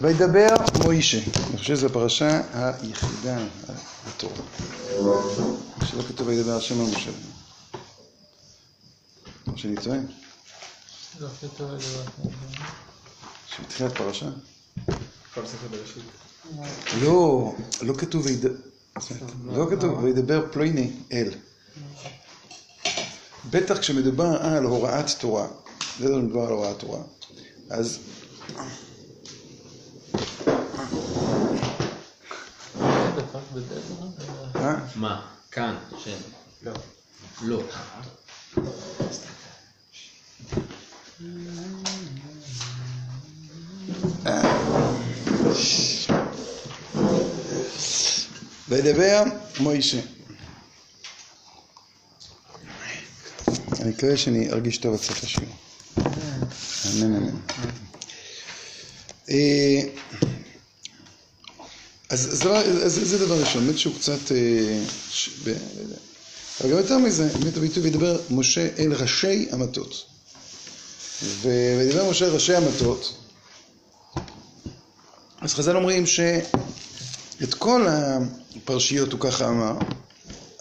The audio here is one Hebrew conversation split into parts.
וידבר מוישה. אני חושב שזו הפרשה היחידה בתורה. שלא כתוב וידבר השם על משה. או שאני טועה? לא, כתוב זה. שבתחילת פרשה? כל ספר בראשית. לא, לא כתוב וידבר, לא כתוב וידבר פלויני אל. בטח כשמדובר על הוראת תורה, זה לא מדובר על הוראת תורה, אז דפק בדרך, אה? מה? כאן, שם. לא. לא. וידבר מוישה. אני מקווה שאני ארגיש טוב עד סוף השיעור. אמן אמן. אה, אז זה דבר- אז זה דבר ראשון, באמת שהוא קצת... אה, ש- ב- לא. אבל גם יותר מזה, באמת הביטוי וידבר משה אל ראשי המטות. ו- וידבר משה אל ראשי המטות. אז חז"ל אומרים שאת כל הפרשיות הוא ככה אמר,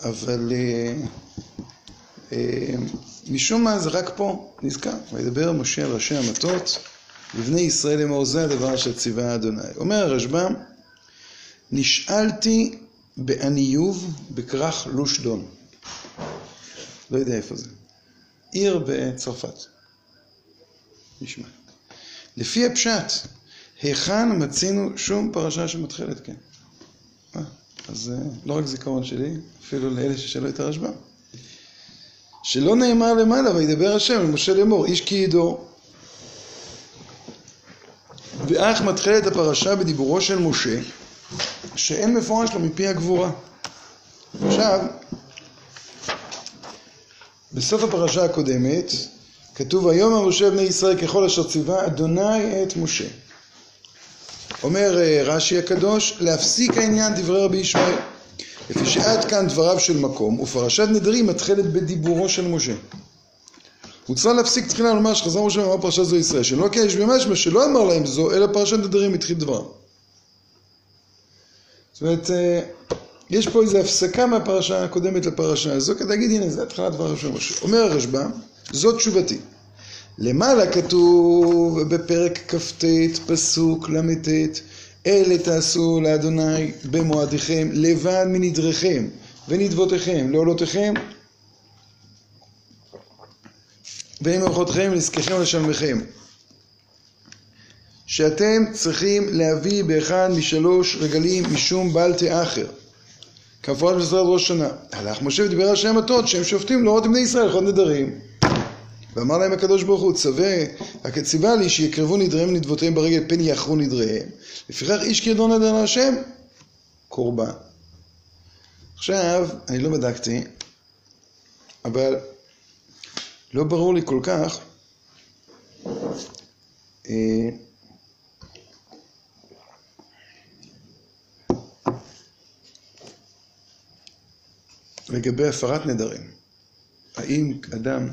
אבל אה, אה, משום מה זה רק פה נזכר. וידבר משה אל ראשי המטות, לבני ישראל לאמור זה הדבר אשר ציווה אדוני. אומר הרשב"ם, נשאלתי בעניוב בכרך לושדון. לא יודע איפה זה. עיר בצרפת. נשמע. לפי הפשט, היכן מצינו שום פרשה שמתחילת כן? אה, אז אה, לא רק זיכרון שלי, אפילו לאלה ששאלו את הרשב"ם. שלא נאמר למעלה, וידבר השם אל משה לאמור, איש כי ידו. ואך מתחילת הפרשה בדיבורו של משה, שאין מפורש לו מפי הגבורה. עכשיו, בסוף הפרשה הקודמת, כתוב, ויאמר משה בני ישראל ככל אשר ציווה אדוני את משה. אומר אה, רש"י הקדוש, להפסיק העניין דברי רבי ישמעאל. לפי שעד כאן דבריו של מקום, ופרשת נדרים מתחילת בדיבורו של משה. הוא צריך להפסיק תחילה לומר שחזר משה ואמר פרשה זו ישראל, שלא כי יש במשמע שלא אמר להם זו, אלא פרשת נדרים התחיל דבריו. זאת אומרת, אה, יש פה איזו הפסקה מהפרשה הקודמת לפרשה הזו, כדי להגיד, הנה, זה התחלת דבריו של משה. אומר הרשב"ם, זאת תשובתי. למעלה כתוב בפרק כ"ט, פסוק ל"ט, אלה תעשו לאדוני במועדיכם, לבד מנדריכם ונדבותיכם, לעולותיכם, ומאורחותיכם, לזכיכם ולשלמכם. שאתם צריכים להביא באחד משלוש רגלים משום בל תאחר. כמפורש בסדרת ראש שנה. הלך משה ודיבר על שם מטות שהם שופטים להורות לבני ישראל לכל נדרים. ואמר להם הקדוש ברוך הוא, צווה, רק ציווה לי שיקרבו נדריהם ונדבותיהם ברגל פן יאחרו נדריהם. לפיכך איש כידו נדר להשם, קורבן. עכשיו, אני לא בדקתי, אבל לא ברור לי כל כך אה, לגבי הפרת נדרים. האם אדם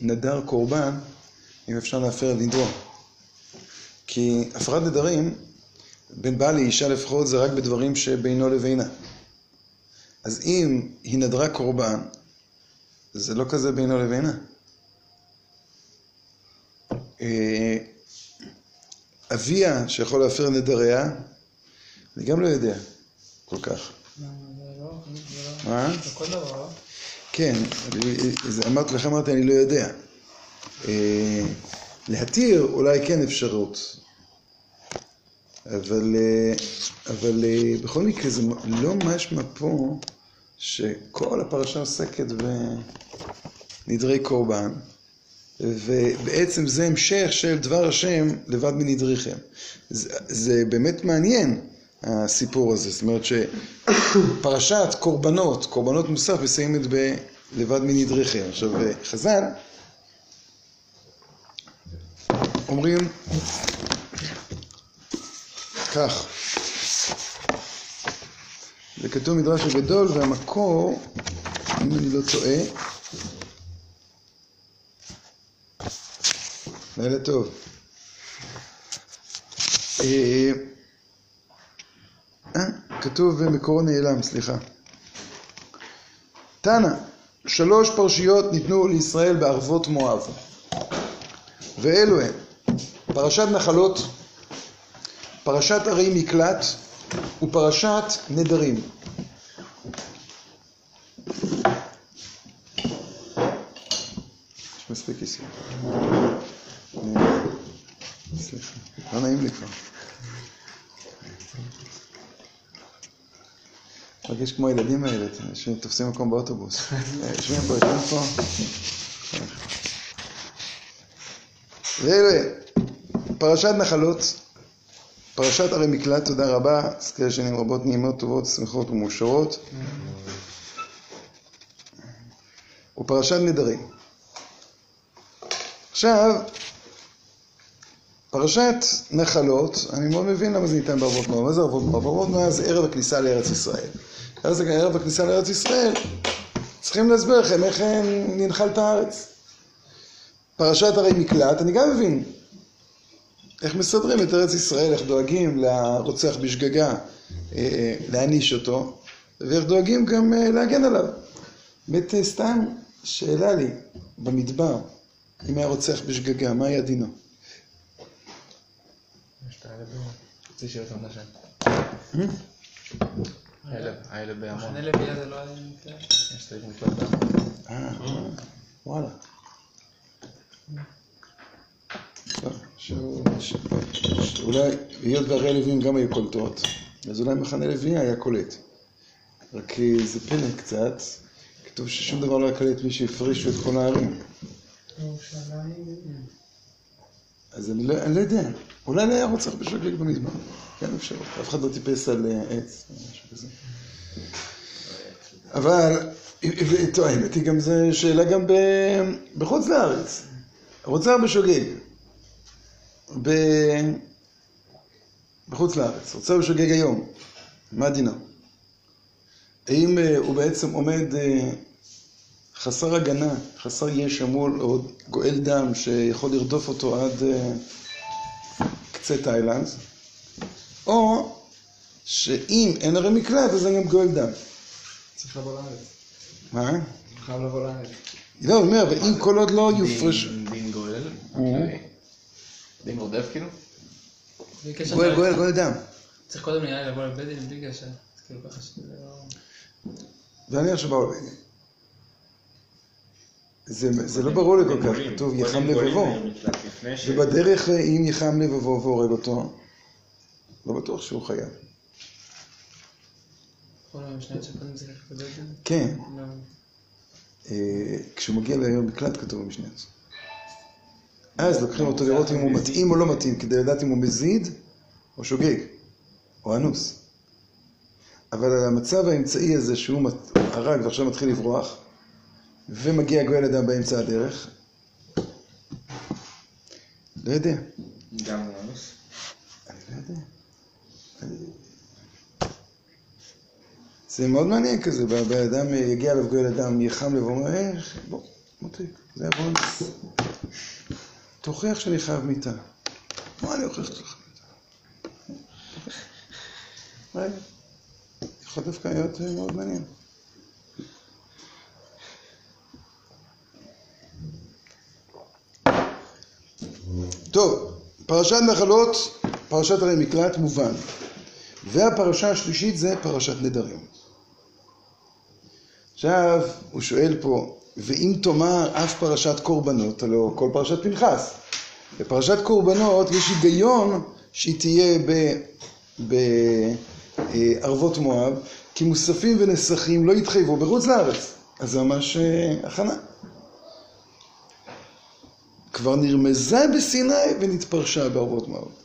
נדר קורבן, אם אפשר להפר לנדרו? כי הפרת נדרים, בין בעל לאישה לפחות, זה רק בדברים שבינו לבינה. אז אם היא נדרה קורבן, זה לא כזה בינו לבינה. אה, אביה שיכול להפר נדריה, אני גם לא יודע כל כך. מה? כל דבר. כן, אמרתי לך, אמרתי, אני לא יודע. אה, להתיר אולי כן אפשרות, אבל, אה, אבל אה, בכל מקרה זה לא משמע פה שכל הפרשה עוסקת בנדרי קורבן, ובעצם זה המשך של דבר השם לבד מנדריכם. זה, זה באמת מעניין, הסיפור הזה. זאת אומרת שפרשת קורבנות, קורבנות מוסף, מסיימת בלבד מנדריכם. עכשיו, חז"ל אומרים כך, זה כתוב מדרש הגדול, והמקור, אם אני לא טועה, לילה טוב. כתוב במקורו נעלם, סליחה. תנא, שלוש פרשיות ניתנו לישראל בערבות מואב. ואלו הם פרשת נחלות, פרשת ערי מקלט ופרשת נדרים. יש מספיק כיסים. סליחה, לא נעים לי כבר. מרגיש כמו הילדים האלה, שתופסים מקום באוטובוס. יושבים פה, יושבים פה. ואלה, פרשת נחלות, פרשת ערי מקלט, תודה רבה, כאלה שנים רבות נעימות, טובות, שמחות ומאושרות. ופרשת נדרים. עכשיו, פרשת נחלות, אני מאוד מבין למה זה ניתן בערבות מואב. מה זה ערבות מואב? ערבות מואב זה ערב הכניסה לארץ ישראל. ערב הכניסה לארץ ישראל, צריכים להסביר לכם איך ננחל את הארץ. פרשת הרי מקלט, אני גם מבין איך מסדרים את ארץ ישראל, איך דואגים לרוצח בשגגה אה, להעניש אותו, ואיך דואגים גם אה, להגן עליו. באמת אה, סתם שאלה לי, במדבר, אם היה רוצח בשגגה, מה היה דינו? האלה בהמון. מחנה לביאה זה לא היה? יש בהמון. אה, וואלה. טוב, שהוא- ש- שאולי, היות והרי לווים גם היו קולטות, אז אולי מחנה לוי היה קולט. רק זה פלא קצת, כתוב ששום דבר לא היה קלט מי שהפרישו את כל הערים. אז אני לא, אני לא יודע, אולי לא היה רוצח בשוגג במדבר, כן אפשרות, אף אחד לא טיפס על אה, עץ או משהו כזה. אבל, האמת היא גם זו שאלה גם בחוץ לארץ. רוצח בשוגג, בחוץ לארץ, רוצח בשוגג היום, מה דינו? האם אה, הוא בעצם עומד אה, חסר הגנה, חסר ישע מול עוד גואל דם שיכול לרדוף אותו עד קצה תאילנד, או שאם אין הרי מקלט אז אין גם גואל דם. צריך לבוא לארץ. מה? חייב לבוא לארץ. לא, הוא אומר, ואם כל עוד לא יופרש... דין- גואל? אה. דין רודף כאילו? גואל, גואל, גואל דם. צריך קודם נראה לי לבוא לבית דין בלי קשר. כאילו ככה שזה לא... ואני עכשיו באו לבית. זה, זה לא ברור לי כל כך, כתוב יחם לבבו. ובדרך אם יחם לבבו והורג אותו, לא בטוח שהוא חייב. כן, לא. אה, כשהוא מגיע ליום מקלט כתוב במשניות. אז לוקחים אותו לראות אם הוא מתאים או לא מתאים, כדי לדעת אם הוא מזיד או שוגג, או אנוס. אבל על המצב האמצעי הזה שהוא הרג ועכשיו מתחיל לברוח, ומגיע גואל אדם באמצע הדרך, לא יודע. גם אנוס. אני לא יודע. זה מאוד מעניין כזה, בא- בן אדם אה, יגיע אליו גואל אדם, יחם לבו, אומר, אה, בוא, מותק, זה היה בונוס. תוכיח שאני חייב מיתה. מה אני אוכיח שאתה חייב מיתה? רגע. יכול דווקא להיות אה, מאוד מעניין. טוב, פרשת נחלות, פרשת הרי מקלט מובן. והפרשה השלישית זה פרשת נדרים. עכשיו, הוא שואל פה, ואם תאמר אף פרשת קורבנות, הלוא כל פרשת פנחס. בפרשת קורבנות יש היגיון שהיא תהיה בערבות מואב, כי מוספים ונסכים לא יתחייבו בחוץ לארץ. אז זה ממש אה, הכנה. כבר נרמזה בסיני ונתפרשה בערבות מואב.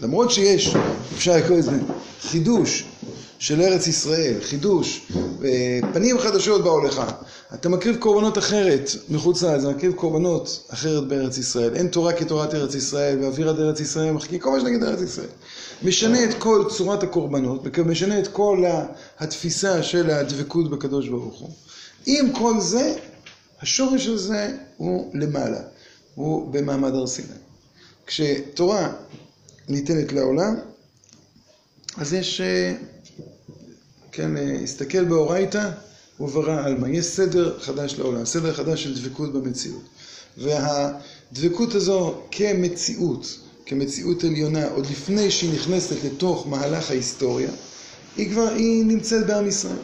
למרות שיש, אפשר לקרוא לזה חידוש של ארץ ישראל, חידוש, אה, פנים חדשות באו לך. אתה מקריב קורבנות אחרת מחוץ לארץ, אתה מקריב קורבנות אחרת בארץ ישראל. אין תורה כתורת ארץ ישראל, ואוויר עד ארץ ישראל, מחכים כל מה שנגיד ארץ ישראל. משנה את כל צורת הקורבנות, משנה את כל התפיסה של הדבקות בקדוש ברוך הוא. עם כל זה, השורש של זה הוא למעלה, הוא במעמד הר סיני. כשתורה ניתנת לעולם, אז יש, אה, כן, אה, הסתכל באורייתא וברא עלמא. יש סדר חדש לעולם, סדר חדש של דבקות במציאות. והדבקות הזו כמציאות, כמציאות עליונה, עוד לפני שהיא נכנסת לתוך מהלך ההיסטוריה, היא כבר, היא נמצאת בעם ישראל.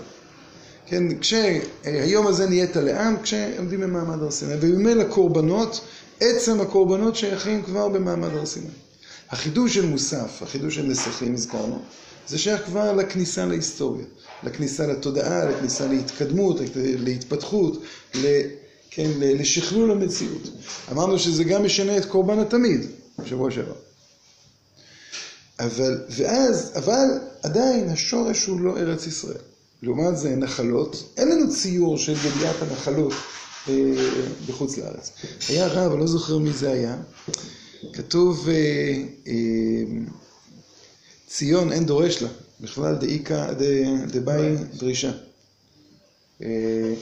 כן, כשהיום הזה נהיית לעם, כשעומדים במעמד הר סיני. וממילא קורבנות, עצם הקורבנות שייכים כבר במעמד הר סיני. החידוש של מוסף, החידוש של נסכים, הזכרנו, זה שייך כבר לכניסה להיסטוריה, לכניסה לתודעה, לכניסה להתקדמות, להתפתחות, ל, כן, לשכלול המציאות. אמרנו שזה גם משנה את קורבן התמיד, בשבוע שעבר. אבל, ואז, אבל עדיין השורש הוא לא ארץ ישראל. לעומת זה נחלות, אין לנו ציור של גליית הנחלות אה, בחוץ לארץ. היה רב, אני לא זוכר מי זה היה, כתוב אה, אה, ציון אין דורש לה, בכלל דאיכא דבאי דרישה. אה,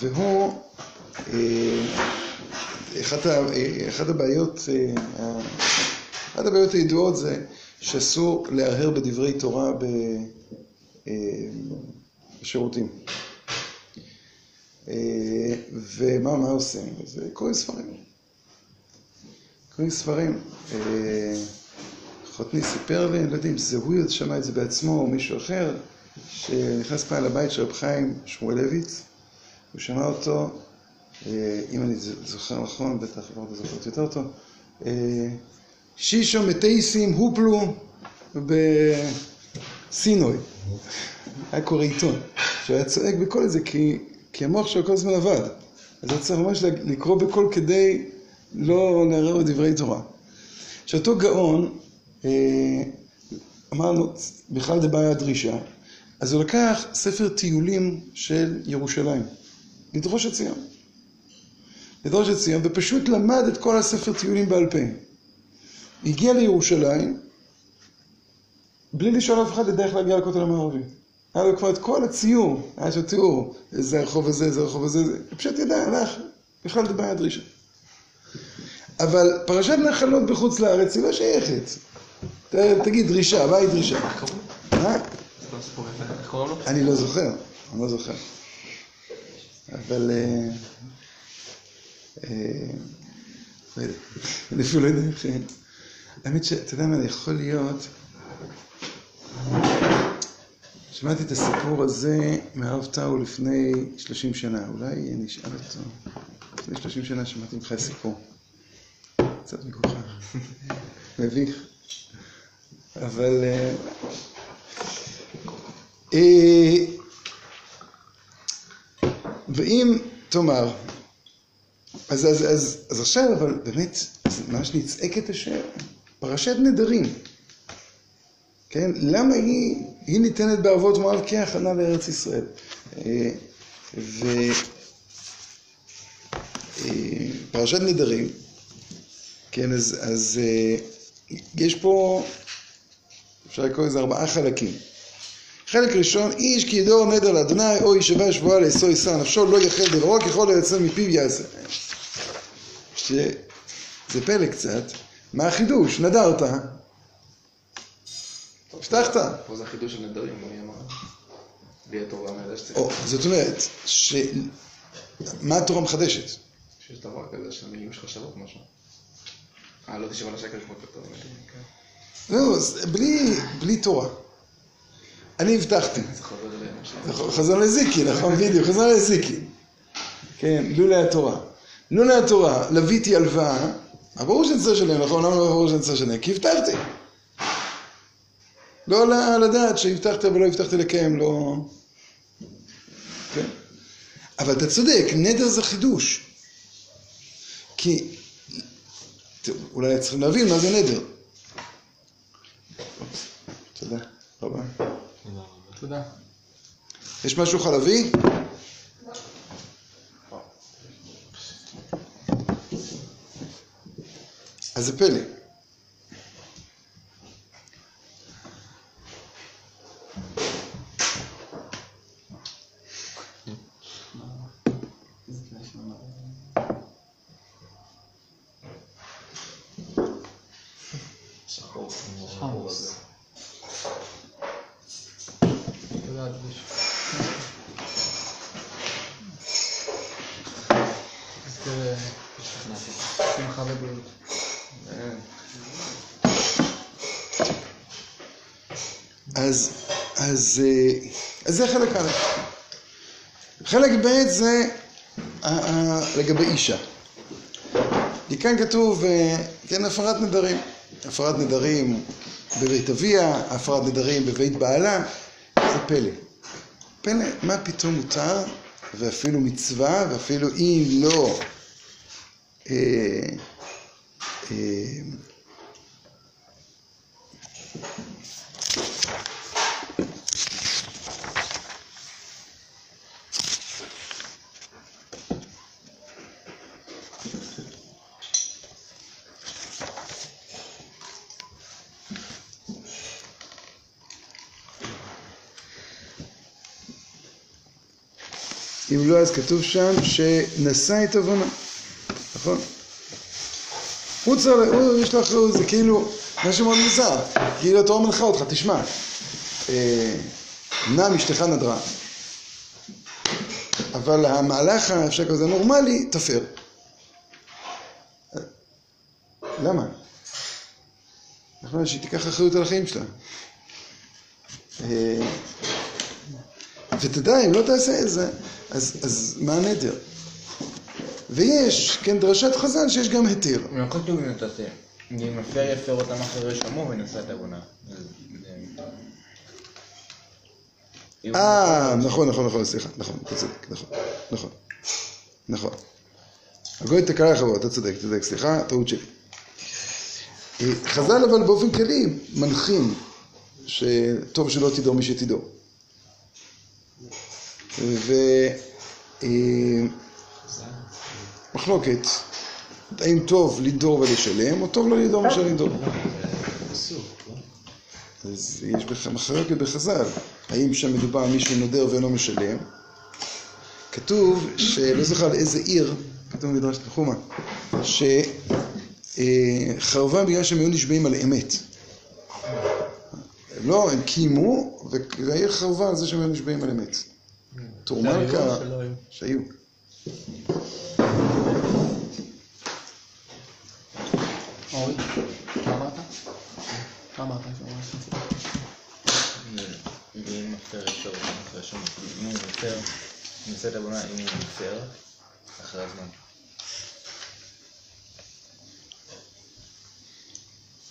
והוא, אחת, ה, אחת הבעיות, אחת הבעיות הידועות זה שאסור להרהר בדברי תורה בשירותים. ומה מה עושים? אז קוראים ספרים. קוראים ספרים. אה, חותני סיפר לי, לא יודעים, זה הוא שמע את זה בעצמו או מישהו אחר, שנכנס פעם לבית של רב חיים שמואלביץ, הוא שמע אותו, אם אני זוכר נכון, בטח לא זוכרת יותר טוב, שישו מטייסים הופלו בסינוי. היה קורא עיתון, שהוא היה צועק בקול הזה, כי, כי המוח שלו כל הזמן עבד. אז הוא צריך ממש לקרוא בקול כדי לא לערער בדברי תורה. שאותו גאון, אה, אמרנו, בכלל דבעיה דרישה, אז הוא לקח ספר טיולים של ירושלים, לדרוש את ציון. לדרוש את ציון, ופשוט למד את כל הספר טיולים בעל פה. הגיע לירושלים, בלי לשאול אף אחד לדרך להגיע לכותל המערבי. היה לו כבר את כל הציור, היה שם תיאור, זה הרחוב הזה, זה הרחוב הזה, זה, פשוט ידע, הלך, בכלל זה בעיה דרישה. אבל פרשת נחלות בחוץ לארץ היא לא שייכת. תגיד דרישה, מהי דרישה? מה? אני לא זוכר, אני לא זוכר. אבל... אה, אה, לא יודע, אני אפילו לא יודע איך... האמת שאתה יודע מה, יכול להיות... שמעתי את הסיפור הזה מהרב טאו לפני 30 שנה, אולי נשאל אותו. לפני 30 שנה שמעתי ממך סיפור. קצת מגוחך, מביך. אבל... אה, אה, ואם תאמר, אז, אז, אז, אז עכשיו, אבל באמת, ממש נצעקת השאלה, פרשת נדרים. כן? למה היא, היא ניתנת בערבות מואב כהכנה לארץ ישראל? אה, ופרשת נדרים, כן, אז, אז אה, יש פה, אפשר לקרוא לזה ארבעה חלקים. חלק ראשון, איש כי ידור נדר לאדוני, או ישבע שבועה לאסור ישר נפשו, לא יחל דברו, ככל לייצר מפיו יעשה. שזה פלא קצת, מה החידוש? נדרת, הבטחת. פה זה החידוש של נדרים, מי אמר? בלי התורה מהידע שצריך. זאת אומרת, ש... מה התורה מחדשת? שיש דבר כזה של מילים שחשבות משהו. אה, לא תשב על השקל כמו כתוב. לא, בלי, בלי תורה. אני הבטחתי. חזון לזיקי, נכון, בדיוק, חזון לזיקי. כן, לולא התורה. לולא התורה, לוויתי הלוואה, ברור שאני צריך לשלם, נכון? למה לא ברור שאני צריך לשלם? כי הבטחתי. לא עולה על הדעת שהבטחת ולא הבטחת לקיים, לא... כן? אבל אתה צודק, נדר זה חידוש. כי... אולי צריכים להבין מה זה נדר. תודה רבה. תודה. יש משהו חלבי? אז זה פלא. חמוס. תודה, אדוני. אז תראה, שמחה ובריאות. אז, אז, אה, אז זה חלק א'. חלק ב' זה אה, אה, לגבי אישה. כי כאן כתוב, אה, כן, הפרת נדרים. הפרת נדרים בבית אביה, הפרת נדרים בבית בעלה, זה פלא. פלא, מה פתאום מותר, ואפילו מצווה, ואפילו אם לא... אה, אה, אם לא, אז כתוב שם שנשא את עוונה, נכון? הוא צריך, הוא, יש לו אחריות, זה כאילו, משהו מאוד מוזר, כאילו התורה מנחה אותך, תשמע, אה, נם אשתך נדרה, אבל המהלך האפשר כזה נורמלי, תפר. למה? נכון, שהיא תיקח אחריות על החיים שלה. ותדע, אם לא תעשה את זה, אז, אז מה הנדר? ויש, כן, דרשת חז"ל שיש גם היתר. לא כתוב אם תעשה. אם מפר יפר אותם אחרי שמו ונשא את עוונה. אה, נכון, נכון, נכון, סליחה, נכון, אתה צודק, נכון, נכון, נכון. הגוי תקלה לך בו, אתה צודק, צודק, סליחה, טעות שלי. חז"ל אבל באופן כללי מנחים שטוב שלא תדור מי שתדור. ו... אה, מחלוקת, האם טוב לדור ולשלם, או טוב לא לדור מאשר לדור. אז יש מחלוקת בחז"ל, האם שם מדובר על מי שנודר ואינו משלם. כתוב, שלא זוכר על איזה עיר, כתוב במדרש תנחומה, שחרבה בגלל שהם היו נשבעים על אמת. לא, הם קיימו, והעיר חרבה על זה שהם היו נשבעים על אמת. טור זה היו מלכה, או שלא היו? שהיו. אורי, מה אמרת? מה אמרת? שאמרת? ואם מפר שמו. אם הוא מפר, נשא את עוונה אם הוא מפר אחרי הזמן.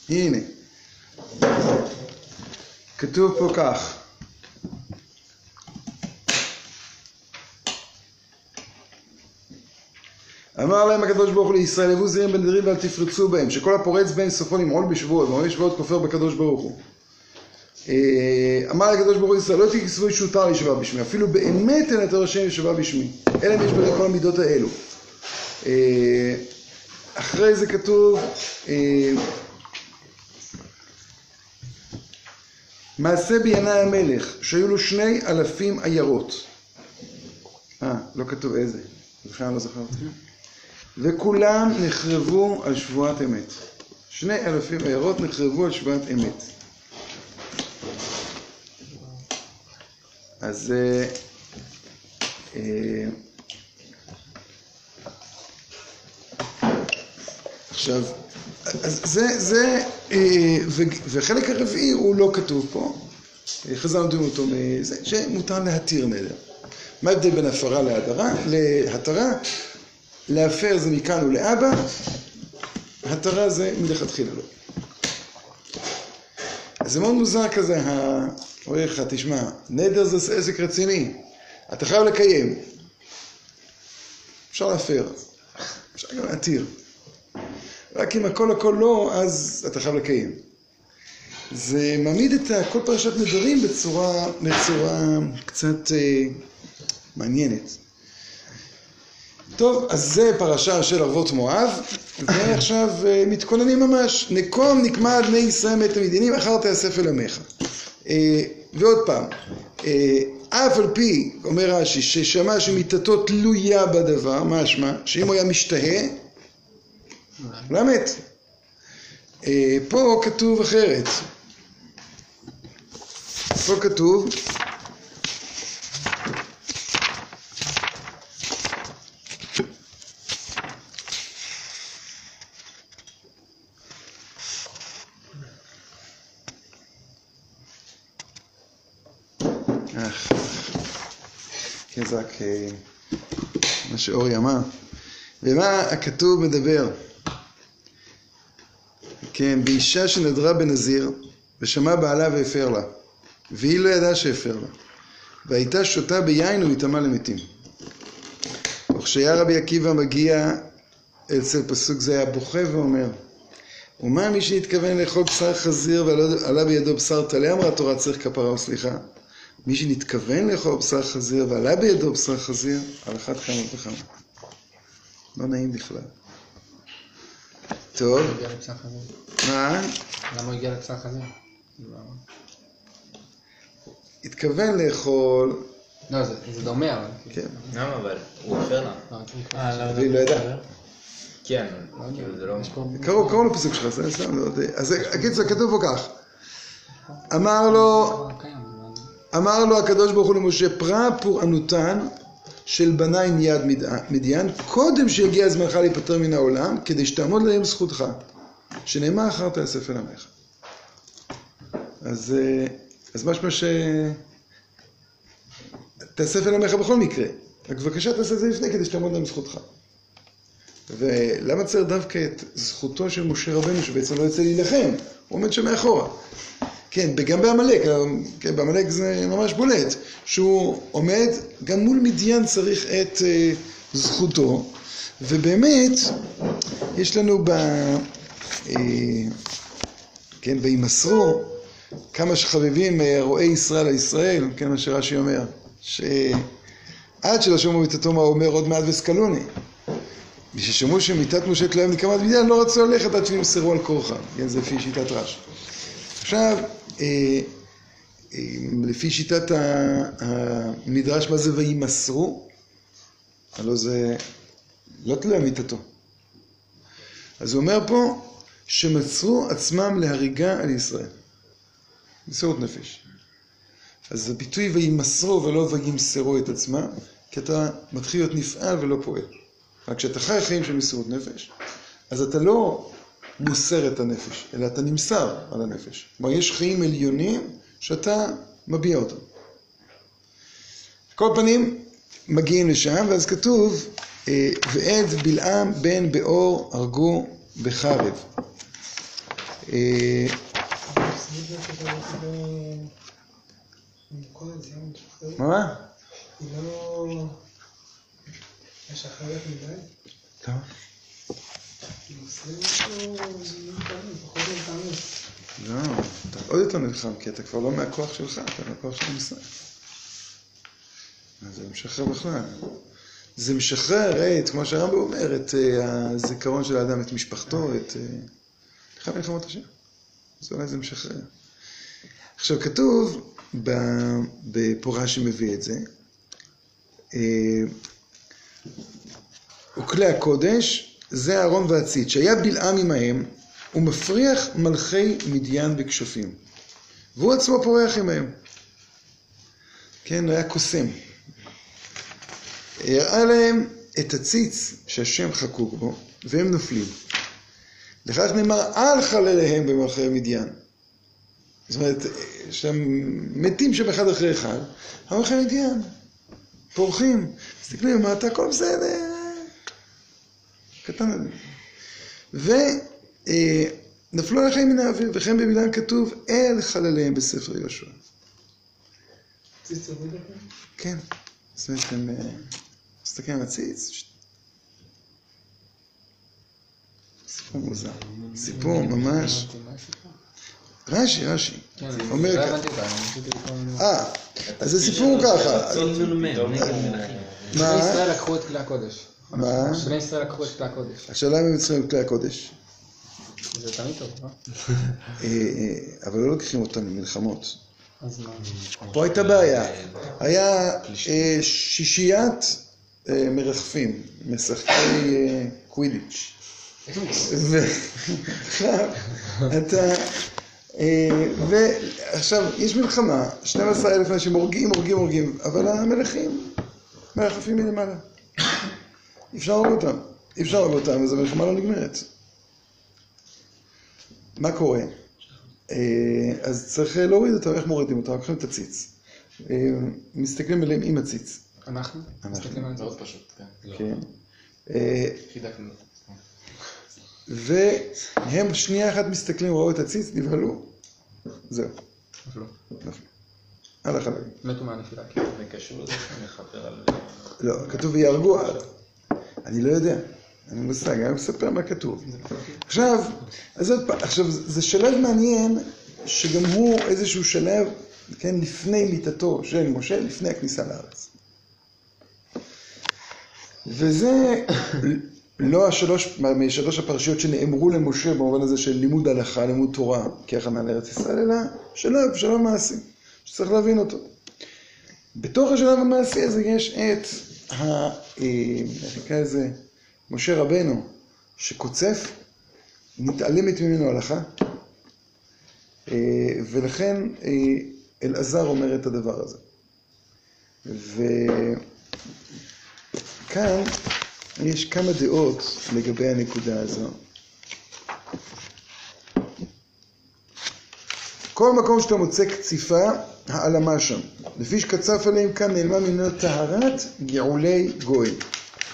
הנה, כתוב פה כך, אמר להם הקדוש ברוך הוא לישראל, הבו זרים בנדרים ואל תפרצו בהם, שכל הפורץ בהם סופו למעול בשבועות, ומעול בשבועות כופר בקדוש ברוך הוא. אה, אמר לקדוש ברוך הוא לישראל, לא תכסבו שוטר לישבע בשמי, אפילו באמת אין את השם ישבע בשמי, אלא אם יש בזה כל המידות האלו. אה, אחרי זה כתוב, אה, מעשה בינאי המלך, שהיו לו שני אלפים עיירות. אה, לא כתוב איזה, בכלל לא זכרתי. וכולם נחרבו על שבועת אמת. שני אלפים עיירות נחרבו על שבועת אמת. אז אה, אה, עכשיו, אז זה, זה, אה, וחלק הרביעי הוא לא כתוב פה, חז"ל נותנים אותו מזה, שמותר להתיר נדר. מה ההבדל בין הפרה להדרה? להתרה? להפר זה מכאן ולהבא, התרה זה מלכתחילה לא. זה מאוד מוזר כזה, אומר לך, תשמע, נדר זה עסק רציני, אתה חייב לקיים. אפשר להפר, אפשר גם להתיר. רק אם הכל הכל לא, אז אתה חייב לקיים. זה מעמיד את כל פרשת נדרים בצורה, בצורה קצת אה, מעניינת. טוב, אז זה פרשה של ערבות מואב, ועכשיו אה, מתכוננים ממש. נקום נקמה על בני ישראל מת המדינים, אחר תאסף אל עמך. אה, ועוד פעם, אה, אף על פי, אומר רש"י, ששמע שמיתתו תלויה בדבר, משמע, שאם הוא היה משתהה, היה מת. פה כתוב אחרת. פה כתוב, רק אה, מה שאורי אמר. ומה הכתוב מדבר? כן, באישה שנדרה בנזיר, ושמע בעלה והפר לה, והיא לא ידעה שהפר לה, והייתה שותה ביין והטמא למתים. וכשהיה רבי עקיבא מגיע אצל פסוק זה היה בוכה ואומר, ומה מי שהתכוון לאכול בשר חזיר ועלה בידו בשר טלה, אמרה התורה צריך כפרה וסליחה. מי שנתכוון לאכול בשר חזיר ועלה בידו בשר חזיר, על אחת כמה וכמה. לא נעים בכלל. טוב. מה? למה הוא הגיע לפסח הזה? התכוון לאכול, לא, זה זה דומה, אבל... כאילו, כן, למה אבל? הוא הפר לה. לא. אה, למה והיא לא ידעה. כן, לא יודע, כאילו זה לא... קראו קראו לפסוק שלך, זה סתם, לא יודע. אז הקיצור, כתוב פה כך, אמר לו, אמר לו הקדוש ברוך הוא למשה, פרע פורענותן של בניי מיד מד- מדיין, קודם שיגיע זמנך להיפטר מן העולם, כדי שתעמוד להם זכותך, שנאמר אחר תאסף אל עמך. אז, אה, אז משמע ש... תאסף אל עמך בכל מקרה, רק בבקשה תעשה את זה לפני כדי שתעמוד להם זכותך. ולמה צריך דווקא את זכותו של משה רבנו, שבעצם לא יוצא להילחם, הוא עומד שם מאחורה. כן, וגם בעמלק, כן, בעמלק זה ממש בולט, שהוא עומד, גם מול מדיין צריך את אה, זכותו, ובאמת, יש לנו ב... אה, כן, וימסרו, כמה שחביבים אה, רועי ישראל על ישראל, כן, מה שרש"י אומר, שעד שלא שמעו מיתתו מה הוא אומר עוד מעט וסקלוני. מששמעו שמיתת משה תלויה בנקמת מדיין, לא רצו ללכת עד שנמסרו על כורחם, כן, זה לפי שיטת רש"י. עכשיו, אה, אה, לפי שיטת המדרש, מה זה וימסרו? הלוא זה לא תלוי אמיתתו. אז הוא אומר פה שמסרו עצמם להריגה על ישראל. מסירות נפש. אז הביטוי וימסרו ולא וימסרו את עצמם, כי אתה מתחיל להיות נפעל ולא פועל. רק כשאתה חי חיים של מסירות נפש, אז אתה לא מוסר את הנפש, אלא אתה נמסר על הנפש. כלומר, יש חיים עליונים שאתה מביע אותם. כל פנים, מגיעים לשם, ואז כתוב, אה, ואת בלעם בן באור הרגו בחרב. אה, מה? היא לא משחררת מדי? לא. היא מוסרת או היא מתאמנת? פחות מתאמנת. לא, אתה עוד יותר נלחם, כי אתה כבר לא מהכוח שלך, אתה מהכוח של המשרד. זה משחרר בכלל. זה משחרר את, כמו שהרמב"ם אומר, את אה, הזיכרון של האדם, את משפחתו, את... אה, נלחם מלחמות השם. אז אולי זה משחרר. עכשיו, כתוב, ב- פה רש"י מביא את זה, אה, וכלי הקודש זה אהרון והציץ, שהיה בלעם עמהם, הוא מפריח מלכי מדיין בכשפים. והוא עצמו פורח עמהם. כן, היה קוסם. הראה להם את הציץ שהשם חקוק בו, והם נופלים. לכך נאמר, אל חלליהם במלכי מדיין. זאת אומרת, שם מתים שם אחד אחרי אחד, המלכי מדיין, פורחים, מסתכלים למטה, הכל בסדר, קטן. ונפלו עליכם מן האוויר, וכן בבלעם כתוב, אל חלליהם בספר יהושע. כן, זאת אומרת, הם... אה, מסתכל על הציץ, סיפור מוזר. סיפור ממש... רש"י, רש"י. כן, אומר לא ככה. אה, אז הסיפור הוא ככה. מה? ישראל לקחו את כלי הקודש. מה? בני ישראל לקחו את כלי הקודש. השאלה אם הם צריכים את כלי הקודש. זה תמיד טוב, לא? אה, אה, אבל לא לוקחים אותם למלחמות. אז מה? פה הייתה בעיה. היה אה, שישיית אה, מרחפים, משחקי קווידיץ'. אתה... ועכשיו, יש מלחמה, 12 אלף אנשים הורגים, הורגים, הורגים, אבל המלכים מרחפים מלמעלה. אי אפשר להרוג אותם. אי אפשר להרוג אותם, אז המלחמה לא נגמרת. מה קורה? אה, אז צריך להוריד אותם, איך מורידים אותם? לוקחים את הציץ. אה, מסתכלים עליהם עם הציץ. אנחנו? אנחנו. מסתכלים על זה. מאוד פשוט, כן. כן. אה, חידקנו. והם שנייה אחת מסתכלים, ראו את הציץ, נבהלו. זהו, נפלו. נפלו. הלך עליהם. מתו מהנפילה. כן. זה קשור לזה שאני מכפר על... לא, כתוב ויהרגו עד. אני לא יודע. אני מושג, אני מספר מה כתוב. עכשיו, אז עוד פעם, עכשיו, זה שלב מעניין, שגם הוא איזשהו שלב, כן, לפני מיתתו של משה, לפני הכניסה לארץ. וזה לא השלוש, משלוש הפרשיות שנאמרו למשה במובן הזה של לימוד הלכה, לימוד תורה, כהכנה לארץ ישראל, אלא שלב, שלב מעשי, שצריך להבין אותו. בתוך השלב המעשי הזה יש את נקרא לזה? משה רבנו, שקוצף, מתעלמת ממנו הלכה, אה, ולכן אה, אלעזר אומר את הדבר הזה. וכאן יש כמה דעות לגבי הנקודה הזו. כל מקום שאתה מוצא קציפה, העלמה שם. לפי שקצף עליהם כאן נעלמה ממנו טהרת גאולי גויים.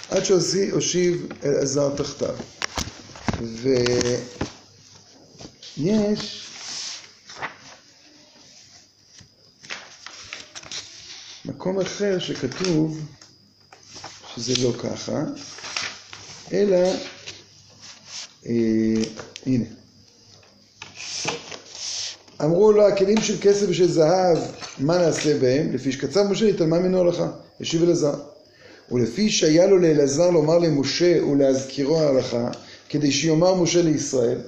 עד שהושיב אלעזר תחתיו. ויש מקום אחר שכתוב שזה לא ככה, אלא, אה, הנה. אמרו לו, הכלים של כסף ושל זהב, מה נעשה בהם? לפי שקצב משה נתעלמה ממנו הלכה, השיב אלעזר. ולפי שהיה לו לאלעזר לומר למשה ולהזכירו ההלכה, כדי שיאמר משה לישראל.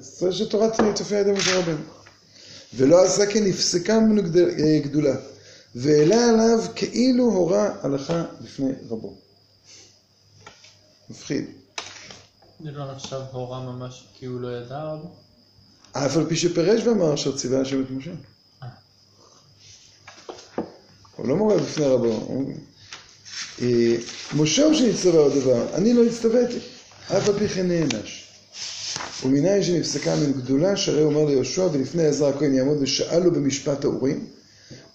זה שתורת צופי ידי משה רבנו. ולא עשה כן נפסקה ממנו אה, גדולה. והעלה עליו כאילו הורה הלכה לפני רבו. מפחיד. זה לא נחשב הורה ממש כי הוא לא ידע רבו? אף על פי שפירש ואמר אשר ציווה השם את משה. הוא לא מורה בפני רבו. אה, משה הוא שנצטווה עוד דבר, אני לא הצטוויתי, אף על פי כן נענש. ומנין שנפסקה מן גדולה, שהרי אומר ליהושע, ולפני עזרא הכהן יעמוד ושאלו במשפט האורים,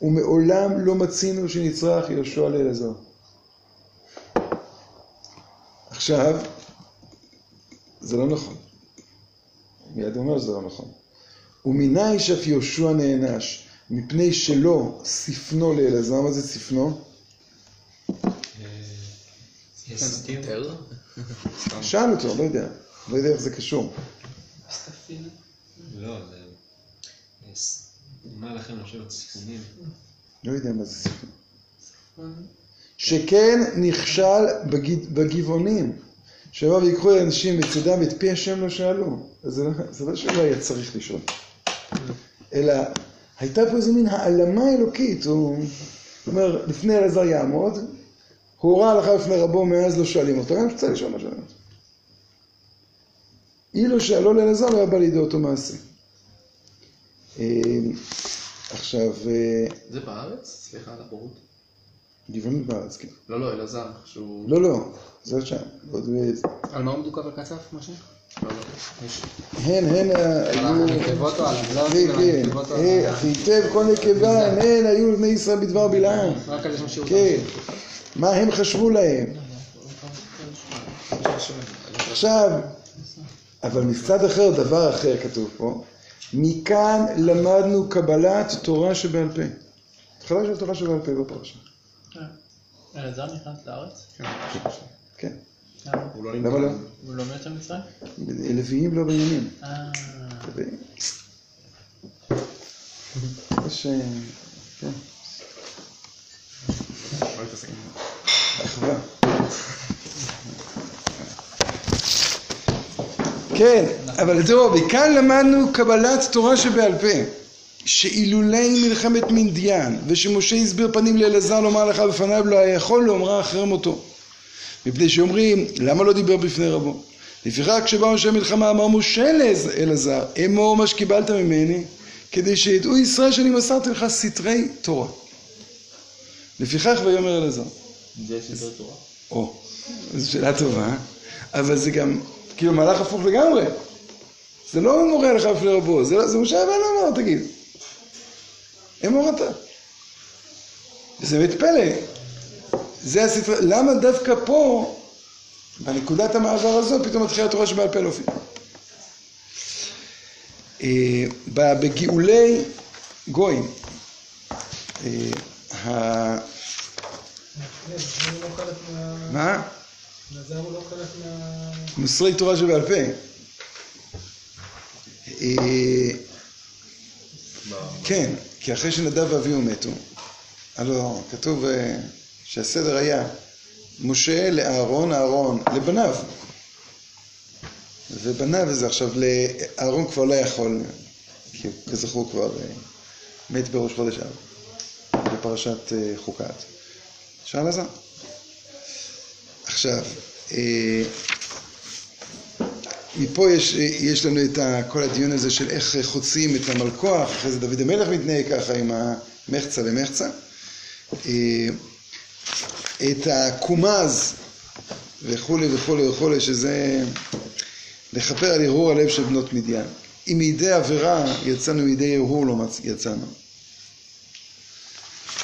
ומעולם לא מצינו שנצרך יהושע לאלעזר. עכשיו, זה לא נכון. מיד אומר שזה לא נכון. ומנין שאף יהושע נענש, מפני שלא ספנו לאלעזר, מה זה ספנו? הסתיר? שאל אותו, לא יודע, לא יודע איך זה קשור. לא, זה... מה לכם לשבת סיכונים? לא יודע מה זה ספנו. שכן נכשל בגבעונים. שיבואו ויקחו לאנשים בצדם ואת פי השם לא שאלו. אז זה לא, זה לא שלא היה צריך לשאול. אלא הייתה פה איזה מין העלמה אלוקית. הוא אומר, לפני אלעזר יעמוד, הוא הורה הלכה בפני רבו, מאז לא שואלים אותו, גם שצריך לשאול מה אותו. אילו שאלו לאלעזר לא היה בא לידי אותו מעשה. אה, עכשיו, אה, זה בארץ? סליחה על הבורות. גבעונים בארץ, כן. לא, לא, אלעזר, שהוא... לא, לא, זה שם. על מה הוא מדוקה בקצף, משה? לא, לא. הן, הן היו... לא כן, כן. אה, היטב כל נקבה, הן היו לבני ישראל בדבר בלעם. כן. מה הם חשבו להם? עכשיו, אבל מצד אחר, דבר אחר כתוב פה, מכאן למדנו קבלת תורה שבעל פה. התחלה של תורה שבעל פה בפרשה. אלעזר נכנס לארץ? כן. למה? הוא לא למה לא? הוא לא מת במצרים? לוויים לא בעניינים. אה... יש... אה, כן. אחווה. כן, אבל תראו, מכאן למדנו קבלת תורה שבעל פה, שאילולי מלחמת מנדיין, ושמשה הסביר פנים לאלעזר לומר לך בפניו, לא היה יכול לאומרה אחרי מותו. מפני שאומרים, למה לא דיבר בפני רבו? לפיכך כשבאו אנשי מלחמה אמר משה לאלעז- אלעזר אמור מה שקיבלת ממני כדי שידעו ישראל שאני מסרתי לך סתרי תורה. לפיכך ויאמר אלעזר. זה סדר תורה. או, זו שאלה טובה, אבל זה גם כאילו מהלך הפוך לגמרי. זה לא מורה לך לפני רבו, זה, לא- זה משה רבנו אמר, תגיד. אמור אתה. וזה באמת פלא. זה הספר, למה דווקא פה, בנקודת המעבר הזו, פתאום מתחילה התורה שבעל פה להופיע. אה, בגאולי גויים, אה, מה... מוסרי תורה שבעל פה. אה, כן, כי אחרי שנדב ואביהו מתו, הלו כתוב אה, שהסדר היה משה לאהרון, אהרון לבניו. ובניו וזה עכשיו, לאהרון כבר לא יכול, כי כזכור כבר אה, מת בראש חודש אב, בפרשת אה, חוקת. שאל עזר. עכשיו, מפה יש, יש לנו את ה, כל הדיון הזה של איך חוצים את המלכוח, אחרי זה דוד המלך מתנהג ככה עם המחצה למחצה. אה, את הקומז וכולי וכולי וכולי, שזה לכפר על הרהור הלב של בנות מדיין. אם מידי עבירה יצאנו, מידי הרהור לא יצאנו.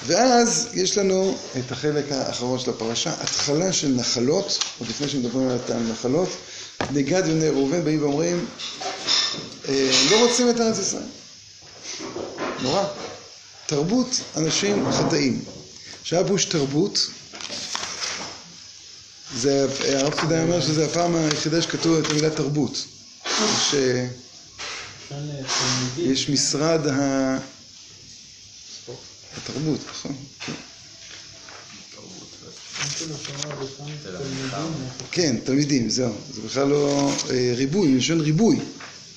ואז יש לנו את החלק האחרון של הפרשה, התחלה של נחלות, עוד לפני שמדברים על הנחלות, בני גד ובני ראובן באים ואומרים, אה, לא רוצים את ארץ ישראל. נורא. תרבות אנשים חטאים. שהיה בוש תרבות, זה, הרב פקידאי אומר שזה הפעם היחידה שכתוב את המילה תרבות. יש. יש משרד ה... התרבות, נכון. כן. תלמידים. זהו. זה בכלל לא אה, ריבוי, מלשון ריבוי.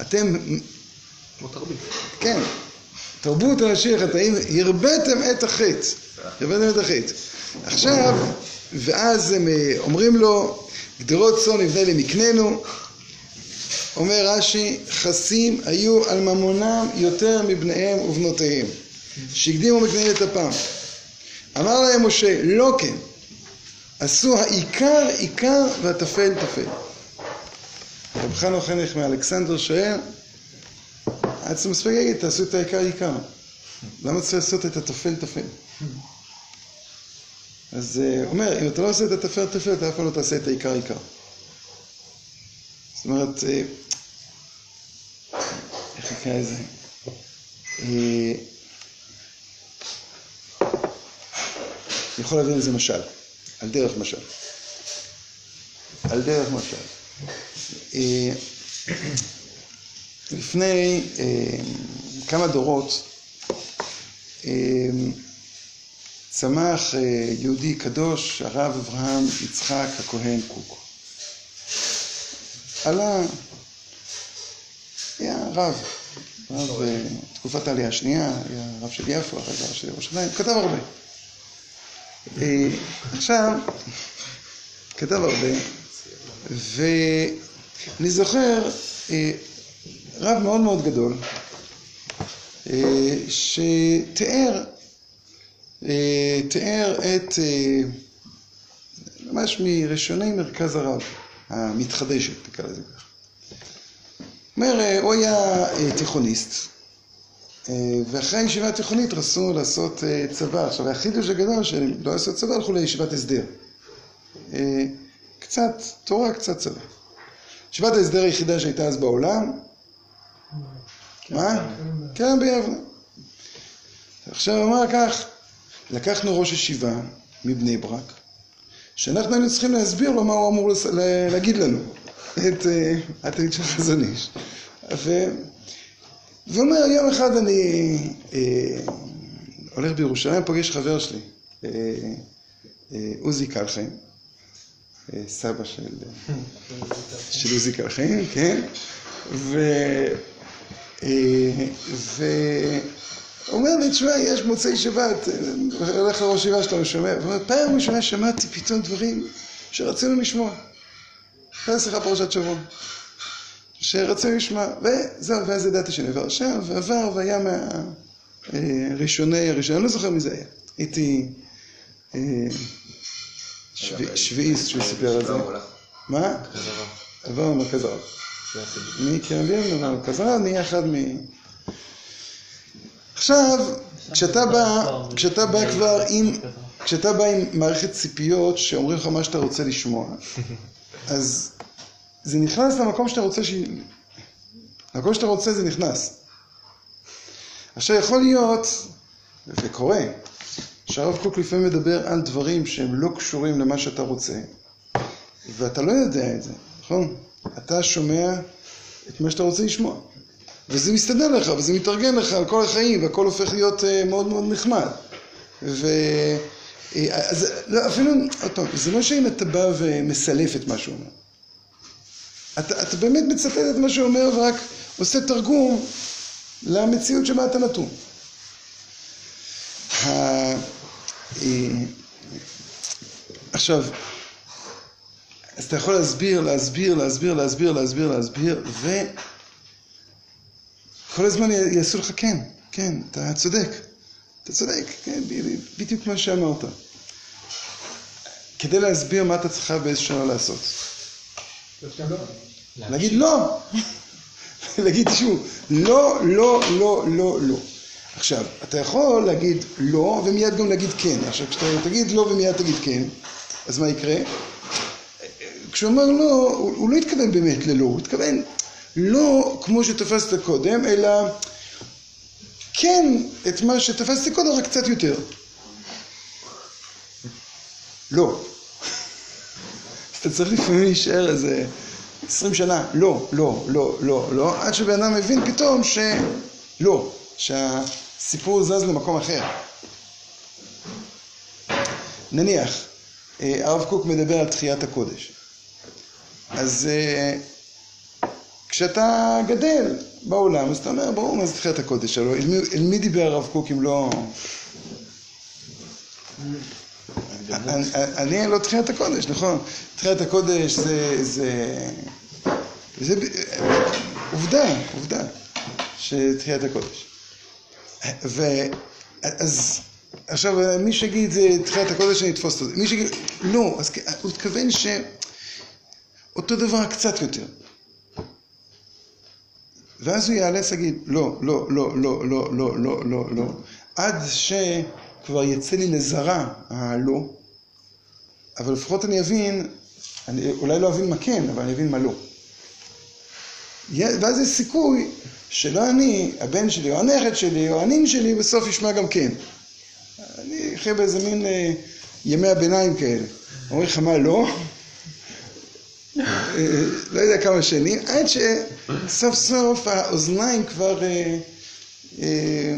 אתם, כמו תרבות. כן, תרבות אנשי החטאים, הרביתם את החטא. הרביתם את החטא. עכשיו, ואז הם אה, אומרים לו, גדרות צאן נבנה למקננו. אומר רש"י, חסים היו על ממונם יותר מבניהם ובנותיהם, שהקדימו את אפם. אמר להם משה, לא כן, עשו העיקר עיקר והטפל טפל. רב חנוך חנך מאלכסנדר שואל, היה צריך מספיק להגיד, תעשו את העיקר עיקר. למה צריך לעשות את הטפל טפל? אז הוא אומר, אם אתה לא עושה את הטפל טפל, אתה אף פעם לא תעשה את העיקר עיקר. זאת אומרת, אה, איך נקרא לזה? אה, אני יכול להביא לזה משל, על דרך משל. על דרך משל. אה, לפני אה, כמה דורות אה, צמח יהודי קדוש, הרב אברהם יצחק הכהן קוק. עלה, היה רב, רב תקופת העלייה השנייה, היה רב של יפו, אחרי זה רב של ירושלים, כתב הרבה. אה, עכשיו, כתב הרבה, ואני זוכר אה, רב מאוד מאוד גדול, אה, שתיאר, תיאר את, ממש מראשוני מרכז הרב, המתחדשת, נקרא לזה ככה. אומר, הוא היה תיכוניסט, ואחרי הישיבה התיכונית רצו לעשות אה, צבא. עכשיו, החידוש הגדול שהם לא עשו צבא, הלכו לישיבת הסדר. אה, קצת תורה, קצת צבא. ישיבת ההסדר היחידה שהייתה אז בעולם, מה? כן, ביבנה. עכשיו אמר כך, לקחנו ראש ישיבה מבני ברק, שאנחנו היינו צריכים להסביר לו מה הוא אמור להגיד לנו, את אה, התלמיד של חזון איש. ו... והוא אומר, יום אחד אני אה, הולך בירושלים, פוגש חבר שלי, אה, אה, עוזי קלחיים, אה, סבא של, אה, של עוזי קלחיים, כן? ו... אה, אומר לי, תשמע, יש מוצאי שבת, הולך לראש ישיבה שלנו, שומע, והוא אומר, פעם ראשונה שמעתי פתאום דברים שרצינו לשמוע. הייתה שיחה פרשת שבוע. שרצו לשמוע, וזהו, ואז ידעתי שאני עבר שם, ועבר, והיה מהראשוני, הראשוני, אני לא זוכר מי זה היה. הייתי אה, שבי- שביעיסט שהוא סיפר את זה. מה? עבר במרכז הרב. מקרן ביאן במרכז הרב, נהיה אחד מ... עכשיו, כשאתה בא, כשאתה בא כבר עם, כשאתה בא עם מערכת ציפיות שאומרים לך מה שאתה רוצה לשמוע, אז זה נכנס למקום שאתה רוצה ש... למקום שאתה רוצה זה נכנס. עכשיו יכול להיות, וזה קורה, שהרב קוק לפעמים מדבר על דברים שהם לא קשורים למה שאתה רוצה, ואתה לא יודע את זה, נכון? אתה שומע את מה שאתה רוצה לשמוע. וזה מסתדר לך, וזה מתארגן לך על כל החיים, והכל הופך להיות אה, מאוד מאוד נחמד. ו... אה, אז לא, אפילו, עוד פעם, זה לא שאם אתה בא ומסלף את מה שהוא אומר. אתה, אתה באמת מצטט את מה שהוא אומר ורק עושה תרגום למציאות שבה אתה נתון. אה, עכשיו, אז אתה יכול להסביר, להסביר, להסביר, להסביר, להסביר, להסביר, וכל הזמן י- יעשו לך כן, כן, אתה צודק, אתה צודק, כן, בדיוק מה שאמרת. כדי להסביר מה אתה צריכה באיזשהו שנה לעשות. להגיד לא, להגיד תשמעו, לא, לא, לא, לא, לא. עכשיו, אתה יכול להגיד לא ומיד גם להגיד כן. עכשיו, כשאתה תגיד לא ומיד תגיד כן, אז מה יקרה? כשהוא אומר לא, הוא, הוא לא התכוון באמת ללא, הוא התכוון לא כמו שתפסת קודם, אלא כן את מה שתפסתי קודם, רק קצת יותר. לא. אתה צריך לפעמים להישאר איזה עשרים שנה, לא, לא, לא, לא, לא, עד שבן אדם מבין פתאום שלא, שהסיפור זז למקום אחר. נניח, אה, הרב קוק מדבר על תחיית הקודש. אז אה, כשאתה גדל בעולם, אז אתה אומר, ברור מה זה תחיית הקודש, הלוא אל אל מי דיבר הרב קוק אם לא... אני- אני לא תחיית הקודש, נכון? תחיית הקודש זה... זה... זה עובדה, עובדה, שתחיית הקודש. ואז עכשיו מי שיגיד זה תחיית הקודש אני אתפוס אותו, מי שיגיד לא, אז הוא התכוון שאותו דבר קצת יותר. ואז הוא ייאלץ להגיד לא, לא, לא, לא, לא, לא, לא, לא, לא, עד שכבר יצא לי לזרע הלא, אבל לפחות אני אבין, אני אולי לא אבין מה כן, אבל אני אבין מה לא. ואז יש סיכוי שלא אני, הבן שלי או הנכד שלי או הנין שלי בסוף ישמע גם כן. אני אחיה באיזה מין אה, ימי הביניים כאלה. אומרים לך מה לא? אה, לא יודע כמה שנים, עד שסוף סוף האוזניים כבר... אה, אה,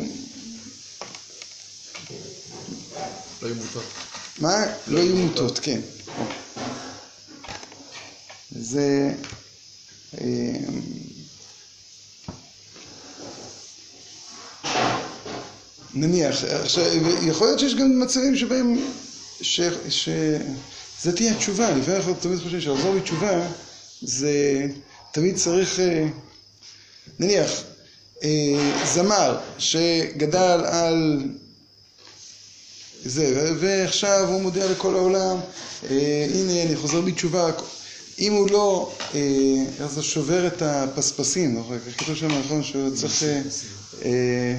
לא. מה? לא יהיו מוטות, כן. זה... אה, נניח, עכשיו, יכול להיות שיש גם מצבים שבהם, ש... ש... זה תהיה התשובה, לפעמים אנחנו תמיד חושבים שלחזור בתשובה זה תמיד צריך, אה, נניח, אה, זמר שגדל על זה, ועכשיו הוא מודיע לכל העולם, אה, הנה אני חוזר בתשובה, אם הוא לא, אה, איך זה שובר את הפספסים, נכון? איך כתוב שם נכון שהוא צריך, אה, אה,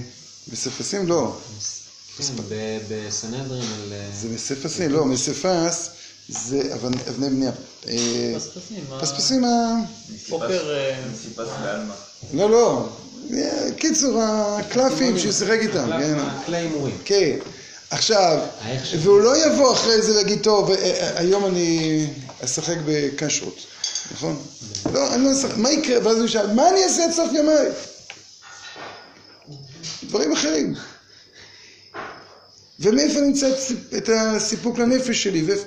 בספסים? לא, כן, בסנהדרין על... אה, זה מספסים, לא, מספס זה אבני אבני בנייה. אה, פספסים, פספסים ה... פוקר, אה, מסיפס בעלמא. לא, לא, אה, קיצור, הקלפים שהוא שיחק איתם, כן. כלי הימורים. כן. עכשיו, ש- והוא לא יבוא אחרי זה ויגיד, טוב, אה, אה, היום אני אשחק בכשרות, נכון? לא, אני לא אשחק, מה יקרה? ואז הוא ישאל, מה אני אעשה עד סוף ימיי? דברים אחרים. ומאיפה אני אמצא את סיפ- את הסיפוק לנפש שלי? ואיפה...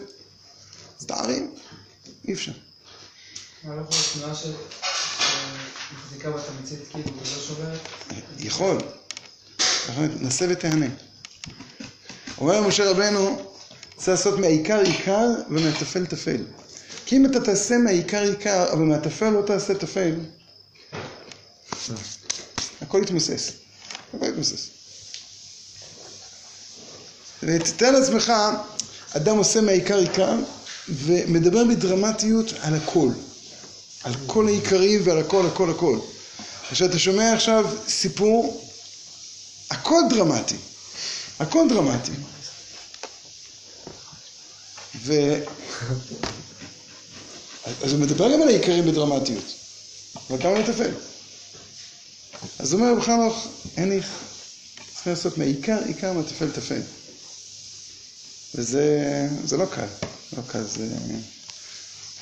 אז תערים, אי אפשר. מה לא יכול להיות תנועה אומר משה רבנו, צריך לעשות מהעיקר עיקר ומהטפל טפל. כי אם אתה תעשה מהעיקר עיקר, אבל מהטפל לא תעשה טפל, הכל יתמוסס. הכל יתמוסס. תתאר לעצמך, אדם עושה מהעיקר עיקר, ומדבר בדרמטיות על הכל. על כל העיקרים ועל הכל, הכל, הכל. עכשיו אתה שומע עכשיו סיפור, הכל דרמטי. הכל דרמטי. ו... אז הוא מדבר גם על העיקרים בדרמטיות, אבל כמה מטפל. אז אומר רב חנוך, אין איך, צריכים לעשות מהעיקר עיקר מהטפל טפל. וזה זה לא קל, לא קל, זה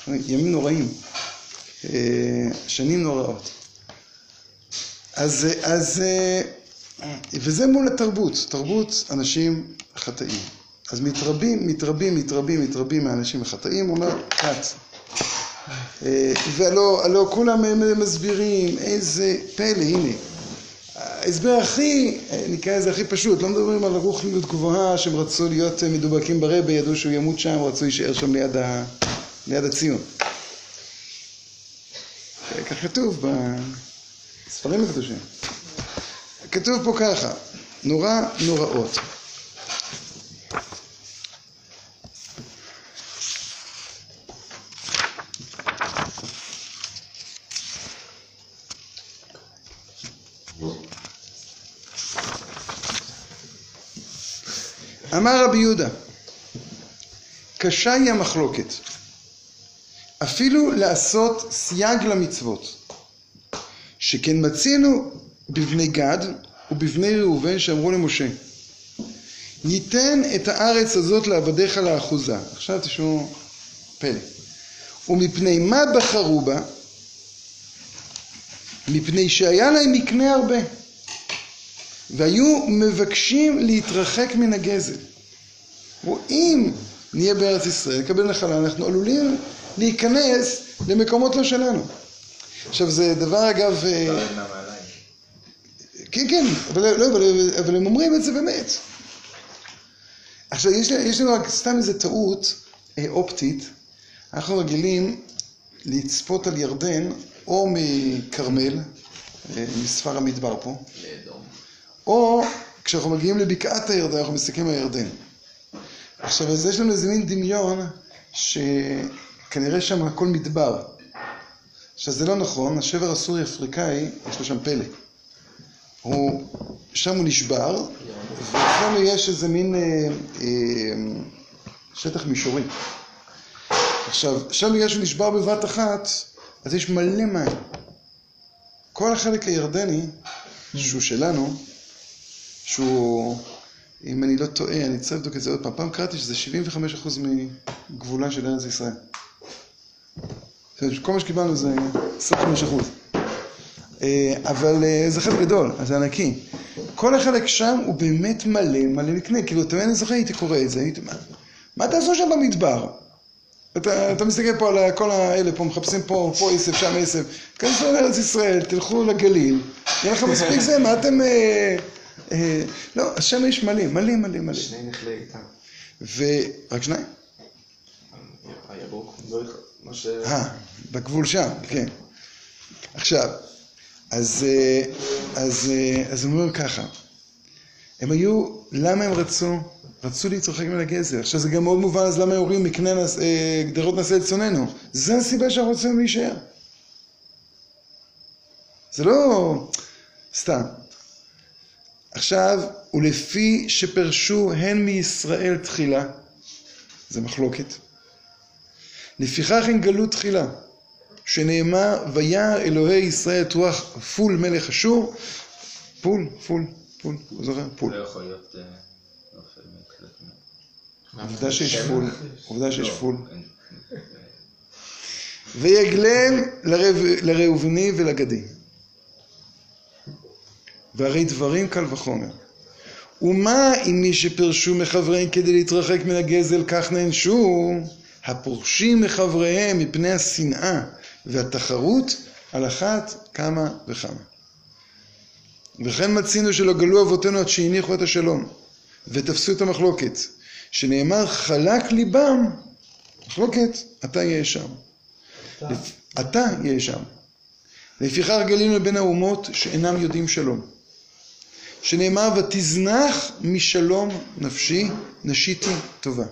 ימים נוראים, אה, שנים נוראות. אז, אז, אה, וזה מול התרבות, תרבות אנשים חטאים. אז מתרבים, מתרבים, מתרבים, מתרבים מהאנשים החטאים, אומר, קט. אה, והלא הלא כולם מסבירים, איזה פלא, הנה. ההסבר הכי, נקרא לזה הכי פשוט, לא מדברים על רוחניות גבוהה שהם רצו להיות מדובקים ברבה, ידעו שהוא ימות שם, רצו להישאר שם ליד, ה, ליד הציון. כך כתוב בספרים הקדושים. כתוב פה ככה, נורא נוראות. אמר רבי יהודה, קשה היא המחלוקת, אפילו לעשות סייג למצוות, שכן מצינו בבני גד ובבני ראובן שאמרו למשה, ניתן את הארץ הזאת לעבדיך לאחוזה. עכשיו תשמעו פלא. ומפני מה בחרו בה? מפני שהיה להם מקנה הרבה. והיו מבקשים להתרחק מן הגזל. אם נהיה בארץ ישראל, נקבל נחלה, אנחנו עלולים להיכנס למקומות לא שלנו. עכשיו זה דבר אגב... כן, כן, אבל, לא, אבל, אבל הם אומרים את זה באמת. עכשיו יש, יש לנו רק סתם איזו טעות אה, אופטית, אנחנו רגילים לצפות על ירדן או מכרמל, אה, מספר המדבר פה, או כשאנחנו מגיעים לבקעת הירדן, אנחנו מסתכלים על ירדן. עכשיו, אז יש לנו איזה מין דמיון שכנראה שם הכל מדבר. עכשיו, זה לא נכון, השבר הסורי-אפריקאי, יש לו שם פלא. הוא, שם הוא נשבר, ואצלנו יש איזה מין אה, אה, שטח מישורי. עכשיו, שם בגלל שהוא נשבר בבת אחת, אז יש מלא מים. כל החלק הירדני, שהוא שלנו, שהוא, אם אני לא טועה, אני צריך לבדוק את זה עוד פעם. פעם קראתי שזה 75% מגבולה של ארץ ישראל. כל מה שקיבלנו זה 25%. אה, אבל אה, זה חלק גדול, אז זה ענקי. כל החלק שם הוא באמת מלא, מלא מקנה. כאילו, תמיד אני זוכר, הייתי קורא את זה, הייתי, מה, מה תעשו שם במדבר? אתה, אתה מסתכל פה על כל האלה, פה מחפשים פה, פה עשב, שם עשב. כנסו לארץ ישראל, תלכו לגליל, יהיה לכם מספיק זה, מה אתם... אה, אה, לא, שם יש מלא, מלא, מלא, מלא. שני נחלי איתם. ו... רק שניים? הירוק, מה ש... אה, בגבול שם, כן. עכשיו, אז, אה, אז, אה, אז הם אומרים ככה, הם היו, למה הם רצו? רצו להתרחק מן הגזר. עכשיו זה גם מאוד מובן, אז למה הם אומרים מקנה נס, אה, גדרות נשא את צוננו? זה הסיבה שאנחנו רוצים להישאר. זה לא סתם. עכשיו, ולפי שפרשו הן מישראל תחילה, זה מחלוקת, לפיכך הם גלו תחילה, שנאמר, וירא אלוהי ישראל את רוח פול מלך אשור, פול, פול, פול, הוא זוכר? פול. לא יכול להיות... אה, לא חלק מה- עובדה שיש פול, עובדה שיש לא, פול. ויגלם לראובני ולגדי. והרי דברים קל וחומר. ומה אם מי שפרשו מחבריהם כדי להתרחק מן הגזל כך נענשו? הפורשים מחבריהם מפני השנאה והתחרות על אחת כמה וכמה. וכן מצינו שלא גלו אבותינו עד שהניחו את השלום ותפסו את המחלוקת, שנאמר חלק ליבם מחלוקת, אתה יהיה שם. אתה יהיה שם. לפיכך גלינו בין האומות שאינם יודעים שלום. שנאמר, ותזנח משלום נפשי, נשיתי טובה.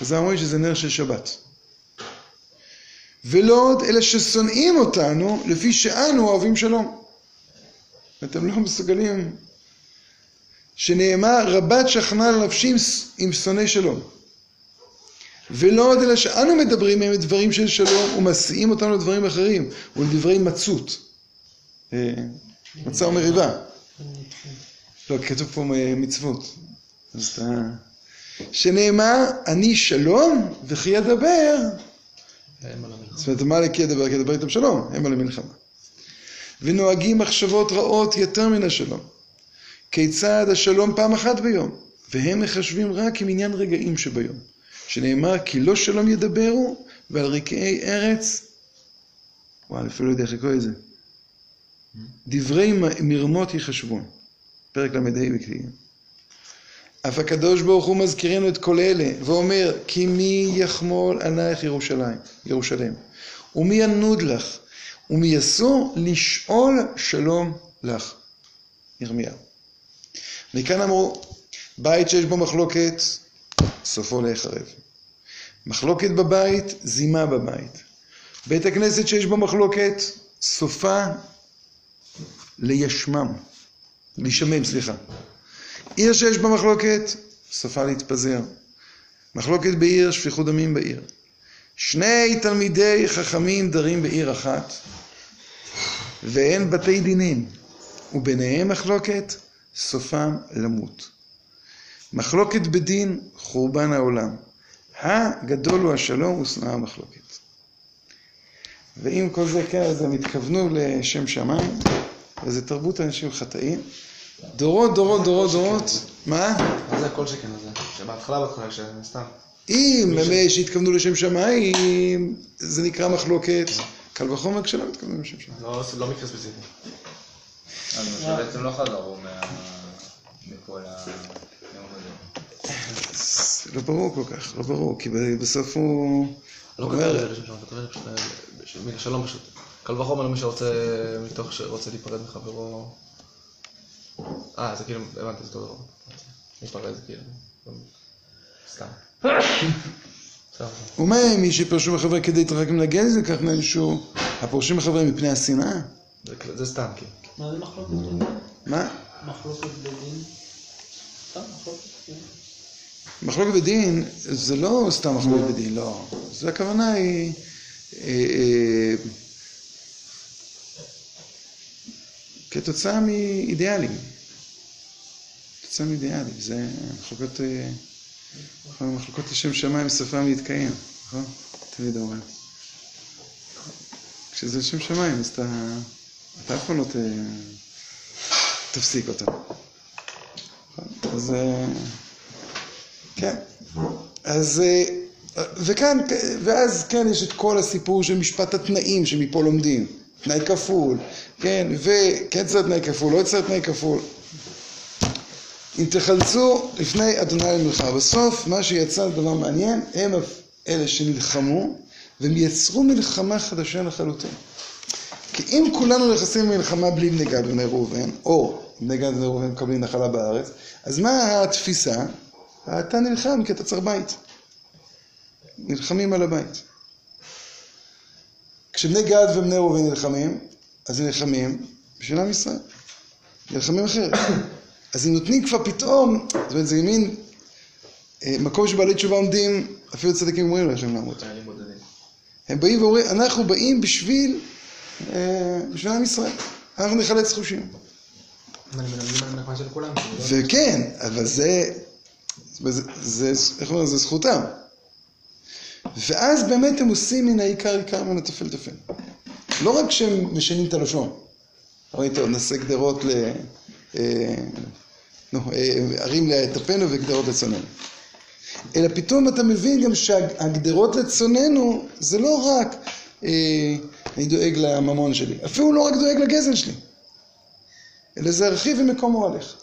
אז אומרים שזה נר של שבת. ולא עוד אלה ששונאים אותנו, לפי שאנו אוהבים שלום. אתם לא מסוגלים, שנאמר, רבת שכנה לנפשי עם שונאי שלום. ולא עוד אלא שאנו מדברים מהם דברים של שלום ומסיעים אותנו לדברים אחרים, ולדברי מצות. אה, מצה ומריבה. לא, כתוב פה מצוות. אז אתה... שנאמר, אני שלום וכי אדבר. זאת אומרת, מה? כי אדבר איתם שלום, הם על המלחמה. ונוהגים מחשבות רעות יותר מן השלום. כיצד השלום פעם אחת ביום, והם מחשבים רק עם עניין רגעים שביום. שנאמר, כי לא שלום ידברו, ועל רקיעי ארץ, וואי, אני אפילו לא יודע איך לקרוא את זה. דברי מרמות יחשבון. פרק ל"ה בקריאה. אף הקדוש ברוך הוא מזכירנו את כל אלה, ואומר, כי מי יחמול עלייך ירושלים, ירושלם, ומי ינוד לך, ומי יסור לשאול שלום לך. ירמיהו. מכאן אמרו, בית שיש בו מחלוקת, סופו להיחרב. מחלוקת בבית, זימה בבית. בית הכנסת שיש בו מחלוקת, סופה לישמם, להישמם, סליחה. עיר שיש בה מחלוקת, סופה להתפזר. מחלוקת בעיר, שפיכות דמים בעיר. שני תלמידי חכמים דרים בעיר אחת, ואין בתי דינים, וביניהם מחלוקת, סופם למות. מחלוקת בדין, חורבן העולם. הגדול הוא השלום ושנאה המחלוקת. ועם כל זה, כן, אז הם התכוונו לשם שמיים, וזה תרבות אנשים חטאים. דורות, דורות, דורות, דורות, מה? מה זה הכל שכן הזה? שבהתחלה, בהתחלה, שסתם. אם הם שהתכוונו לשם שמיים, זה נקרא מחלוקת. קל וחומר כשלא מתכוונים לשם שמיים. לא לא מקרה ספציפי. אז משה בעצם לא חזרו מה- מכל הנאום הזה. לא ברור כל כך, לא ברור, כי בסוף הוא לא אומר, זה זה פשוט אה. קל וחומר למי שרוצה, מתוך שרוצה להיפרד מחברו. אה, זה כאילו, הבנתי, זה אותו דבר. זה כאילו, סתם. אומר, מי שפרשו מחברי כדי להתרחק מן הגזל, כך נענשו הפורשים מחברי מפני השנאה. זה- סתם, כאילו. מה זה מחלוקת בדין? מה? מחלוקת בדין? סתם מחלוקת. כן. מחלוקת בדין זה לא סתם מחלוקת בדין, לא. זה הכוונה היא... אה, אה, כתוצאה מאידיאלים. כתוצאה מאידיאלים. זה מחלוקות... אה, מחלוקות לשם שמיים סופם להתקיים, נכון? תמיד אומרים. כשזה לשם שמיים, אז אתה... אף פעם לא. תפסיק אותם. נכון? אז... אה, כן. אז, אה, וכאן, ואז כן יש את כל הסיפור של משפט התנאים שמפה לומדים. תנאי כפול, כן, וכן צריך תנאי כפול, לא צריך תנאי כפול. אם תחלצו לפני אדוני למלחמה. בסוף, מה שיצא דבר מעניין, הם אלה שנלחמו, והם יצרו מלחמה חדשה לחלוטין. כי אם כולנו נכנסים למלחמה בלי בני גד ובני ראובן, או בני גד ובני ראובן מקבלים נחלה בארץ, אז מה התפיסה? אתה נלחם כי אתה צריך בית. נלחמים על הבית. כשבני גד ובני ראובן נלחמים, אז נלחמים בשביל עם ישראל. נלחמים אחרת. אז הם נותנים כבר פתאום, זאת אומרת, זה מין אה, מקום שבעלי תשובה עומדים, אפילו צדיקים גמורים לא יכולים לעמוד. הם באים ואומרים, אנחנו באים בשביל, אה, בשביל עם ישראל. אנחנו נחלץ חושים. לא- וכן, אבל זה, איך אומרים, זה זכותם. ואז באמת הם עושים מן העיקר עיקר מן הטפל טפל. לא רק שהם משנים את הלשון. אומרים, טוב, נעשה גדרות ל... נו, אה, ערים לטפנו וגדרות לצוננו. אלא פתאום אתה מבין גם שהגדרות לצוננו זה לא רק אה, אני דואג לממון שלי, אפילו לא רק דואג לגזל שלי, אלא זה הרחיב ומקום אוהלך.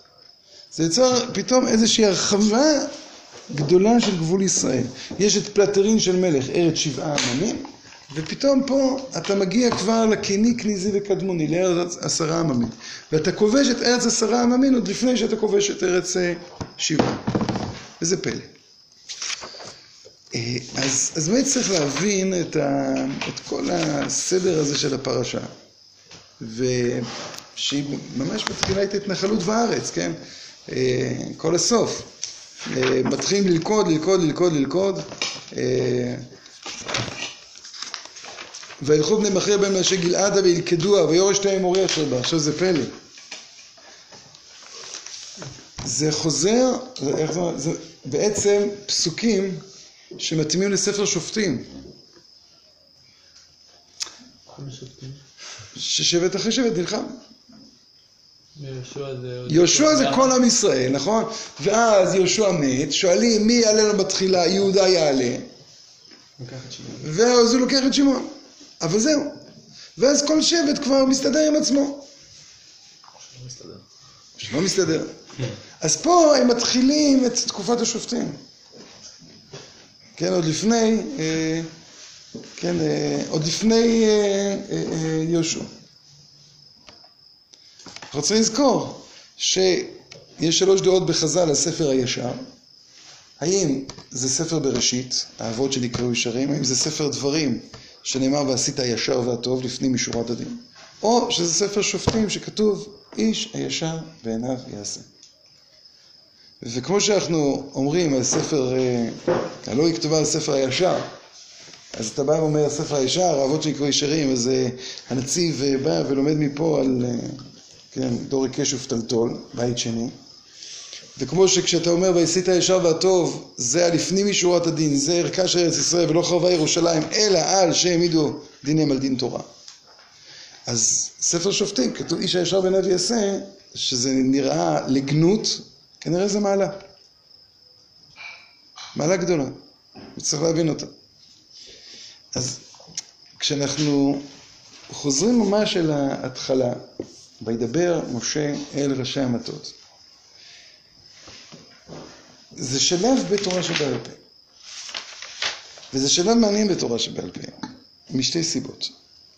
זה יוצר פתאום איזושהי הרחבה גדולה של גבול ישראל. יש את פלטרין של מלך, ארץ שבעה עממים, ופתאום פה אתה מגיע כבר לקיני, כניזי וקדמוני, לארץ עשרה עממים. ואתה כובש את ארץ עשרה עממים עוד לפני שאתה כובש את ארץ אה, שבעה. וזה פלא. אה, אז, אז באמת צריך להבין את, ה, את כל הסדר הזה של הפרשה. ושהיא ממש מתחילה את ההתנחלות בארץ, כן? אה, כל הסוף. מתחילים ללכוד, ללכוד, ללכוד, ללכוד. וילכו בני מכריע בהם לאנשי גלעדה וילכדוה ויורש תאי מורי אשר בה. עכשיו זה פלא. זה חוזר, זה, איך זה, זה בעצם פסוקים שמתאימים לספר שופטים. ששבט אחרי שבט נלחם. יהושע זה... כל עם ישראל, נכון? ואז יהושע מת, שואלים מי יעלה לו בתחילה, יהודה יעלה. ואז הוא לוקח את שמעון. אבל זהו. ואז כל שבט כבר מסתדר עם עצמו. לא מסתדר. שלא מסתדר. אז פה הם מתחילים את תקופת השופטים. כן, עוד לפני, אה, כן, אה, עוד לפני אה, יהושע. אנחנו צריכים לזכור שיש שלוש דעות בחז"ל על ספר הישר. האם זה ספר בראשית, האבות שנקראו ישרים, האם זה ספר דברים שנאמר ועשית הישר והטוב לפנים משורת הדין, או שזה ספר שופטים שכתוב איש הישר בעיניו יעשה. וכמו שאנחנו אומרים על ספר, אה, הלא היא כתובה על ספר הישר, אז אתה בא ואומר ספר הישר, האבות שנקראו ישרים, אז אה, הנציב אה, בא ולומד מפה על, כן, דור עיקש ופתלתול, בית שני. וכמו שכשאתה אומר ועשית הישר והטוב, זה הלפנים משורת הדין, זה ערכה של ארץ ישראל ולא חרבה ירושלים, אלא על שהעמידו דינים על דין תורה. אז ספר שופטים, כתוב איש הישר בעיניו יעשה, שזה נראה לגנות, כנראה זה מעלה. מעלה גדולה, וצריך להבין אותה. אז כשאנחנו חוזרים ממש אל ההתחלה, וידבר משה אל ראשי המטות. זה שלב בתורה שבעל פה. וזה שלב מעניין בתורה שבעל פה, משתי סיבות.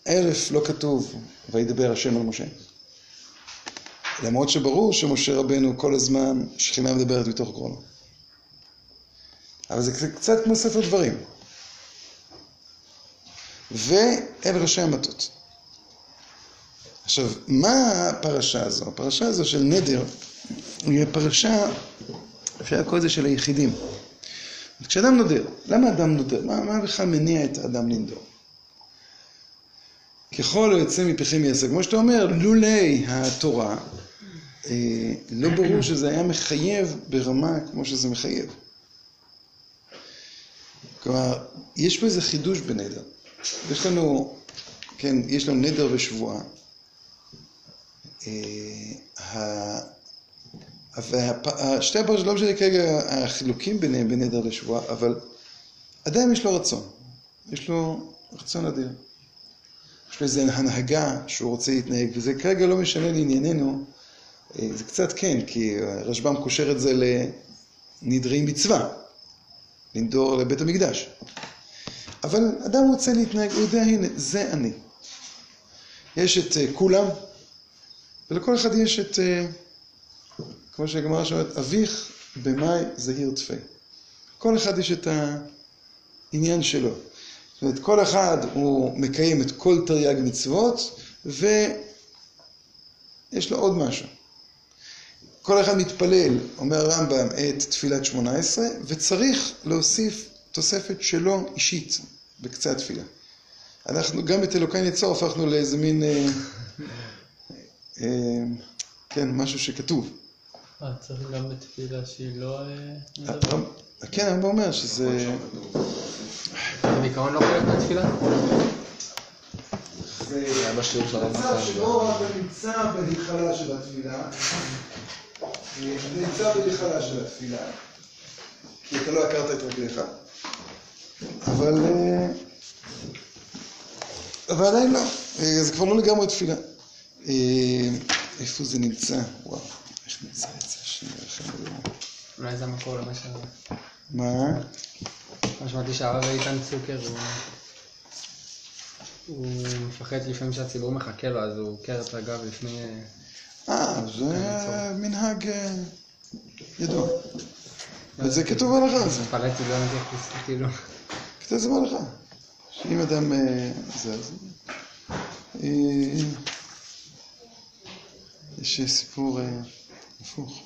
אלף, לא כתוב, וידבר השם על משה. למרות שברור שמשה רבנו כל הזמן שכינה מדברת מתוך גרונו. אבל זה קצת כמו ספר דברים. ואל ראשי המטות. עכשיו, מה הפרשה הזו? הפרשה הזו של נדר היא פרשה, לקרוא את זה של היחידים. כשאדם נודר, למה אדם נודר? מה, מה בכלל מניע את האדם לנדור? ככל היוצא מפיכם יעשה. כמו שאתה אומר, לולי התורה, אה, לא ברור שזה היה מחייב ברמה כמו שזה מחייב. כלומר, יש פה איזה חידוש בנדר. יש לנו, כן, יש לנו נדר ושבועה. אה, שתי הפרשות, לא משנה כרגע החילוקים ביניהם בין נדר לשבועה, אבל עדיין יש לו רצון. יש לו רצון אדיר. יש לו איזו הנהגה שהוא רוצה להתנהג, וזה כרגע לא משנה לענייננו. אה, זה קצת כן, כי רשב"ם קושר את זה לנדרי מצווה, לנדור לבית המקדש. אבל אדם רוצה להתנהג, הוא יודע, הנה, זה אני. יש את uh, כולם, ולכל אחד יש את, uh, כמו שהגמרא שאומרת, אביך במאי זהיר תפי. כל אחד יש את העניין שלו. זאת אומרת, כל אחד הוא מקיים את כל תרי"ג מצוות, ויש לו עוד משהו. כל אחד מתפלל, אומר הרמב"ם, את תפילת שמונה עשרה, וצריך להוסיף תוספת שלו אישית בקצה התפילה. אנחנו גם את אלוקי נצור הפכנו לאיזה מין, אה, אה, כן, משהו שכתוב. אה, צריך גם בתפילה שהיא לא... אה, הרמב"ם- כן, הרמב"ם אומר שזה... זה בעיקרון לא חלק מהתפילה? זה היה בשיעור של הרמב"ם. מצב שבו אתה נמצא בהיכלה של התפילה, נמצא בהיכלה של התפילה, כי אתה לא הכרת את רגליך, אבל, אה, אבל עדיין לא, זה כבר לא לגמרי תפילה. איפה זה נמצא? וואו, איך נמצא אולי זה המקור למה ש... מה? מה שמעתי שהרב איתן צוקר הוא... הוא מפחד לפעמים שהציבור מחכה לו, אז הוא עוקר את הגב לפני... אה, זה מנהג אה, ידוע. וזה כתוב בהלכה, זה התפלאתי לא מתייחס, כאילו... כתוב זה בהלכה. שאם אדם אה, זה, אז... אה, יש סיפור הפוך.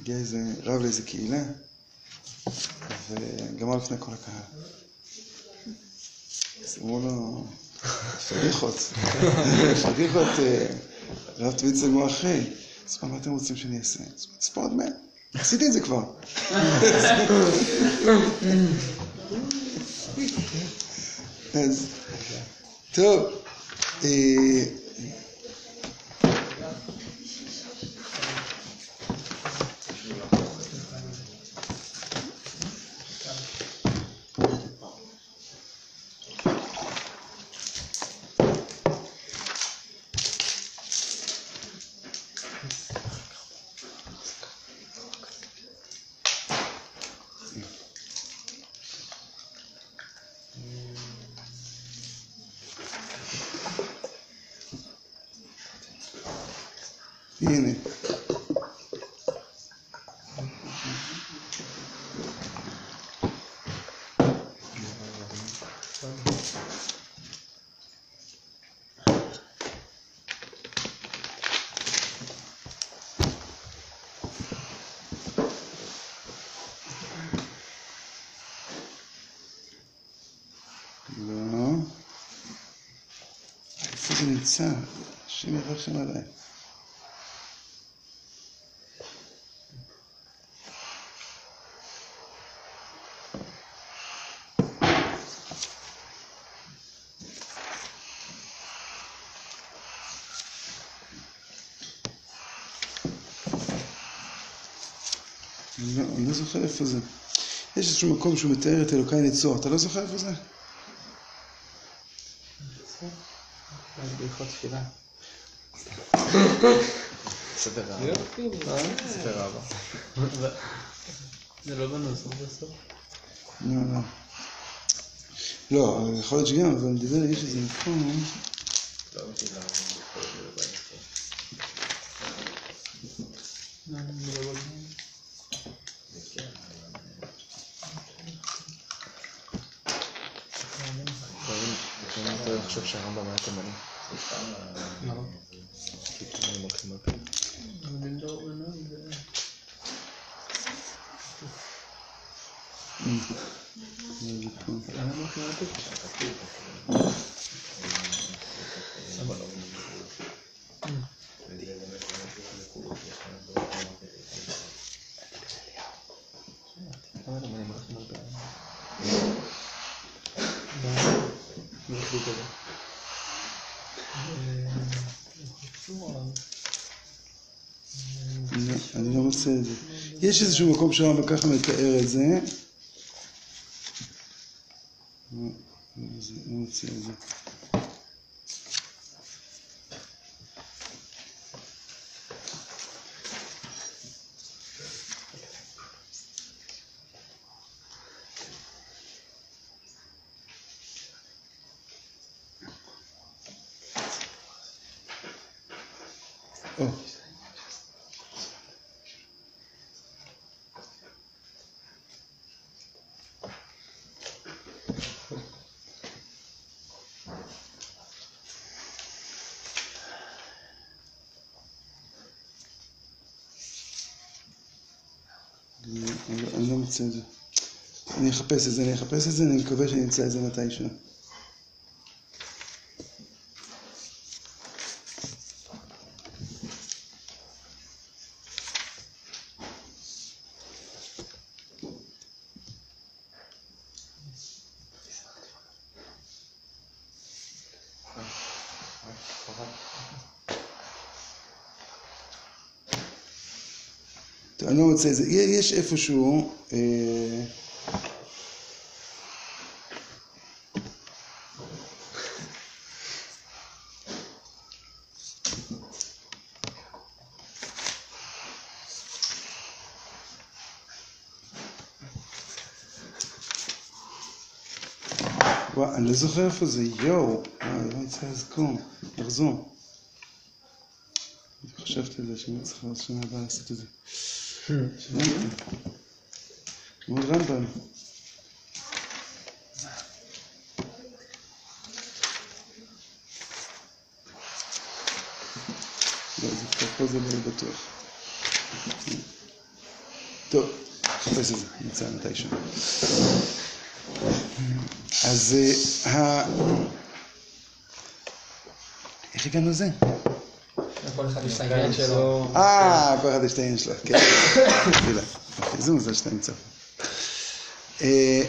הגיע איזה רב לאיזה קהילה, וגמר לפני כל הקהל. אז אמרו לו, פדיחות, פדיחות, אה, רב תמיד סגמו אחרי. אז מה אתם רוצים שאני אעשה? אז הוא ספור עד מאה. עשיתי את זה כבר. אז, טוב, אה, הנה. לא. איפה זה נמצא? השם ירחם עליי. לא, אני לא זוכר איפה זה. יש איזשהו מקום שהוא מתאר את אלוקיי נצור, אתה לא זוכר איפה זה? בהלכות תפילה. ספר רע. ספר רע. זה לא בנוסח בסוף. לא, לא. לא, יכול להיות שגם, אבל אני מדבר, יש איזה מקום. לא אמיתי למה אני יכול להיות בעייתי. לפעמים אתה חושב שהרמב"ם היה תימני. כי תימנים הולכים על פי. למה תימנים הולכים על פי? מי החליט את זה? לא, אני לא מוצא את זה. יש איזשהו מקום שהרמב"ם ככה מתאר את זה. לא, לא, זה- לא מוצא את זה. או. אני מוצא את זה. אני אחפש את זה, אני אחפש את זה, אני מקווה שאני אמצא את זה מתישהו. אני לא מוצא את זה. יש איפשהו... Äh, וואי, אני לא זוכר איפה זה, יואו, אני לא רוצה לזכור, לחזור. חשבתי על זה שאני צריך לעשות שנה הבאה לעשות את זה. מאוד רמב"ם. לא, זה כבר פה זה לא בטוח. טוב, נחפש את זה, נמצא מתישהו. אז אה, ה... איך הגענו לזה? לכל אחד יש את העניין שלו. אה, כל אחד יש את העניין שלו, כן. אוקיי, זה מזל שאתה נמצא. אה,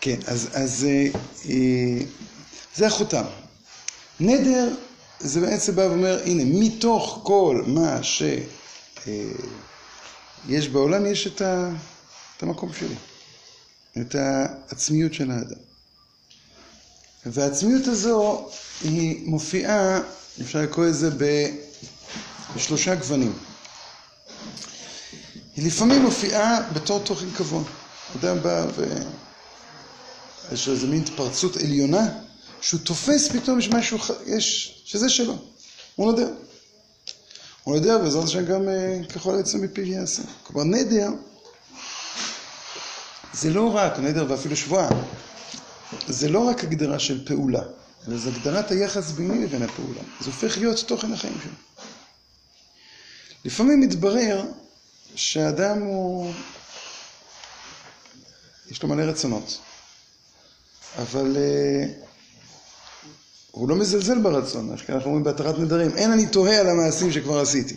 כן, אז, אז אה, אה, זה החותם. נדר זה בעצם בא ואומר, הנה, מתוך כל מה שיש בעולם, יש את, ה, את המקום שלי, את העצמיות של האדם. והעצמיות הזו היא מופיעה, אפשר לקרוא לזה בשלושה גוונים. היא לפעמים מופיעה בתור תוכן קבוע. אדם בא ו... יש לו איזה מין התפרצות עליונה, שהוא תופס פתאום יש משהו, יש, שזה שלו. הוא נודר. הוא נודר, בעזרת השם גם אה, ככל היצא מפיו יעשה. כלומר, נדר זה לא רק, נדר ואפילו שבועה, זה לא רק הגדרה של פעולה, אלא זה הגדרת היחס ביני לבין הפעולה. זה הופך להיות תוכן החיים שלו. לפעמים מתברר שהאדם הוא... יש לו מלא רצונות, אבל uh, הוא לא מזלזל ברצון, איך אנחנו אומרים בהתרת נדרים, אין אני תוהה על המעשים שכבר עשיתי.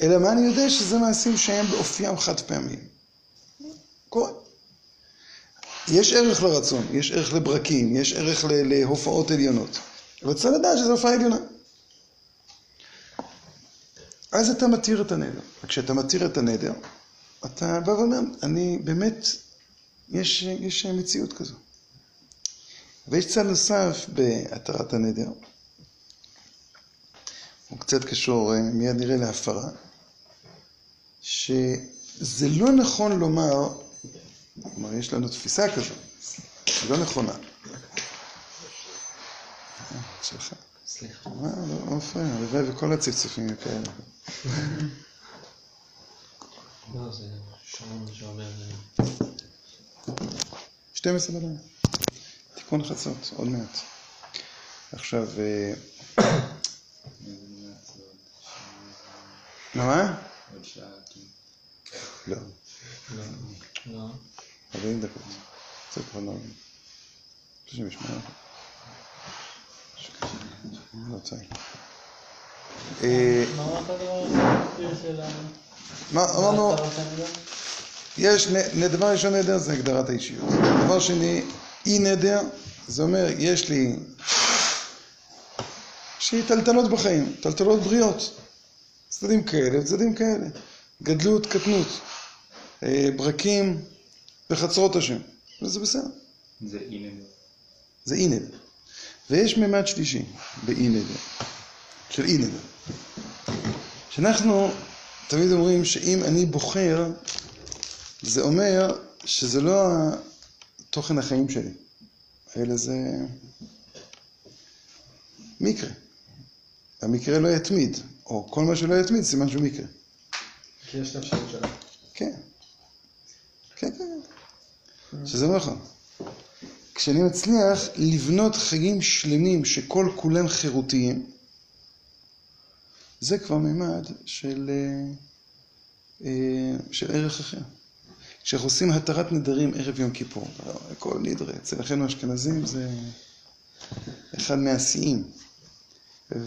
אלא מה אני יודע שזה מעשים שהם באופיים חד פעמיים. יש ערך לרצון, יש ערך לברקים, יש ערך להופעות עליונות. אבל צריך לדעת שזו הופעה עליונה. אז אתה מתיר את הנדר. וכשאתה מתיר את הנדר, אתה בא ואומר, אני באמת, יש, יש מציאות כזו. ויש צד נוסף בהתרת הנדר, הוא קצת קשור, אה, מיד נראה להפרה, שזה לא נכון לומר, כלומר יש לנו תפיסה כזו, היא לא נכונה. אה, שלך. סליחה. מה, לא לא מפריע, הלוואי וכל הצפצופים יהיו כאלה. לא, זה שעון שאומר... 12 בלילה. תיקון חצות, עוד מעט. עכשיו, אה, מה? עוד שעה, כן. לא, לא. לא. 40 דקות. זה כבר לא... 38. לא. אה, מה אמרת ה... מה, אמרנו? יש, דבר ראשון נדר זה הגדרת האישיות. דבר שני, אי נדר, זה אומר, יש לי, לי טלטלות בחיים, טלטלות בריאות. צדדים כאלה וצדדים כאלה. גדלות, קטנות, אה, ברקים וחצרות השם. וזה בסדר. זה איננו. זה אי נדר. ויש ממד שלישי באי נדר, של אי נדר. שאנחנו תמיד אומרים שאם אני בוחר, זה אומר שזה לא תוכן החיים שלי, אלא זה מקרה. המקרה לא יתמיד, או כל מה שלא יתמיד, סימן שהוא מקרה. כי יש את האפשרות שלה. כן. כן, כן. שזה לא נכון. כשאני מצליח לבנות חיים שלמים שכל כולם חירותיים, זה כבר מימד של, אה, אה, של ערך אחר. כשאנחנו עושים התרת נדרים ערב יום כיפור, הכל נדרה, אצל אחינו האשכנזים זה אחד מהשיאים. ויש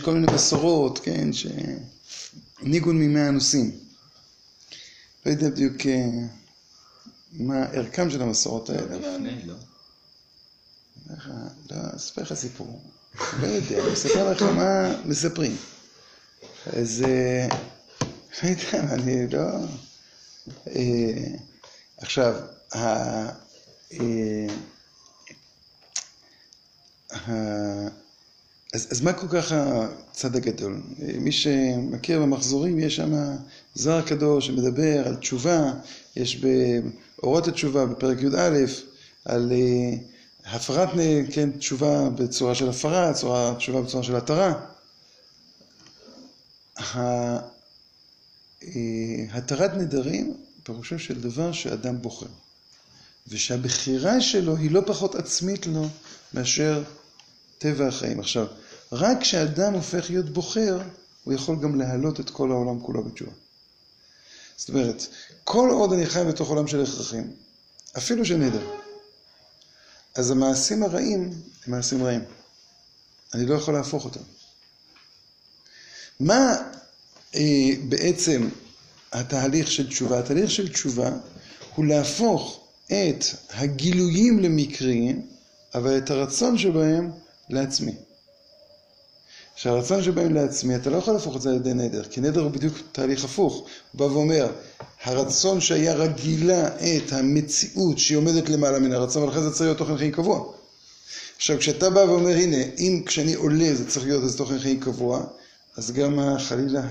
כל מיני בשורות, כן, שניגון מימי הנושאים. לא יודע בדיוק אה, מה ערכם של המסורות האלה. לפני, לא? ה- לא, אספר לך סיפור. לא יודע, אני אספר לך מה מספרים. אז אה, לא יודע, אני לא... אה, עכשיו, אה, אז, אז מה כל כך הצד הגדול? מי שמכיר במחזורים, יש שם זוהר קדוש שמדבר על תשובה, יש באורות התשובה בפרק י"א, על הפרת, כן, תשובה בצורה של הפרה, צורה, תשובה בצורה של התרה. אה, התרת נדרים, פירושו של דבר שאדם בוחר. ושהבחירה שלו היא לא פחות עצמית לו מאשר טבע החיים. עכשיו, רק כשאדם הופך להיות בוחר, הוא יכול גם להעלות את כל העולם כולו בתשובה. זאת אומרת, כל עוד אני חי בתוך עולם של הכרחים, אפילו של נדר, אז המעשים הרעים הם מעשים רעים. אני לא יכול להפוך אותם. מה אה, בעצם התהליך של תשובה? התהליך של תשובה הוא להפוך את הגילויים למקריים, אבל את הרצון שבהם לעצמי. שהרצון שבהם לעצמי, אתה לא יכול להפוך את זה על ידי נדר, כי נדר הוא בדיוק תהליך הפוך. הוא בא ואומר, הרצון שהיה רגילה את המציאות שהיא עומדת למעלה מן הרצון, ולכן זה צריך להיות תוכן חיים קבוע. עכשיו, כשאתה בא ואומר, הנה, אם כשאני עולה זה צריך להיות איזה תוכן חיים קבוע, אז גם חלילה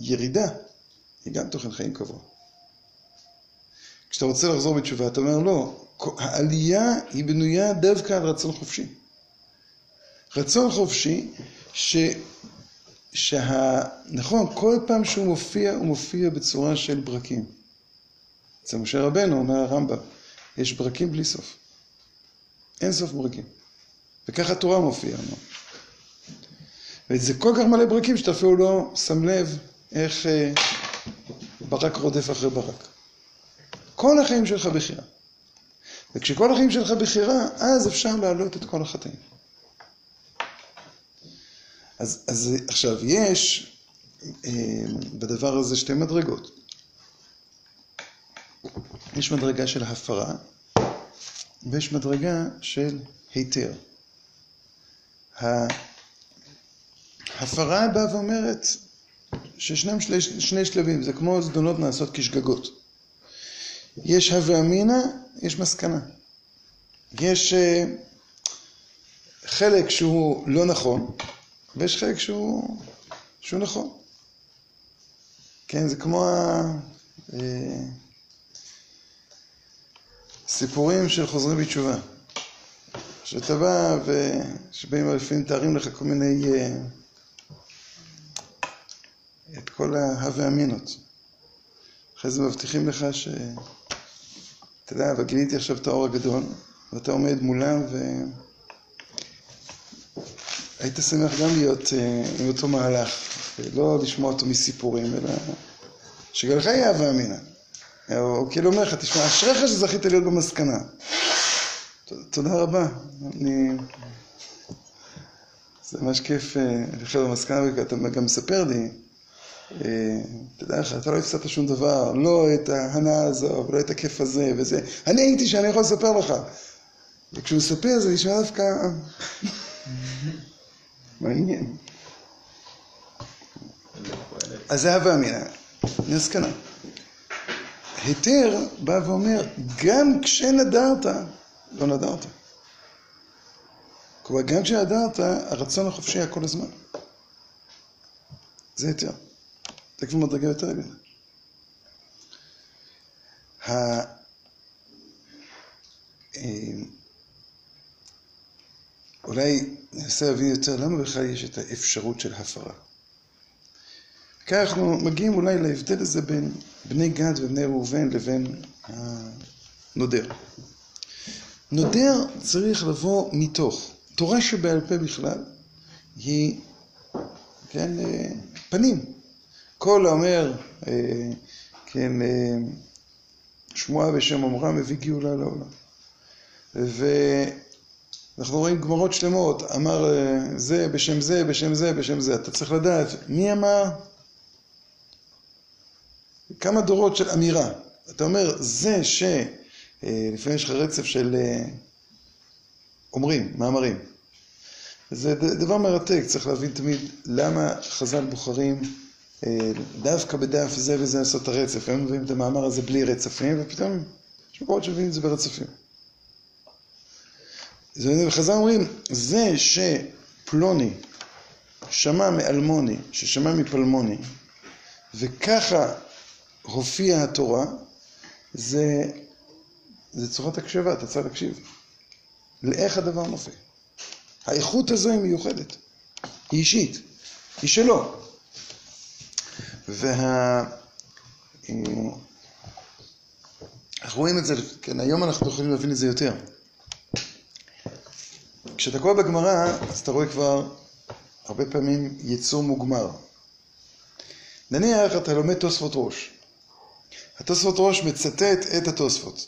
הירידה היא גם תוכן חיים קבוע. כשאתה רוצה לחזור בתשובה, אתה אומר, לא, העלייה היא בנויה דווקא על רצון חופשי. רצון חופשי, ש... שה... נכון, כל פעם שהוא מופיע, הוא מופיע בצורה של ברקים. אצל משה רבנו, אומר הרמב"ם, יש ברקים בלי סוף. אין סוף ברקים. וככה התורה מופיעה. לא? וזה כל כך מלא ברקים שאתה אפילו לא שם לב איך אה, ברק רודף אחרי ברק. כל החיים שלך בחירה. וכשכל החיים שלך בחירה, אז אפשר להעלות את כל החטאים. אז, אז עכשיו, יש אה, בדבר הזה שתי מדרגות. יש מדרגה של הפרה, ויש מדרגה של היתר. ההפרה באה ואומרת ששניהם שני, שני שלבים, זה כמו זדונות נעשות כשגגות. יש הווה אמינא, יש מסקנה. יש אה, חלק שהוא לא נכון, ויש חלק שהוא, שהוא נכון. כן, זה כמו הסיפורים אה, של חוזרים בתשובה. שאתה בא ושבאים לפעמים מתארים לך כל מיני, אה, את כל ההווה אמינות. אחרי זה מבטיחים לך ש... אתה יודע, אבל גיליתי עכשיו את האור הגדול, ואתה עומד מולם ו... היית שמח גם להיות uh, עם אותו מהלך, ולא לשמוע אותו מסיפורים, אלא שגם לך יהיה אהבה אמינה. או כאילו אומר לך, תשמע, אשריך שזכית להיות במסקנה. תודה רבה. אני... זה ממש כיף אה, לחיות במסקנה, ואתה גם מספר לי, אה, תדע לך, אתה לא הפסדת שום דבר, לא את ההנאה הזו, ולא את הכיף הזה וזה. אני הייתי שאני יכול לספר לך. וכשהוא מספר זה נשמע דווקא... מעניין. אז זה הווה אמינא, מסקנה. היתר בא ואומר, גם כשנדרת, לא נדרת. כלומר, גם כשנדרת, הרצון החופשי היה כל הזמן. זה היתר. זה כבר מדרגה יותר גדולה. אולי ננסה להבין יותר למה בכלל יש את האפשרות של הפרה. כאן אנחנו מגיעים אולי להבדל הזה בין בני גד ובני ראובן לבין הנודר. נודר צריך לבוא מתוך. תורה שבעל פה בכלל היא, כן, פנים. כל האומר, כן, שמועה בשם אומרה מביא גאולה לעולם. אנחנו רואים גמרות שלמות, אמר זה בשם זה, בשם זה, בשם זה. אתה צריך לדעת מי אמר, כמה דורות של אמירה. אתה אומר, זה ש... לפעמים יש לך רצף של אומרים, מאמרים. זה דבר מרתק, צריך להבין תמיד למה חז"ל בוחרים דווקא בדף זה וזה לעשות את הרצף. הם מביאים את המאמר הזה בלי רצפים, ופתאום יש מקומות שמביאים את זה ברצפים. וחז"ל אומרים, זה פלוני שמע מאלמוני, ששמע מפלמוני, וככה הופיעה התורה, זה, זה צורת הקשבה, אתה צריך להקשיב. לאיך הדבר מופיע. האיכות הזו היא מיוחדת, היא אישית, היא שלו. וה... אה, אנחנו רואים את זה, כן, היום אנחנו יכולים להבין את זה יותר. כשאתה קורא בגמרא, אז אתה רואה כבר הרבה פעמים יצור מוגמר. נניח אתה לומד תוספות ראש. התוספות ראש מצטט את התוספות.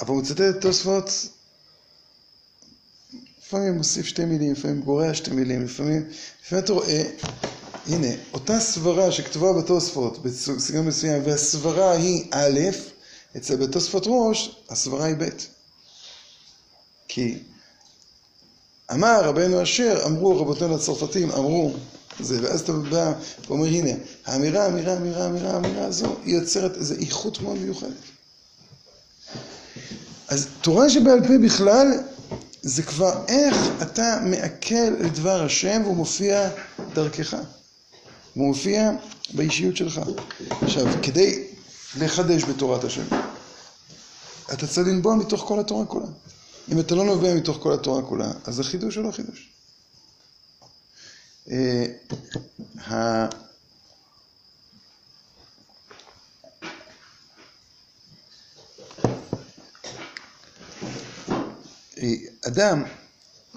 אבל הוא מצטט את התוספות, לפעמים מוסיף שתי מילים, לפעמים גורע שתי מילים, לפעמים, לפעמים אתה רואה, הנה, אותה סברה שכתובה בתוספות בסגנון מסוים, והסברה היא א', אצל בתוספות ראש, הסברה היא ב'. כי אמר רבנו אשר, אמרו רבותינו הצרפתים, אמרו זה, ואז אתה בא ואומר, הנה, האמירה, האמירה, האמירה, האמירה, האמירה הזו, היא יוצרת איזו איכות מאוד מיוחדת. אז תורה שבעל פה בכלל, זה כבר איך אתה מעכל את דבר השם והוא מופיע דרכך. הוא מופיע באישיות שלך. עכשיו, כדי לחדש בתורת השם, אתה צריך לנבוע מתוך כל התורה כולה. אם אתה לא נובע מתוך כל התורה כולה, אז החידוש הוא לא חידוש. אה, אה, אדם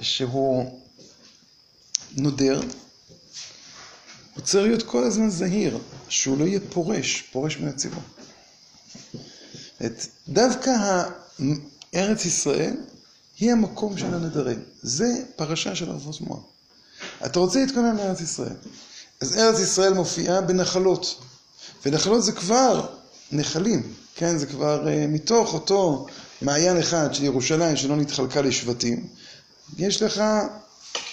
שהוא נודר, הוא צריך להיות כל הזמן זהיר, שהוא לא יהיה פורש, פורש מן הציבור. את, דווקא ארץ ישראל היא המקום של הנדרים. זה פרשה של ערבות מואב. אתה רוצה להתכונן לארץ ישראל. אז ארץ ישראל מופיעה בנחלות. ונחלות זה כבר נחלים, כן? זה כבר uh, מתוך אותו מעיין אחד של ירושלים שלא נתחלקה לשבטים. יש לך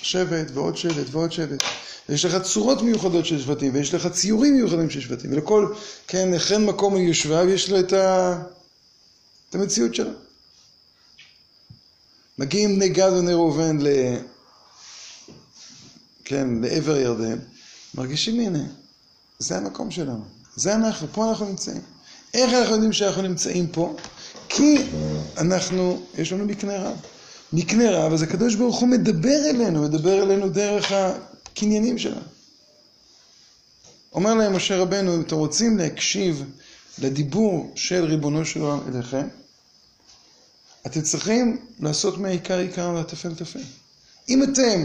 שבט ועוד שבט ועוד שבט. ויש לך צורות מיוחדות של שבטים, ויש לך ציורים מיוחדים של שבטים. ולכל, כן, לכן מקום מיושביו יש לו את, ה... את המציאות שלו. מגיעים בני גד ובני ראובן ל... כן, לעבר ירדן, מרגישים הנה, זה המקום שלנו, זה אנחנו, פה אנחנו נמצאים. איך אנחנו יודעים שאנחנו נמצאים פה? כי אנחנו, יש לנו מקנה רב. מקנה רב, אז הקדוש ברוך הוא מדבר אלינו, מדבר אלינו דרך הקניינים שלנו. אומר להם משה רבנו, אם אתם רוצים להקשיב לדיבור של ריבונו של עולם אליכם, אתם צריכים לעשות מהעיקר עיקר והטפל טפל. אם אתם,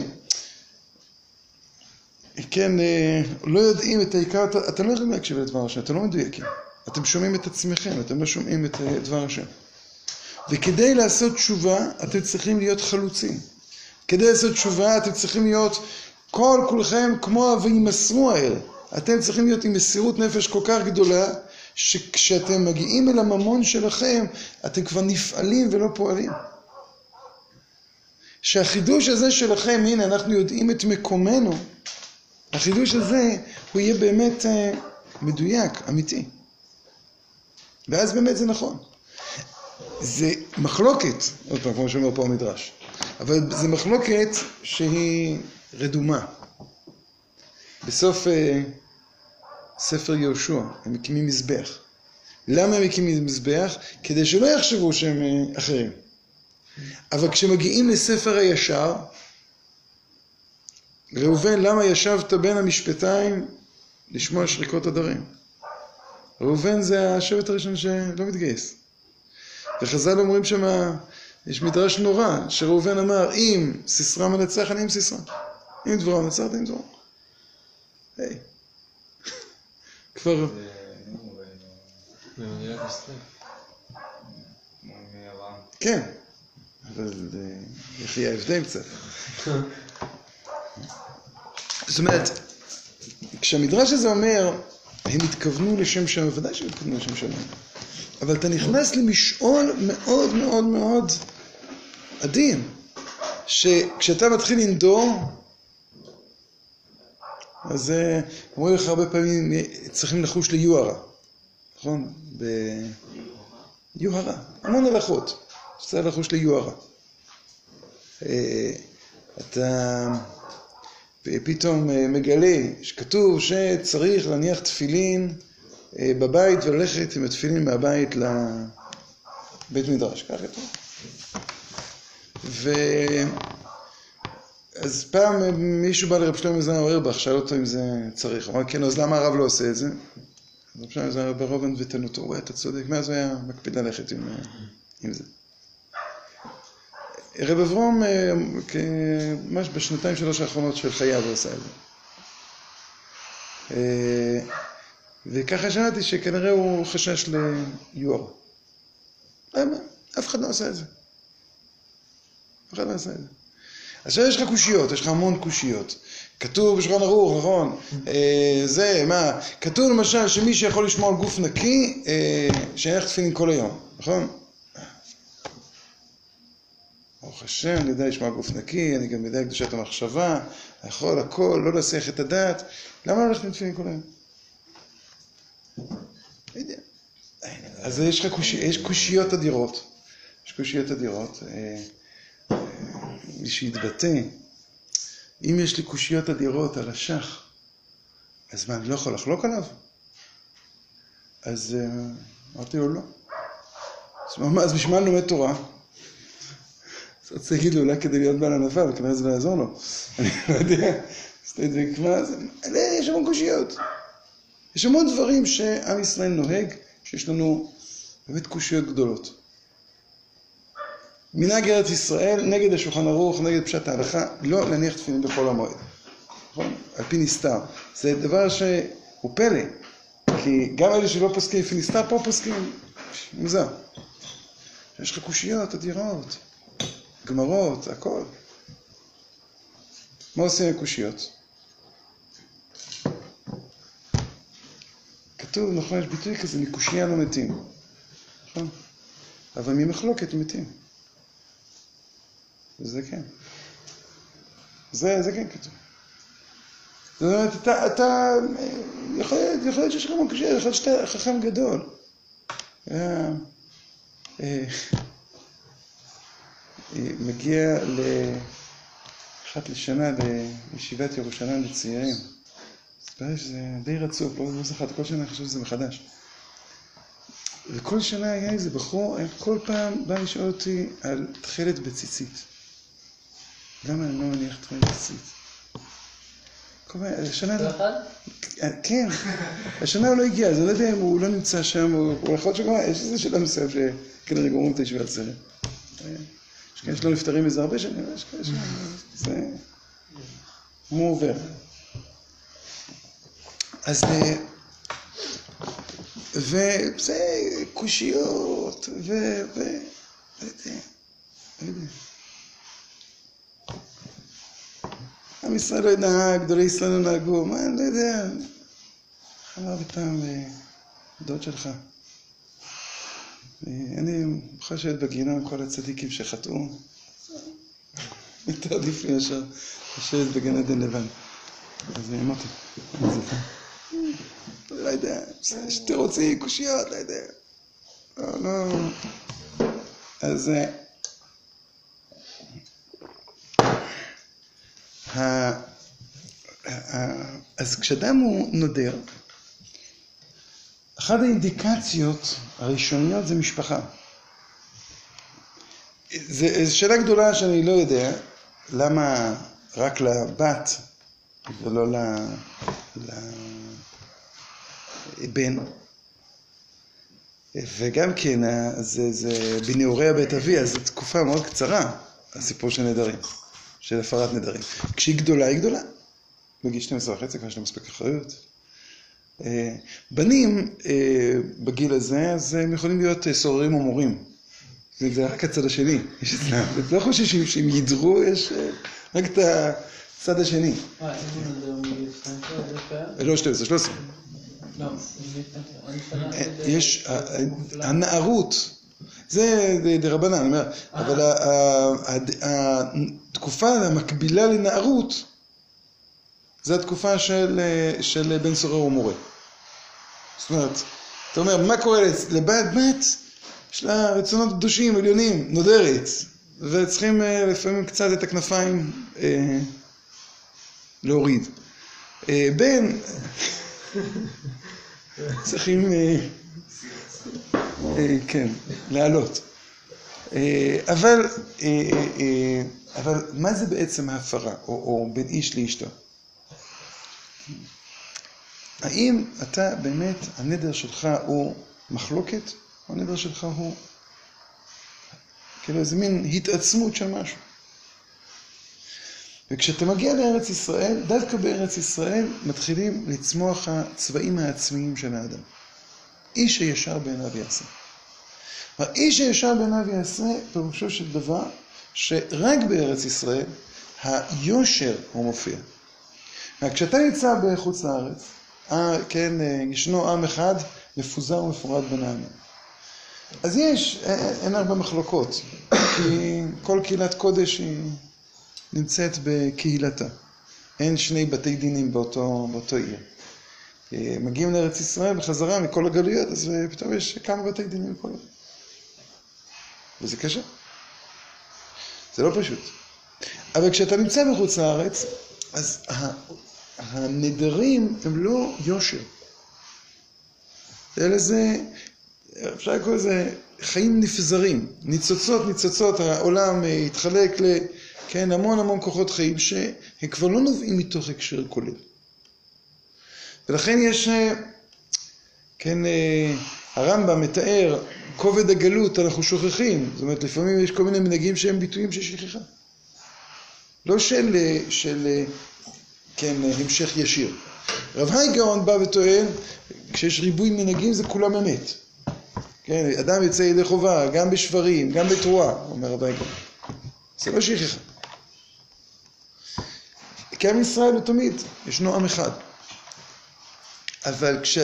כן, אה, לא יודעים את העיקר, אתם לא יכולים להקשיב לדבר השם, אתם לא מדויקים. אתם שומעים את עצמכם, אתם לא שומעים את אה, דבר השם. וכדי לעשות תשובה, אתם צריכים להיות חלוצים. כדי לעשות תשובה, אתם צריכים להיות כל כולכם כמו וימסרו האלה. אתם צריכים להיות עם מסירות נפש כל כך גדולה, שכשאתם מגיעים אל הממון שלכם, אתם כבר נפעלים ולא פועלים. שהחידוש הזה שלכם, הנה אנחנו יודעים את מקומנו, החידוש הזה הוא יהיה באמת אה, מדויק, אמיתי. ואז באמת זה נכון. זה מחלוקת, עוד פעם, כמו שאומר פה המדרש, אבל זה מחלוקת שהיא רדומה. בסוף אה, ספר יהושע, הם מקימים מזבח. למה הם מקימים מזבח? כדי שלא יחשבו שהם אה, אחרים. אבל כשמגיעים לספר הישר, ראובן, למה ישבת בין המשפטיים לשמוע שריקות הדרים? ראובן זה השבט הראשון שלא מתגייס. וחז"ל אומרים שמה, יש מדרש נורא, שראובן אמר, אם סיסרא מנצח, אני עם סיסרא. אם דבורה מנצחת, אני עם דבורה. היי. כבר... כן, אבל איך יהיה ההבדל קצת. זאת אומרת, כשהמדרש הזה אומר, הם התכוונו לשם שם, ודאי שהם התכוונו לשם שם, אבל אתה נכנס למשעול מאוד מאוד מאוד עדין, שכשאתה מתחיל לנדור, אז אה, אומרים לך הרבה פעמים, צריכים לחוש ליוהרה, נכון? ביוהרה, המון הלכות, צריך לחוש ליוהרה. אה, אתה פתאום אה, מגלה שכתוב שצריך להניח תפילין אה, בבית וללכת עם התפילין מהבית לבית מדרש, ככה כתוב. אז פעם מישהו בא לרב שלמה זלמן אוירבך, שאל אותו אם זה צריך. אמר, כן, אז למה הרב לא עושה את זה? רב שלמה זלמן ברוב ענוותנותו, הוא אתה צודק, מאז הוא היה מקפיד ללכת עם, אה, עם זה. רב אברום, אה, ממש בשנתיים שלוש האחרונות של חייו הוא עשה את זה. אה, וככה שמעתי שכנראה הוא חשש ליוהר. למה? אף אחד לא עשה את זה. אף אחד לא עשה את זה. עכשיו יש לך קושיות, יש לך המון קושיות. כתוב בשולחן ערוך, נכון? אה, זה, מה? כתוב למשל שמי שיכול לשמור על גוף נקי, אה, שיניח תפילין כל היום, נכון? ברוך השם, אני יודע לשמוע גוף נקי, אני גם יודע קדושת המחשבה, יכול הכל, לא להסיח את הדעת. למה לא ללכת עם תפילין כל היום? לא יודע. אז יש לך קושיות אדירות. יש קושיות אדירות. אה, אה, שיתבטא, אם יש לי קושיות אדירות על השח, אז מה, אני לא יכול לחלוק עליו? אז אה, אמרתי לו לא. אז הוא אז בשביל מה אני לומד תורה? אז רציתי להגיד לו, אולי כדי להיות בעל ענווה, אבל כנראה זה לא יעזור לו. אני לא יודע. אז זה? אלה, יש המון קושיות. יש המון דברים שעם ישראל נוהג, שיש לנו באמת קושיות גדולות. מנהג ארץ ישראל, נגד השולחן ערוך, נגד פשט ההלכה, לא להניח תפילין בחול המועד. נכון? על פי נסתר. זה דבר שהוא פלא. כי גם אלה שלא פוסקים לפי נסתר, פה פוסקים מוזר. יש לך קושיות אדירות, גמרות, הכל. מה עושים עם קושיות? כתוב, נכון, יש ביטוי כזה, מקושייה לא מתים. נכון? אבל ממחלוקת מתים. זה כן. זה, זה כן כתוב. זאת אומרת, אתה, אתה יכול יכול להיות שיש לך קושיות, יכול להיות שאתה חכם גדול. אה, אה, מגיע ל... אחת לשנה לישיבת ירושלים לצעירים. מתברר שזה די רצוף, לא, זכרתי, כל שנה אני חושב שזה מחדש. וכל שנה היה איזה בחור, כל פעם בא לשאול אותי על תכלת בציצית. למה אני לא מניח? כל פעם, השנה... כן, השנה הוא לא הגיע, אז אני לא יודע אם הוא לא נמצא שם, הוא יכול להיות שגם, יש איזה שאלה מסוים שכנראה גומרים את הישיבה הסרט. יש כאלה שלא נפטרים מזה הרבה שנים, יש כאלה ש... זה... הוא עובר. אז... אה, וזה קושיות, ו... ו... לא יודע, לא יודע. עם ישראל לא נהג, גדולי ישראל לא נהגו, מה, אני לא יודע. אמר פעם אה, דוד שלך? אה, אני מוכן לשבת בגינה עם כל הצדיקים שחטאו. יותר עדיף לי מאשר לשבת בגן עדן לבן. אז אמרתי, זה כאן? לא יודע, יש תירוצים, קושיות, לא יודע. לא, לא. אז... אה, ה- ה- אז כשאדם הוא נודר, אחת האינדיקציות הראשוניות זה משפחה. זו שאלה גדולה שאני לא יודע למה רק לבת ולא לבן. וגם כן, זה, זה בנעוריה בית אבי, אז זו תקופה מאוד קצרה, הסיפור של נדרים, של הפרת נדרים. כשהיא גדולה, היא גדולה. בגיל 12 וחצי כבר יש לה מספיק אחריות. אה, בנים אה, בגיל הזה, אז הם יכולים להיות אה, סוררים או מורים. זה זה רק הצד השני, יש אצלם. לא חושב שהם יידרו, יש רק את הצד השני. איזה נדיר מגיל 12? זה פייר? לא 12, 13. לא, מגיל 12. אני שמעתי ב- יש. הנערות, זה דרבנן, אני אומר, אבל התקופה המקבילה לנערות, זה התקופה של, אה, של בן סורר ומורה. זאת אומרת, אתה אומר, מה קורה לבת? בת, יש לה רצונות קדושים, עליונים, נודרת. וצריכים אה, לפעמים קצת את הכנפיים אה, להוריד. אה, בן, צריכים, אה, אה, כן, לעלות. אה, אבל, אה, אה, אבל מה זה בעצם ההפרה, או, או בין איש לאשתו? האם אתה באמת, הנדר שלך הוא מחלוקת, או הנדר שלך הוא כאילו איזה מין התעצמות של משהו? וכשאתה מגיע לארץ ישראל, דווקא בארץ ישראל מתחילים לצמוח הצבעים העצמיים של האדם. איש הישר בעיניו יעשה. האיש הישר בעיניו יעשה, פירושו של דבר, שרק בארץ ישראל היושר הוא מופיע. כשאתה נמצא בחוץ לארץ, אה, כן, אה, ישנו עם אחד מפוזר ומפורד בין העמים. אז יש, אה, אין הרבה מחלוקות, כי כל קהילת קודש היא נמצאת בקהילתה. אין שני בתי דינים באותו, באותו עיר. מגיעים לארץ ישראל בחזרה מכל הגלויות, אז פתאום יש כמה בתי דינים בכל עיר. וזה קשה. זה לא פשוט. אבל כשאתה נמצא מחוץ לארץ, אז הנדרים הם לא יושר. אלא זה, אפשר לקרוא לזה חיים נפזרים, ניצוצות ניצוצות, העולם אה, התחלק ל... כן, המון המון כוחות חיים שהם כבר לא נובעים מתוך הקשר כולל. ולכן יש, אה, כן, אה, הרמב"ם מתאר, כובד הגלות אנחנו שוכחים, זאת אומרת לפעמים יש כל מיני מנהגים שהם ביטויים של שכחה. לא של, של כן, המשך ישיר. רב הייגאון בא וטוען, כשיש ריבוי מנהגים זה כולם אמת. כן, אדם יוצא ידי חובה, גם בשברים, גם בתרועה, אומר רב הייגאון. זה לא שכחה. כי עם ישראל הוא תמיד, ישנו עם אחד. אבל כש,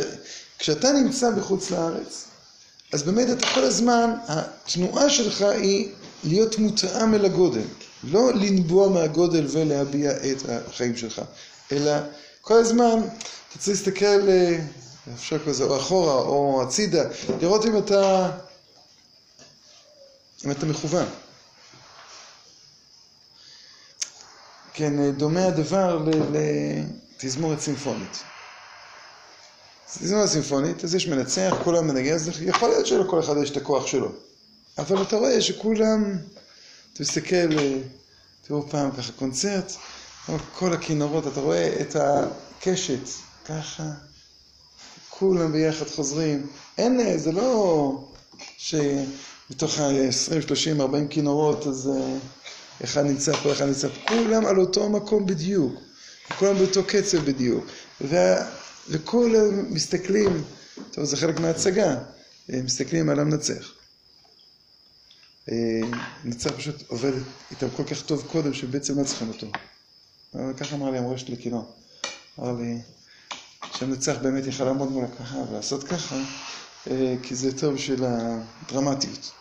כשאתה נמצא בחוץ לארץ, אז באמת אתה כל הזמן, התנועה שלך היא להיות מותאם אל הגודל. לא לנבוע מהגודל ולהביע את החיים שלך, אלא כל הזמן אתה צריך להסתכל, אה, אפשר לזה, או אחורה או הצידה, לראות אם אתה, אם אתה מכוון. כן, דומה הדבר לתזמורת סימפונית. תזמורת סימפונית, אז יש מנצח, כולם מנגן, אז יכול להיות שלכל אחד יש את הכוח שלו. אבל אתה רואה שכולם, אתה מסתכל, אה, תראו פעם ככה קונצרט, כל הכינורות, אתה רואה את הקשת, ככה, כולם ביחד חוזרים. אין, אה, זה לא שמתוך ה-20, 30, 40 כינורות, אז אה, אחד נמצא פה, אחד נמצא פה, כולם על אותו מקום בדיוק, כולם באותו קצב בדיוק. וה... וכולם מסתכלים, טוב, זה חלק מההצגה, מסתכלים על המנצח. המנצח פשוט עובד איתם כל כך טוב קודם, שבעצם לא צריכים אותו. ככה אמר לי המורה שלי. אמר לי שהמנצח באמת יכל לעמוד מול הקהל ולעשות ככה, כי זה טוב בשביל הדרמטיות.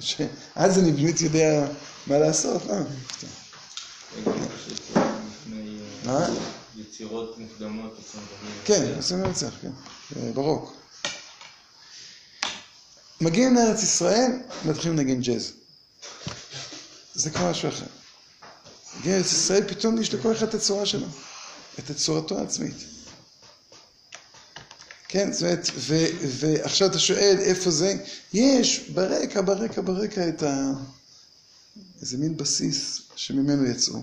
שאז אני באמת יודע מה לעשות, לא? מה? יצירות מוקדמות, כן, עושים מנצח, כן, ברוק. מגיעים לארץ ישראל, מתחילים לנגן ג'אז. זה כבר משהו אחר. מגיעים לארץ ישראל, פתאום יש לכל אחד את הצורה שלו, את צורתו העצמית. כן, זאת אומרת, ועכשיו אתה שואל איפה זה, יש ברקע, ברקע, ברקע את ה... איזה מין בסיס שממנו יצאו.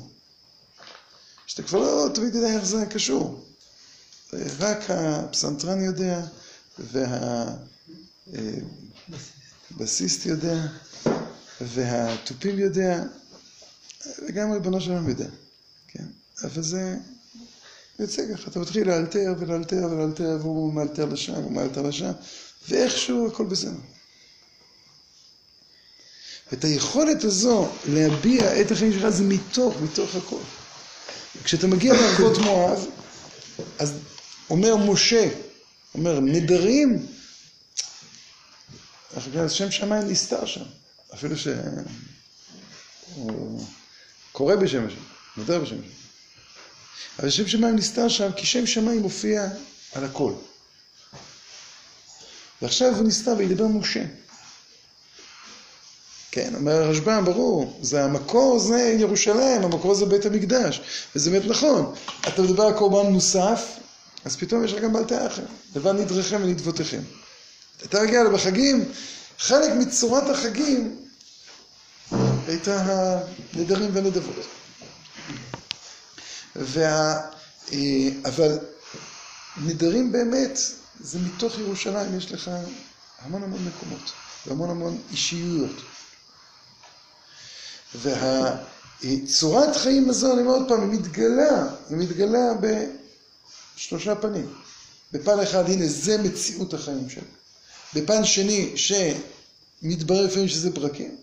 שאתה כבר לא תמיד יודע איך זה קשור. רק הפסנתרן יודע, והבסיסט יודע, והתופים יודע, וגם ריבונו של עולם יודע. כן? אבל זה יוצא ככה, אתה מתחיל לאלתר ולאלתר ולאלתר, והוא מאלתר לשם, הוא מאלתר לשם, ואיכשהו הכל בסדר. ואת היכולת הזו להביע את החיים שלך זה מתוך, מתוך הכל. כשאתה מגיע לערבות מואב, אז אומר משה, אומר נדרים, אז שם שמיים נסתר שם, אפילו שהוא קורא בשם השם, נודר בשם השם. אבל שם שמיים נסתר שם, כי שם שמיים מופיע על הכל. ועכשיו הוא נסתר וידבר משה. כן, אומר הרשב"ם, ברור, זה המקור זה ירושלים, המקור זה בית המקדש, וזה באמת נכון. אתה מדבר על קורבן מוסף, אז פתאום יש לך גם בלטה אחר, לבן נדרכם ונדבותיכם. אתה מגיע בחגים, חלק מצורת החגים הייתה הנדרים והנדבות. וה... אה, אבל נדרים באמת, זה מתוך ירושלים, יש לך המון המון מקומות, והמון המון אישיויות. והצורת חיים הזו, אני אומר עוד פעם, היא מתגלה, היא מתגלה בשלושה פנים. בפן אחד, הנה, זה מציאות החיים שלו. בפן שני, שמתברר לפעמים שזה ברקים.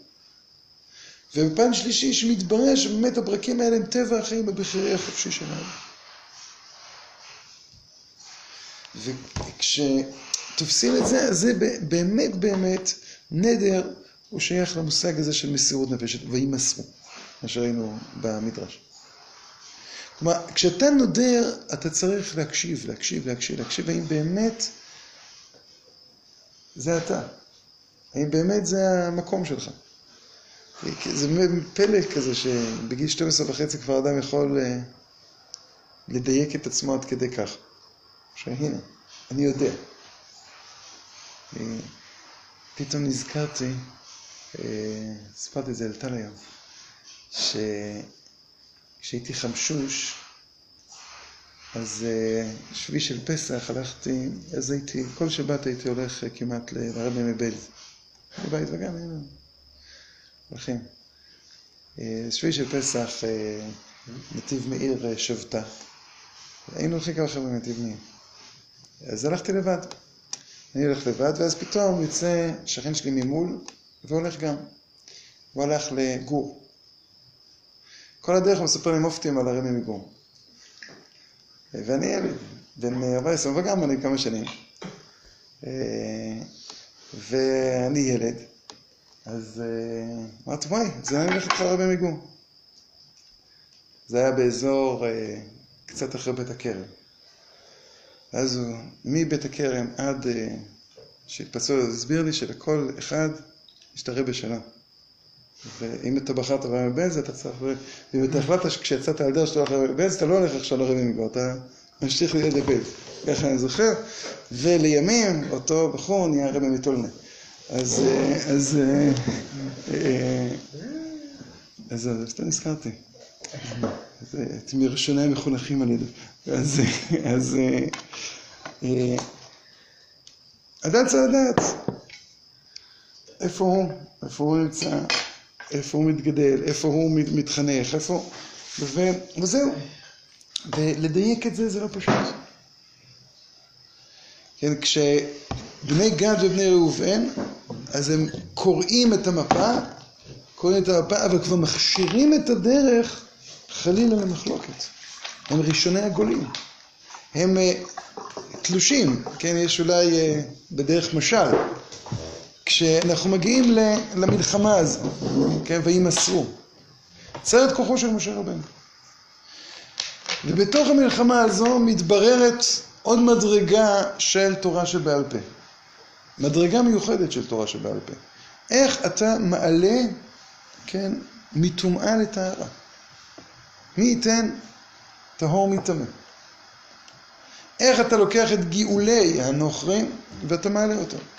ובפן שלישי, שמתברר שבאמת הברקים האלה הם טבע החיים הבחירי החופשי שלנו. וכשתופסים את זה, אז זה באמת באמת נדר, הוא שייך למושג הזה של מסירות נפש, וימסרו, מה שראינו במדרש. כלומר, כשאתה נודר, אתה צריך להקשיב, להקשיב, להקשיב, להקשיב, האם באמת זה אתה? האם באמת זה המקום שלך? זה פלא כזה שבגיל 12 וחצי כבר אדם יכול אה, לדייק את עצמו עד כדי כך. שהנה, אני יודע. פתאום נזכרתי, אה, סיפרתי את זה לטל היום, שכשהייתי חמשוש, אז אה, שביעי של פסח הלכתי, אז הייתי, כל שבת הייתי הולך כמעט לרבי מבלז. בבית וגם היינו הולכים. אה, שביעי של פסח, נתיב מאיר שבתה. היינו הולכים כמה חבר'ה מנתיב מאיר. אז הלכתי לבד. אני הולך לבד, ואז פתאום יוצא שכן שלי ממול, והולך גם. הוא הלך לגור. כל הדרך הוא מספר לי מופתים על הרמי מגור. ואני ילד, בן 14, וגם אני כמה שנים. ואני ילד, אז אמרתי, וואי, זה אני הולך איתך לרבי מגור. זה היה באזור קצת אחרי בית הכרם. אז הוא, מבית הכרם עד שהתפצלו, אז הסביר לי שלכל אחד הרבה שלו. ואם אתה בחרת ברמי בנז, אתה צריך... ואם אתה החלטת שכשיצאת על דרך שאתה הולך לרמי בנז, אתה לא הולך עכשיו לרמי מגור, אתה ממשיך להיות לבנז. ככה אני זוכר. ולימים, אותו בחור נהיה רמי מטולנה. אז... אז... אז סתם נזכרתי. אתם מראשוני המחונכים על ידי. אז... אז... אדם צריך לדעת איפה הוא, איפה הוא נמצא, איפה הוא מתגדל, איפה הוא מתחנך, איפה... ו... וזהו. ולדייק את זה זה לא פשוט. כן, כשבני גד ובני ראובן, אז הם קוראים את המפה, קוראים את המפה, אבל כבר מכשירים את הדרך חלילה למחלוקת. הם ראשוני הגולים. הם תלושים, כן, יש אולי בדרך משל. כשאנחנו מגיעים למלחמה הזו, כן, וימסרו. סרט כוחו של משה רבנו. ובתוך המלחמה הזו מתבררת עוד מדרגה של תורה שבעל פה. מדרגה מיוחדת של תורה שבעל פה. איך אתה מעלה, כן, מטומאה לטהרה. מי ייתן טהור מטמא. איך אתה לוקח את גאולי הנוכרים ואתה מעלה אותם.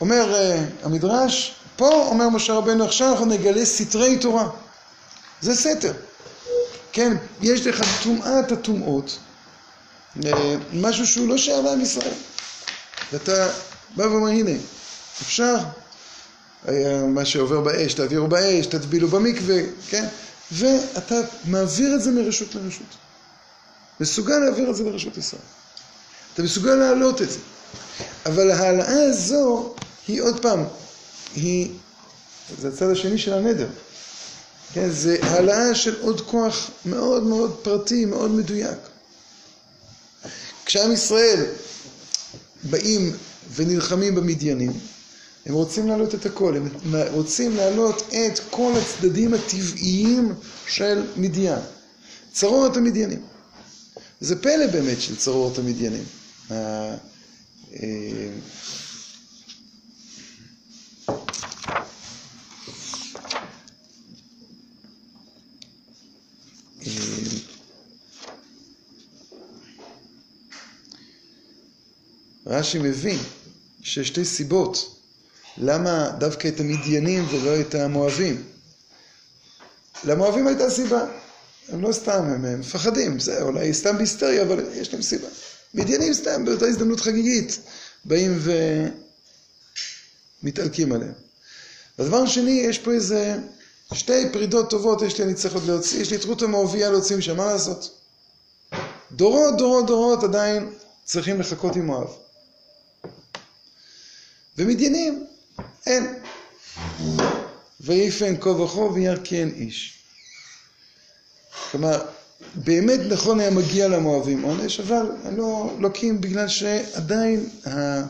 אומר uh, המדרש, פה אומר משה רבנו, עכשיו אנחנו נגלה סתרי תורה. זה סתר. כן, יש לך טומאת הטומאות, uh, משהו שהוא לא שייך לעם ישראל. ואתה בא ואומר, הנה, אפשר, מה שעובר באש, תעבירו באש, תטבילו במקווה, כן? ואתה מעביר את זה מרשות לרשות. מסוגל להעביר את זה לרשות ישראל. אתה מסוגל להעלות את זה. אבל ההעלאה הזו היא עוד פעם, היא, זה הצד השני של הנדר. כן, זה העלאה של עוד כוח מאוד מאוד פרטי, מאוד מדויק. כשעם ישראל באים ונלחמים במדיינים, הם רוצים להעלות את הכל, הם רוצים להעלות את כל הצדדים הטבעיים של מדיין. צרורת המדיינים. זה פלא באמת של צרורת המדיינים. רש"י מבין שיש שתי סיבות למה דווקא את המדיינים ולא את המואבים. למואבים הייתה סיבה, הם לא סתם, הם, מפחדים, זה אולי סתם בהיסטריה, אבל יש להם סיבה. מדיינים סתם, באותה הזדמנות חגיגית, באים ומתעלקים עליהם. הדבר השני, יש פה איזה שתי פרידות טובות, יש לי, אני צריך עוד להוציא, יש לי את רות המואביה להוציא משם, מה לעשות? דורות, דורות, דורות עדיין צריכים לחכות עם מואב. ומדיינים, אין. ויפן כה וכה וירכן איש. כלומר, באמת נכון היה מגיע למואבים עונש, אבל לא לוקים בגלל שעדיין, ה-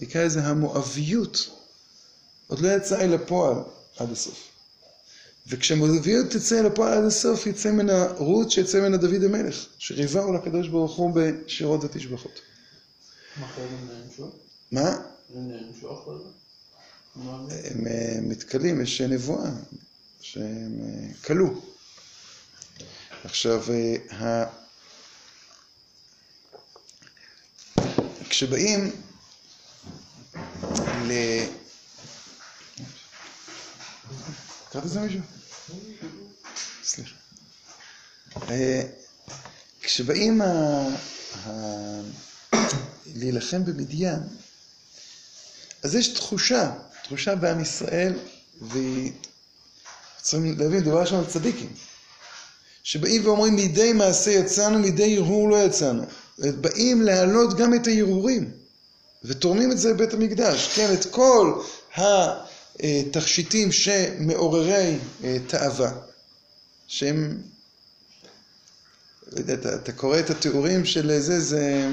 נקרא לזה המואביות, עוד לא יצאה אל הפועל עד הסוף. וכשהמואביות תצא אל הפועל עד הסוף, יצא ממנה רות שיצא ממנה דוד המלך, שריבה לקדוש ברוך הוא בשירות ותשבחות. מה הם אה, מתכלים, יש נבואה שהם אה, כלו. עכשיו, אה, ה- כשבאים ל... קראת את זה מישהו? סליחה. אה, כשבאים ה- ה- להילחם במדיין, אז יש תחושה, תחושה בעם ישראל, והיא... צריכים להבין, דבר ראשון על צדיקים, שבאים ואומרים מידי מעשה יצאנו, מידי הרהור לא יצאנו. באים להעלות גם את ההרהורים, ותורמים את זה לבית המקדש. כן, את כל התכשיטים שמעוררי אה, תאווה, שהם... לא יודע, אתה, אתה קורא את התיאורים של זה, זה...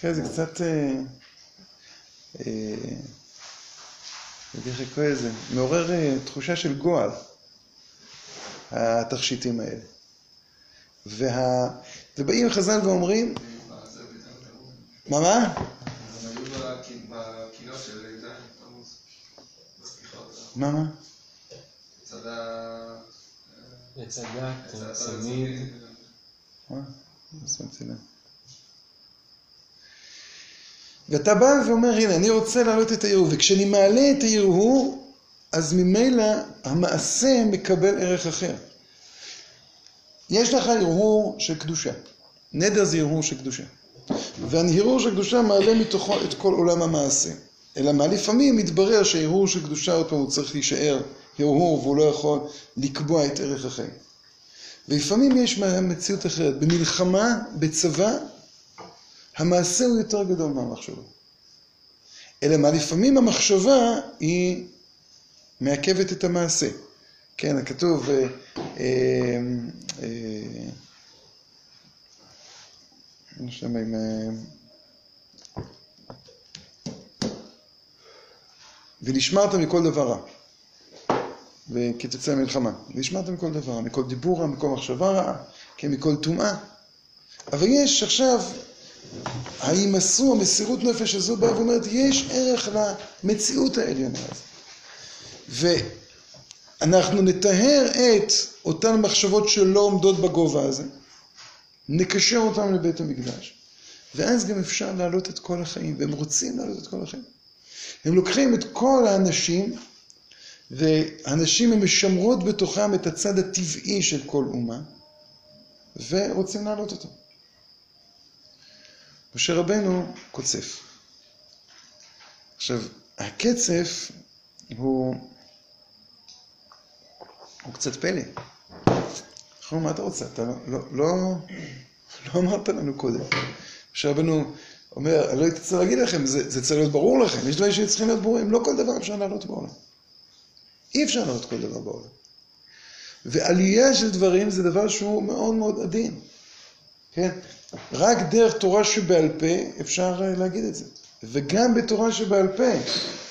קורא לזה? קצת... אה, אה, לא איך לקרוא לזה, מעורר אה, תחושה של גועל, התכשיטים האלה. וה... ובאים חז"ל ואומרים, מה מה? הם היו בקינות של י"ז תמוז, בסליחות, מה מה? מצד ה... הצגה, מצד צמיד, מה? ואתה בא ואומר, הנה, אני רוצה להעלות את הערעור, וכשאני מעלה את הערעור, אז ממילא המעשה מקבל ערך אחר. יש לך הרהור של קדושה. נדר זה הרהור של קדושה. וההרהור של קדושה מעלה מתוכו את כל עולם המעשה. אלא מה לפעמים מתברר שההרהור של קדושה, עוד פעם, הוא צריך להישאר הרהור והוא לא יכול לקבוע את ערך החיים. ולפעמים יש מציאות אחרת. במלחמה, בצבא, המעשה הוא יותר גדול מהמחשבה. אלא מה, לפעמים המחשבה היא מעכבת את המעשה. כן, כתוב, אה, אה, אה. אה, ונשמרת מכל דבר רע. וכתוצאה מלחמה. ונשמרת מכל דבר רע, מכל דיבור רע, מכל מחשבה רעה, כן, מכל טומאה. אבל יש עכשיו, ההימסרו, המסירות נפש הזו באה ואומרת, יש ערך למציאות העליונה הזו. ואנחנו נטהר את אותן מחשבות שלא עומדות בגובה הזה, נקשר אותן לבית המקדש, ואז גם אפשר להעלות את כל החיים, והם רוצים להעלות את כל החיים. הם לוקחים את כל האנשים, והנשים הן משמרות בתוכם את הצד הטבעי של כל אומה, ורוצים להעלות אותו. משה רבנו קוצף. עכשיו, הקצף הוא, הוא קצת פלא. נכון, מה אתה רוצה? אתה לא, לא, לא, אמרת לנו קודם. משה רבנו אומר, אני לא הייתי צריך להגיד לכם, זה, זה צריך להיות ברור לכם, יש דברים שצריכים להיות ברורים, לא כל דבר אפשר לעלות בעולם. אי אפשר לעלות כל דבר בעולם. ועלייה של דברים זה דבר שהוא מאוד מאוד עדין. כן? רק דרך תורה שבעל פה אפשר אה, להגיד את זה. וגם בתורה שבעל פה,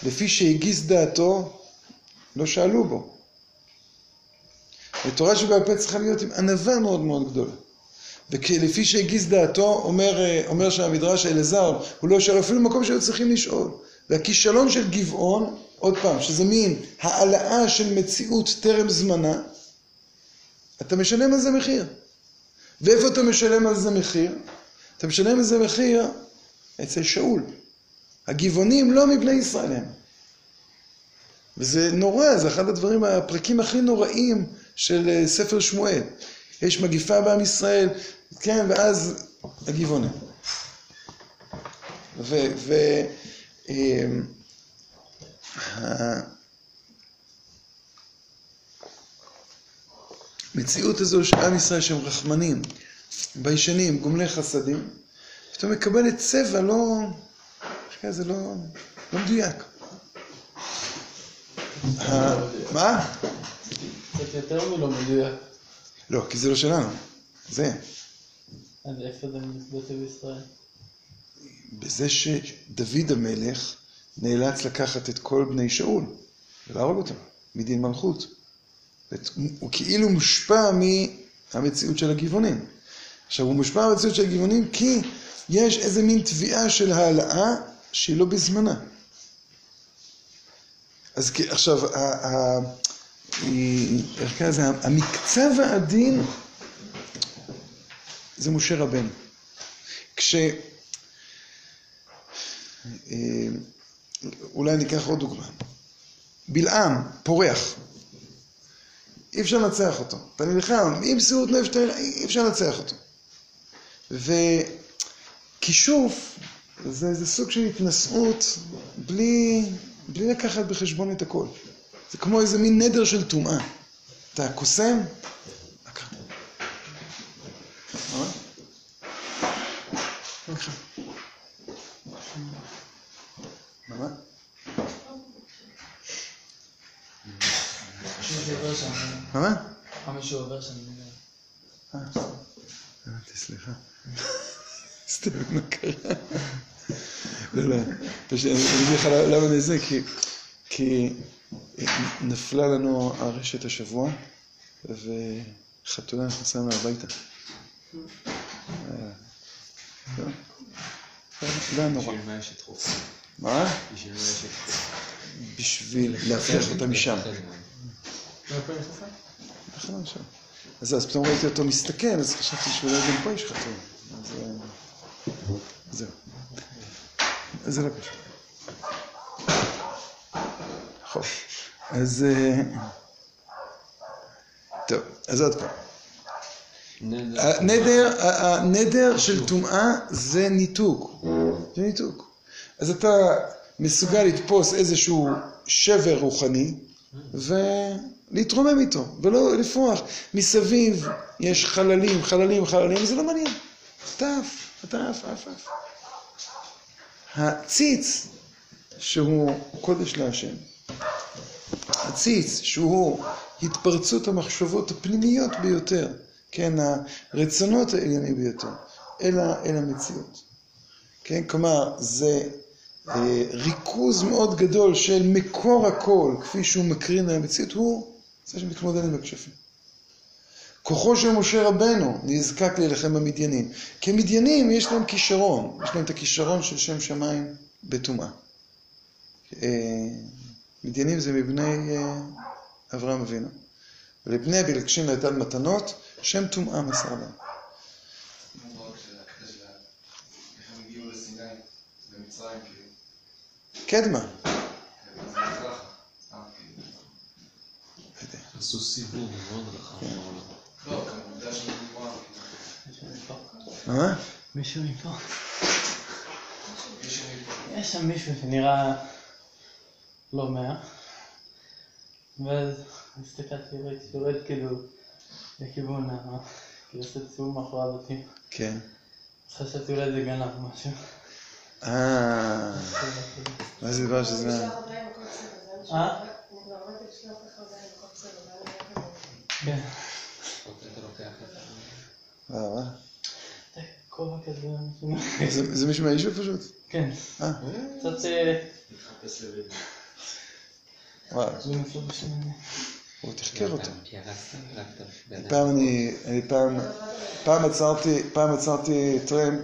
לפי שהגיס דעתו, לא שאלו בו. ותורה שבעל פה צריכה להיות עם ענווה מאוד מאוד גדולה. ולפי שהגיס דעתו, אומר, אה, אומר שהמדרש אלעזר, הוא לא שאל אפילו במקום שהיו צריכים לשאול. והכישלון של גבעון, עוד פעם, שזה מין העלאה של מציאות טרם זמנה, אתה משלם על זה מחיר. ואיפה אתה משלם על זה מחיר? אתה משלם על זה מחיר אצל שאול. הגבעונים לא מבני ישראל הם. וזה נורא, זה אחד הדברים, הפרקים הכי נוראים של אה, ספר שמואל. יש מגיפה בעם ישראל, כן, ואז הגבעונים. ו... ו אמ, ה- המציאות הזו של עם ישראל שהם רחמנים, ביישנים, גומלי חסדים, פתאום מקבלת צבע לא... זה לא, לא מדויק. ה- מה? קצת יותר מלא מדויק. לא, כי זה לא שלנו. זה. אז איפה זה מתבטא בישראל? בזה שדוד המלך נאלץ לקחת את כל בני שאול ולהרוג אותם מדין מלכות. הוא כאילו מושפע מהמציאות של הגבעונים. עכשיו, הוא מושפע מהמציאות של הגבעונים כי יש איזה מין תביעה של העלאה שהיא לא בזמנה. אז עכשיו, איך קרא לזה? המקצב העדין זה משה רבנו. כש... אה, אולי ניקח עוד דוגמה. בלעם, פורח. אי אפשר לנצח אותו. אתה נלחם, עם מסירות נפש, אי אפשר לנצח אותו. וכישוף זה, זה סוג של התנשאות בלי, בלי לקחת בחשבון את הכל. זה כמו איזה מין נדר של טומאה. אתה קוסם, מה קרה? מה? מה קרה? מה? מה? מישהו עובר שם, מה? מה? אה, מישהו עובר שם. אני יודע. אמרתי, סליחה. סתם, מה קרה? לא, לא, פשוט אני אגיד לך למה אני זה, כי, כי נפלה לנו הרשת השבוע, וחתולה נכנסה לנו הביתה. אה, לא, לא היה נורא. בשביל מה יש את חוף? מה? בשביל מה יש את חוף? בשביל להפריח אותה משם. לא. אז אז פתאום ראיתי אותו מסתכל, אז חשבתי שאולי גם פה יש חתול. אז אה, זהו. אז זה לא קשור. נכון. אז... אה, טוב, אז עוד פעם. נדר. הנדר, הנדר של טומאה זה ניתוק. זה ניתוק. אז אתה מסוגל לתפוס איזשהו שבר רוחני ולהתרומם איתו, ולא לפרוח. מסביב יש חללים, חללים, חללים, זה לא מעניין. אתה עף, אתה עף, עף, עף. הציץ, שהוא קודש להשם, הציץ, שהוא התפרצות המחשבות הפנימיות ביותר, כן, הרצונות העליונים ביותר, אל, אל המציאות. כן, כלומר, זה אה, ריכוז מאוד גדול של מקור הכל, כפי שהוא מקרין על המציאות, הוא זה שמתמודד עם הכשפים. כוחו של משה רבנו נזקק להילחם במדיינים. כי המדיינים יש להם כישרון, יש להם את הכישרון של שם שמיים בטומאה. אה, מדיינים זה מבני אה, אברהם אבינו. ולבני בלקשים ליתן מתנות, שם טומאה מסר להם. קדמה. עשו סיבוב מאוד רחב בעולם. מה? מישהו מפה. יש שם מישהו שנראה לא מאה. ואז הסתכלתי, ראיתי שהוא יורד כאילו לכיוון ה... כאילו עושה סיבוב מאחורי הבתים. כן. אז חשבתי אולי זה גנב משהו. אה, מה זה דבר שזה... אה? כן. אוקיי, אתה לוקח את ה... וואו, וואו. כובע כזה. משהו. זה- זה מישהו מהיישוב פשוט? כן. אה, קצת אה. הוא תחקר אותו. בן אדם. פעם אני, אני פעם, פעם עצרתי, פעם עצרתי טרמפ,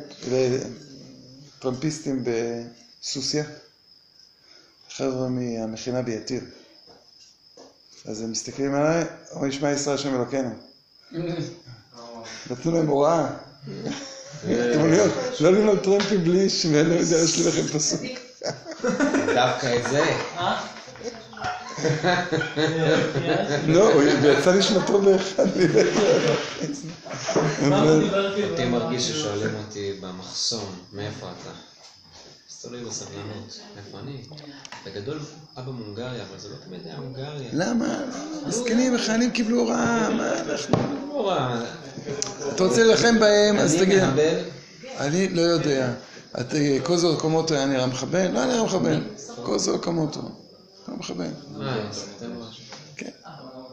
טרמפיסטים בסוסיא, חבר'ה מהמכינה ביתיר. אז הם מסתכלים עליי, אומרים שמע ישראל השם אלוקינו. נתנו להם הוראה. אתם לא- לא עולים טרמפים בלי ש... ואני לא יודע, יש לי לכם פסוק. דווקא את זה. אה? לא, הוא יצא נשמתו באחד מבית מה הוא דיבר? אותי מרגיש ששואלים אותי במחסום, מאיפה אתה? תלוי בסבלנות. איפה אני? בגדול, אבא מהונגריה, אבל זה לא תמיד היה הונגריה. למה? מסכנים, החיילים קיבלו הוראה, מה אנחנו... אתה רוצה להילחם בהם, אז אני תגיד. מחבל, אני לא יודע. את, אה, קוזו אוקמוטו היה נראה מחבל? לא נראה מחבל. קוזו אוקמוטו. לא מחבל. אה. כן.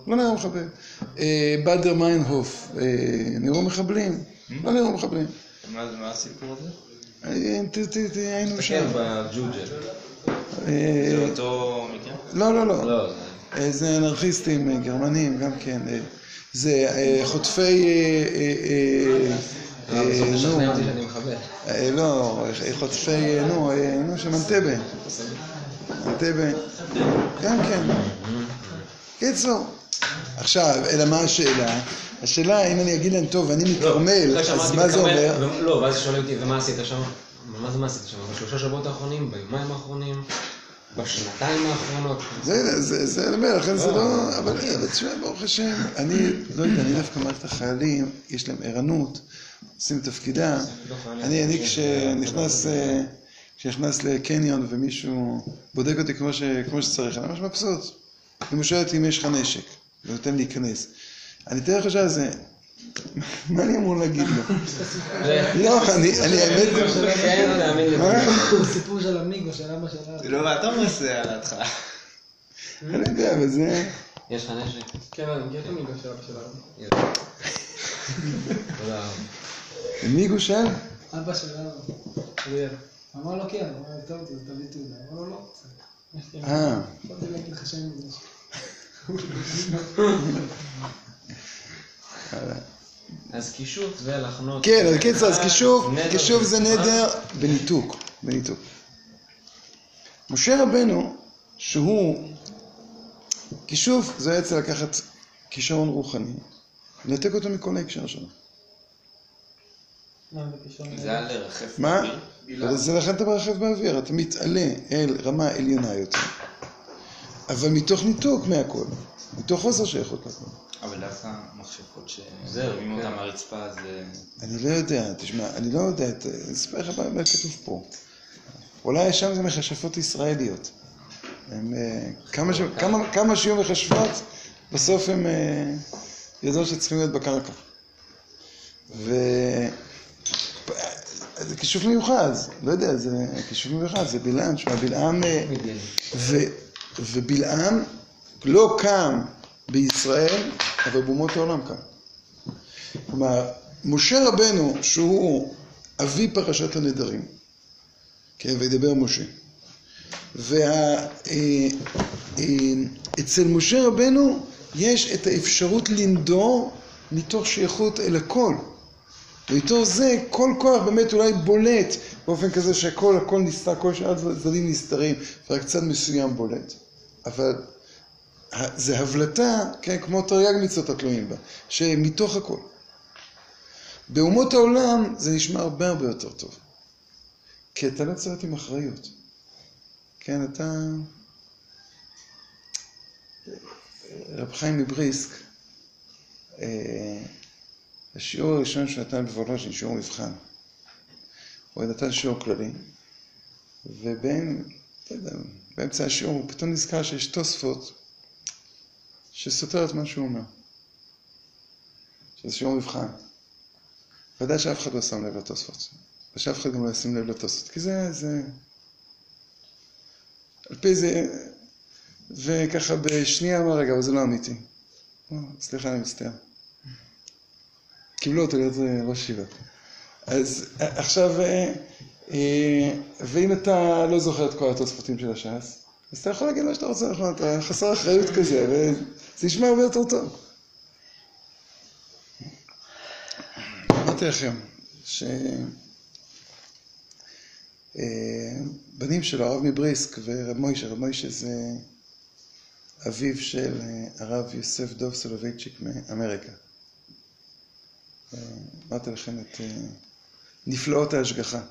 לא נראה מחבל. אה, באדר מיינהוף, נראו מחבלים? לא נראו מחבלים. מה מה הסיפור הזה? היינו שם. בג'וג'ה. אה, זה אותו מקרה? לא, לא, לא. לא, זה... אה, זה אנרכיסטים אה, גרמנים, גם כן. זה חוטפי... נו, לא, חוטפי, נו, נו, של מנטבה. מנטבה. גם כן. קיצור. עכשיו, אלא מה השאלה? השאלה, אם אני אגיד להם, טוב, אני מכרמל, לא אז מה זה אומר? לא, ואז שואלים אותי, ומה עשית שם? מה זה מה עשית שם? בשלושה שבועות האחרונים? ביומיים האחרונים? בשנתיים האחרונות? זה, זה, זה, אני אומר, לכן זה לא, אבל אבל תשמע, ברוך השם, אני לא יודע, אני דווקא מערכת החיילים, יש להם ערנות, עושים תפקידם. אני, אני כשנכנס, אה, כשנכנס לקניון ומישהו בודק אותי כמו, ש, כמו שצריך, אני ממש מבסוט. אם הוא שואל אותי אם יש לך נשק, ונותן להיכנס. אני תאר לך על זה, מה אני אמור להגיד לו? לא, אני, אני האמת, כן. סיפור של המיגו של אבא של אבא. זה לא אתה עושה על ההתחלה. אני יודע, אבל זה... יש לך נשק? כן, אני מכיר את המיגו של אבא של אבא. תודה רבה. מיגו שאל? אבא של אבא. אריאל. אמר לו כן, אמר לו טוב, תביא תעודה. אמר לו לא. אה, יכולתי להגיד לך שם זה. אז קישוט ולחנות. כן, אז קיצר, אז כישוב, נדר כישוב זה. נדר בניתוק, בניתוק. משה רבנו, שהוא, כישוב זה בעצם לקחת כישרון רוחני, לנתק אותו מכל ההקשר שלו. מה זה היה לרחף מה? באוויר? אבל זה לכן אתה מרחב באוויר, אתה מתעלה אל רמה עליונה יותר, אבל מתוך ניתוק מהכל, מתוך חוסר שייכות לכל. אבל דווקא מכשפות זהו, שמרימים כן. אותם מהרצפה זה... אני לא יודע, תשמע, אני לא יודע, אני אספר לך מה כתוב פה. אולי שם זה מכשפות ישראליות. הם, אה, כמה ש- כמה- כמה שיהיו מכשפות, בסוף הם אה, ידעו שצריכים להיות בקרקע. ו... זה כישוף מיוחד, לא יודע, זה כישוף מיוחד, זה בלעם, שמע, בלעם... אה, ו, ובלעם לא קם בישראל, אבל באומות העולם קם. כלומר, משה רבנו, שהוא אבי פרשת הנדרים, כן, וידבר משה, ואצל משה רבנו יש את האפשרות לנדור מתוך שייכות אל הכל. ואיתו זה כל כוח באמת אולי בולט באופן כזה שהכל, הכל נסתר, כל שאר הצדדים נסתרים, ורק צד מסוים בולט. אבל זה הבלטה, כן, כמו תרי"ג מצוות התלויים בה, שמתוך הכל. באומות העולם זה נשמע הרבה הרבה יותר טוב. כי אתה לא צריך להיות עם אחריות. כן, אתה... רב חיים מבריסק, אה, השיעור הראשון שהוא נתן בוולוז'ין, שיעור מבחן. הוא נתן שיעור כללי, ובין, לא השיעור הוא פתאום נזכר שיש תוספות שסותר את מה שהוא אומר. שזה שיעור מבחן. ודאי שאף אחד לא שם לב לתוספות. ושאף אחד גם לא ישים לב לתוספות. כי זה, זה... על פי זה... וככה בשנייה אמר, רגע, אבל זה לא אמיתי. "או, סליחה, אני מצטער. קיבלו אותו להיות אה, ראש ישיבה. אז אה, עכשיו, אה, אה, ואם אתה לא זוכר את כל התוספותים של הש"ס, אז אתה יכול להגיד מה שאתה רוצה, נכון? אתה חסר אחריות כזה, וזה נשמע הרבה יותר טוב. אמרתי לכם, שבנים שלו, הרב מבריסק ורב מוישה, רב מוישה זה אביו של אה, הרב יוסף דוב סולובייצ'יק מאמריקה. אה, אמרתי לכם את אה, נפלאות ההשגחה.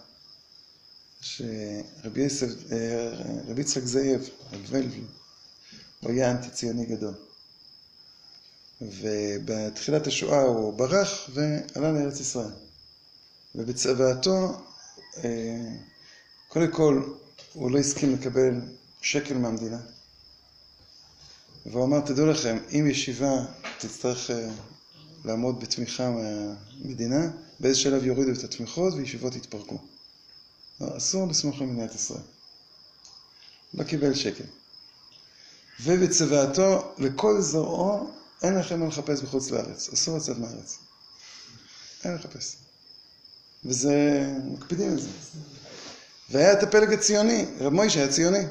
שרבי אה, יצחק זאב, הוא היה אנטי ציוני גדול. ובתחילת השואה הוא ברח ועלה לארץ ישראל. ובצוואתו, אה, קודם כל, הוא לא הסכים לקבל שקל מהמדינה. והוא אמר, תדעו לכם, אם ישיבה תצטרך אה, לעמוד בתמיכה מהמדינה, באיזה שלב יורידו את התמיכות וישיבות יתפרקו. לא, אסור לסמוך על מדינת ישראל. לא קיבל שקל. ובצוואתו, לכל זרעו, אין לכם מה לחפש בחוץ לארץ. אסור לצאת מהארץ. אין לחפש. וזה, מקפידים על זה. והיה את הפלג הציוני, רב מוישה היה ציוני.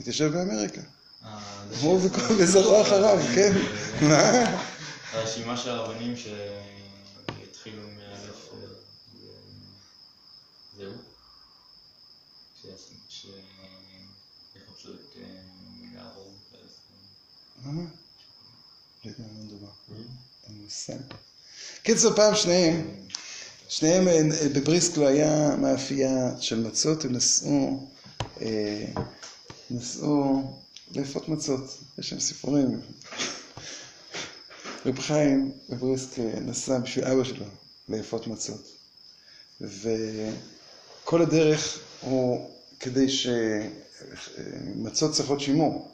התיישב באמריקה. אה, הוא וכל- וזרעו אחריו, כן. מה? הרשימה של הרבנים שיתחילו מאלף, אה, זהו? שיחפשו את אה. מה? קיצור, פעם שניהם, שניהם אה, בבריסקלו היה מאפייה של מצות, הם נסעו, אה, נסעו לאפות מצות, יש שם סיפורים. רב חיים בבריסק אה, נסע בשביל אבא שלו לאפות מצות. וכל הדרך הוא כדי שמצות צריכות שימור.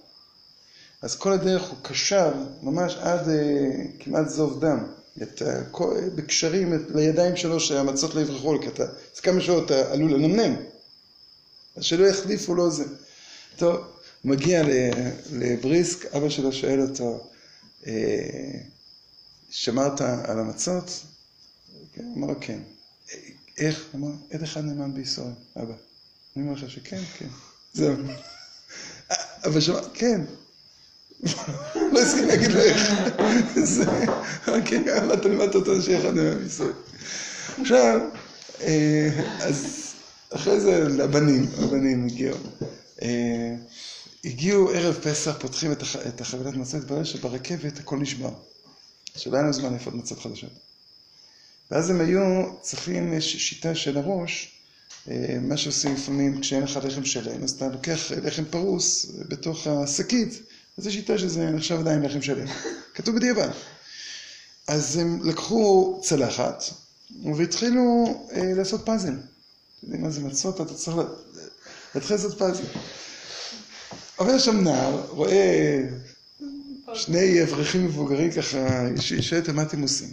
אז כל הדרך הוא קשר ממש עד אה, כמעט זוב דם. את ה- כל- בקשרים את- לידיים שלו שהמצות לא יברחו לו, כי אתה, אז כמה שעות אתה עלול לנמנם. אז שלא יחליפו לו זה. טוב, מגיע ל- לבריסק, אבא שלו שואל אותו, אה, שמרת על המצות? כן, הוא אמר לו כן. "אה, איך? הוא אמר, עד אחד נאמן בישראל, אבא. אני אומר לך שכן, כן. זהו. אבל שמע, כן. לא הסכים להגיד לו איך. זה, אוקיי, אבל אתה לימדת אותו שאחד בישראל. עכשיו, אה, אז אחרי זה לבנים, הבנים הגיעו. אה, הגיעו ערב פסח, פותחים את הח- את החבילת מצות, התברר שברכבת הכל נשבר. שלא היה להם זמן לאפות מצות חדשות. ואז הם היו צריכים, יש שיטה של הראש, אה, מה שעושים לפעמים כשאין לך לחם שלם, אז אתה לוקח לחם פרוס בתוך השקית, אז זו שיטה שזה נחשב עדיין לחם שלם. כתוב בדיעבד. אז הם לקחו צלחת והתחילו אה, לעשות פאזל. אתם יודעים מה זה מצות? אתה צריך לה- להתחיל לעשות פאזל. עובר שם נער, רואה שני אברכים מבוגרים ככה, שואל אותם מה אתם עושים.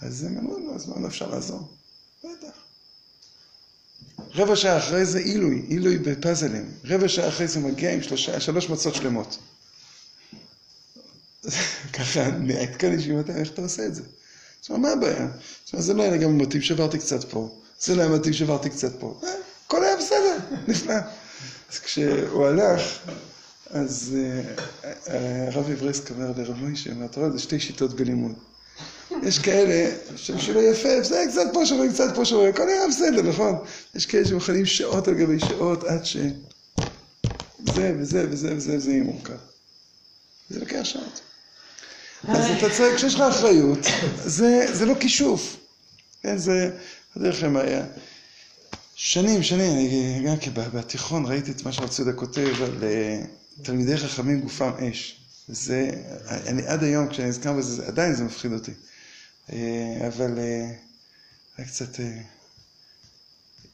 אז הם אמרו לו, אז מה אפשר לעזור? בטח. רבע שעה אחרי זה עילוי, עילוי בפאזלים. רבע שעה אחרי זה מגיע עם שלושה, שלוש מצות שלמות. ככה נעדכן ישיבתם, איך אתה עושה את זה? אז אמר, מה הבעיה? זה לא היה גם מתאים, שברתי קצת פה. זה לא היה מתאים, שברתי קצת פה. אה, הכל היה בסדר, נפלא. אז כשהוא הלך, אז אה, אה, הרב אברסק אומר לרב מוישה, רואה, זה שתי שיטות בלימוד. יש כאלה שבשבילו יפה, זה קצת פה שווה, קצת פה שווה, הכל היה בסדר, נכון? יש כאלה שמוכנים שעות על גבי שעות עד ש... זה וזה וזה וזה וזה יהיה מורכב. זה לוקח שעות. אז אתה צריך, כשיש לך אחריות, זה, זה לא כישוף. כן, זה, לא יודע לכם. שנים, שנים, אני גם כן בתיכון ראיתי את מה שהרב ציודה כותב על אה, תלמידי חכמים גופם אש. זה, אני עד היום, כשאני נזכר בזה, זה- עדיין זה מפחיד אותי. אה, אבל אה, היה קצת... אה,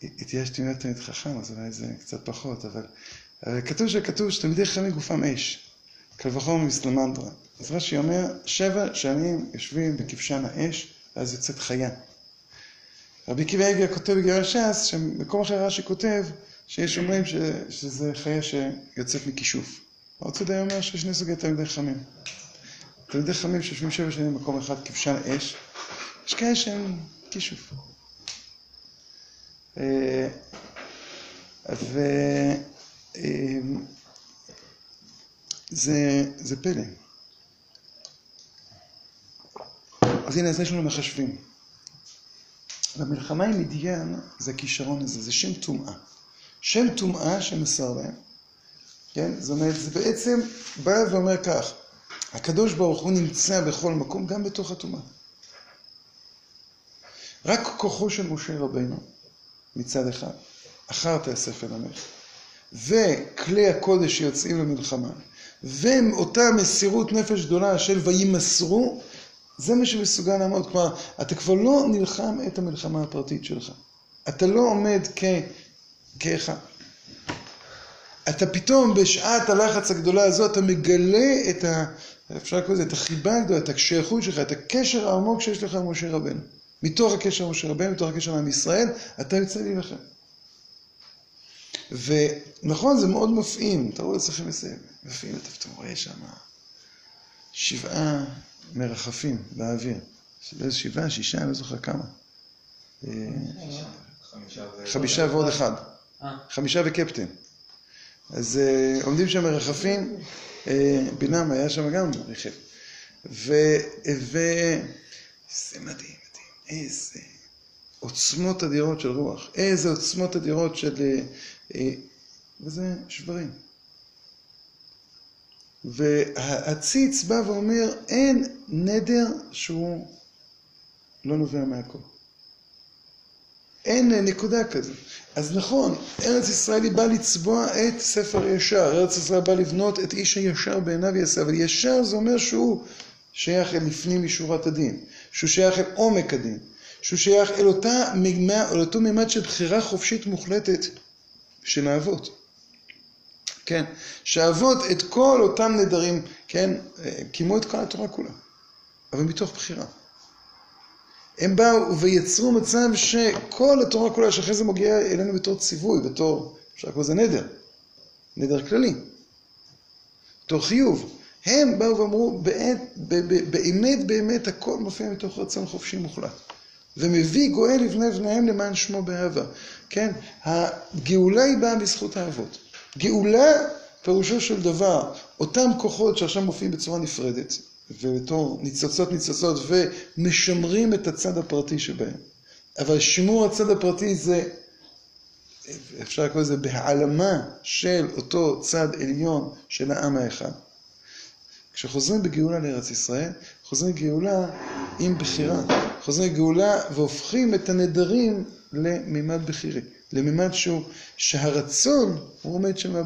התייאשתי להיות תלמיד חכם, אז אולי זה קצת פחות, אבל... אבל כתוב שכתוב שתלמידי חכמים גופם אש. וחומר מסלמנדרה. אז רש"י אומר, שבע שנים יושבים בכבשן האש, ואז יוצאת חיה. רבי עקיבא איגר כותב בגלל ש"ס, שבמקום אחר רש"י כותב, שיש אומרים ש, שזה חיה שיוצאת מכישוף. הרב צודק אומר שיש שני סוגי תלמידי חכמים. תלמידי חכמים שיושבים שבע שנים במקום אחד, כבשן אש, יש כאלה שהם כישוף. אה, ו... זה, זה פלא. אז הנה, אז יש לנו מחשבים. במלחמה עם מדיין זה הכישרון הזה, זה שם טומאה. שם טומאה שמסר להם, כן? זאת אומרת, זה בעצם בא ואומר כך, הקדוש ברוך הוא נמצא בכל מקום, גם בתוך הטומאה. רק כוחו של משה רבנו מצד אחד, אחר תאסף אל עמך, וכלי הקודש שיוצאים למלחמה, ואותה מסירות נפש גדולה של וימסרו, זה מה שמסוגל לעמוד. כלומר, אתה כבר לא נלחם את המלחמה הפרטית שלך. אתה לא עומד כ... כאחד. אתה פתאום בשעת הלחץ הגדולה הזאת, אתה מגלה את ה... אפשר לקרוא לזה, את החיבה הגדולה, את השייכות שלך, את הקשר העמוק שיש לך עם משה רבנו. מתוך הקשר עם משה רבנו, מתוך הקשר עם ישראל, אתה יוצא להילחם. ונכון, זה מאוד מפעים, תראו לעצמכם איזה מפעים, אתה רואה שם שבעה מרחפים באוויר. איזה שבעה, שישה, אני לא זוכר כמה. אה, חמישה ועוד אחד. אה. חמישה וקפטן. אז אה, עומדים שם מרחפים, בינם היה שם גם רכב. ו... ו... זה מדהים, מדהים. איזה עוצמות אדירות של רוח. איזה עוצמות אדירות של... אה, אה, וזה שברים. והציץ בא ואומר, אין נדר שהוא לא נובע מהכל. אין נקודה כזו. אז נכון, ארץ ישראל היא באה לצבוע את ספר ישר, ארץ ישראל באה לבנות את איש הישר בעיניו יעשה, אבל ישר זה אומר שהוא שייך אל לפנים משורת הדין, שהוא שייך אל עומק הדין, שהוא שייך אל, אותה, אל אותו מימד של בחירה חופשית מוחלטת של האבות. כן, שהאבות את כל אותם נדרים, כן, קיימו את כל התורה כולה, אבל מתוך בחירה. הם באו ויצרו מצב שכל התורה כולה שאחרי זה מגיעה אלינו בתור ציווי, בתור, אפשר לקרוא לזה נדר, נדר כללי, בתור חיוב. הם באו ואמרו, באמת באמת הכל מופיע מתוך רצון חופשי מוחלט. ומביא גואל לבני בניהם למען שמו באהבה. כן, הגאולה היא באה בזכות האבות. גאולה, פירושו של דבר, אותם כוחות שעכשיו מופיעים בצורה נפרדת, ובתור ניצוצות ניצוצות, ומשמרים את הצד הפרטי שבהם. אבל שימור הצד הפרטי זה, אפשר לקרוא לזה בהעלמה של אותו צד עליון של העם האחד. כשחוזרים בגאולה לארץ ישראל, חוזרים גאולה עם בחירה. חוזרים גאולה והופכים את הנדרים למימד בחירי. למימד שהוא, שהרצון הוא עומד שם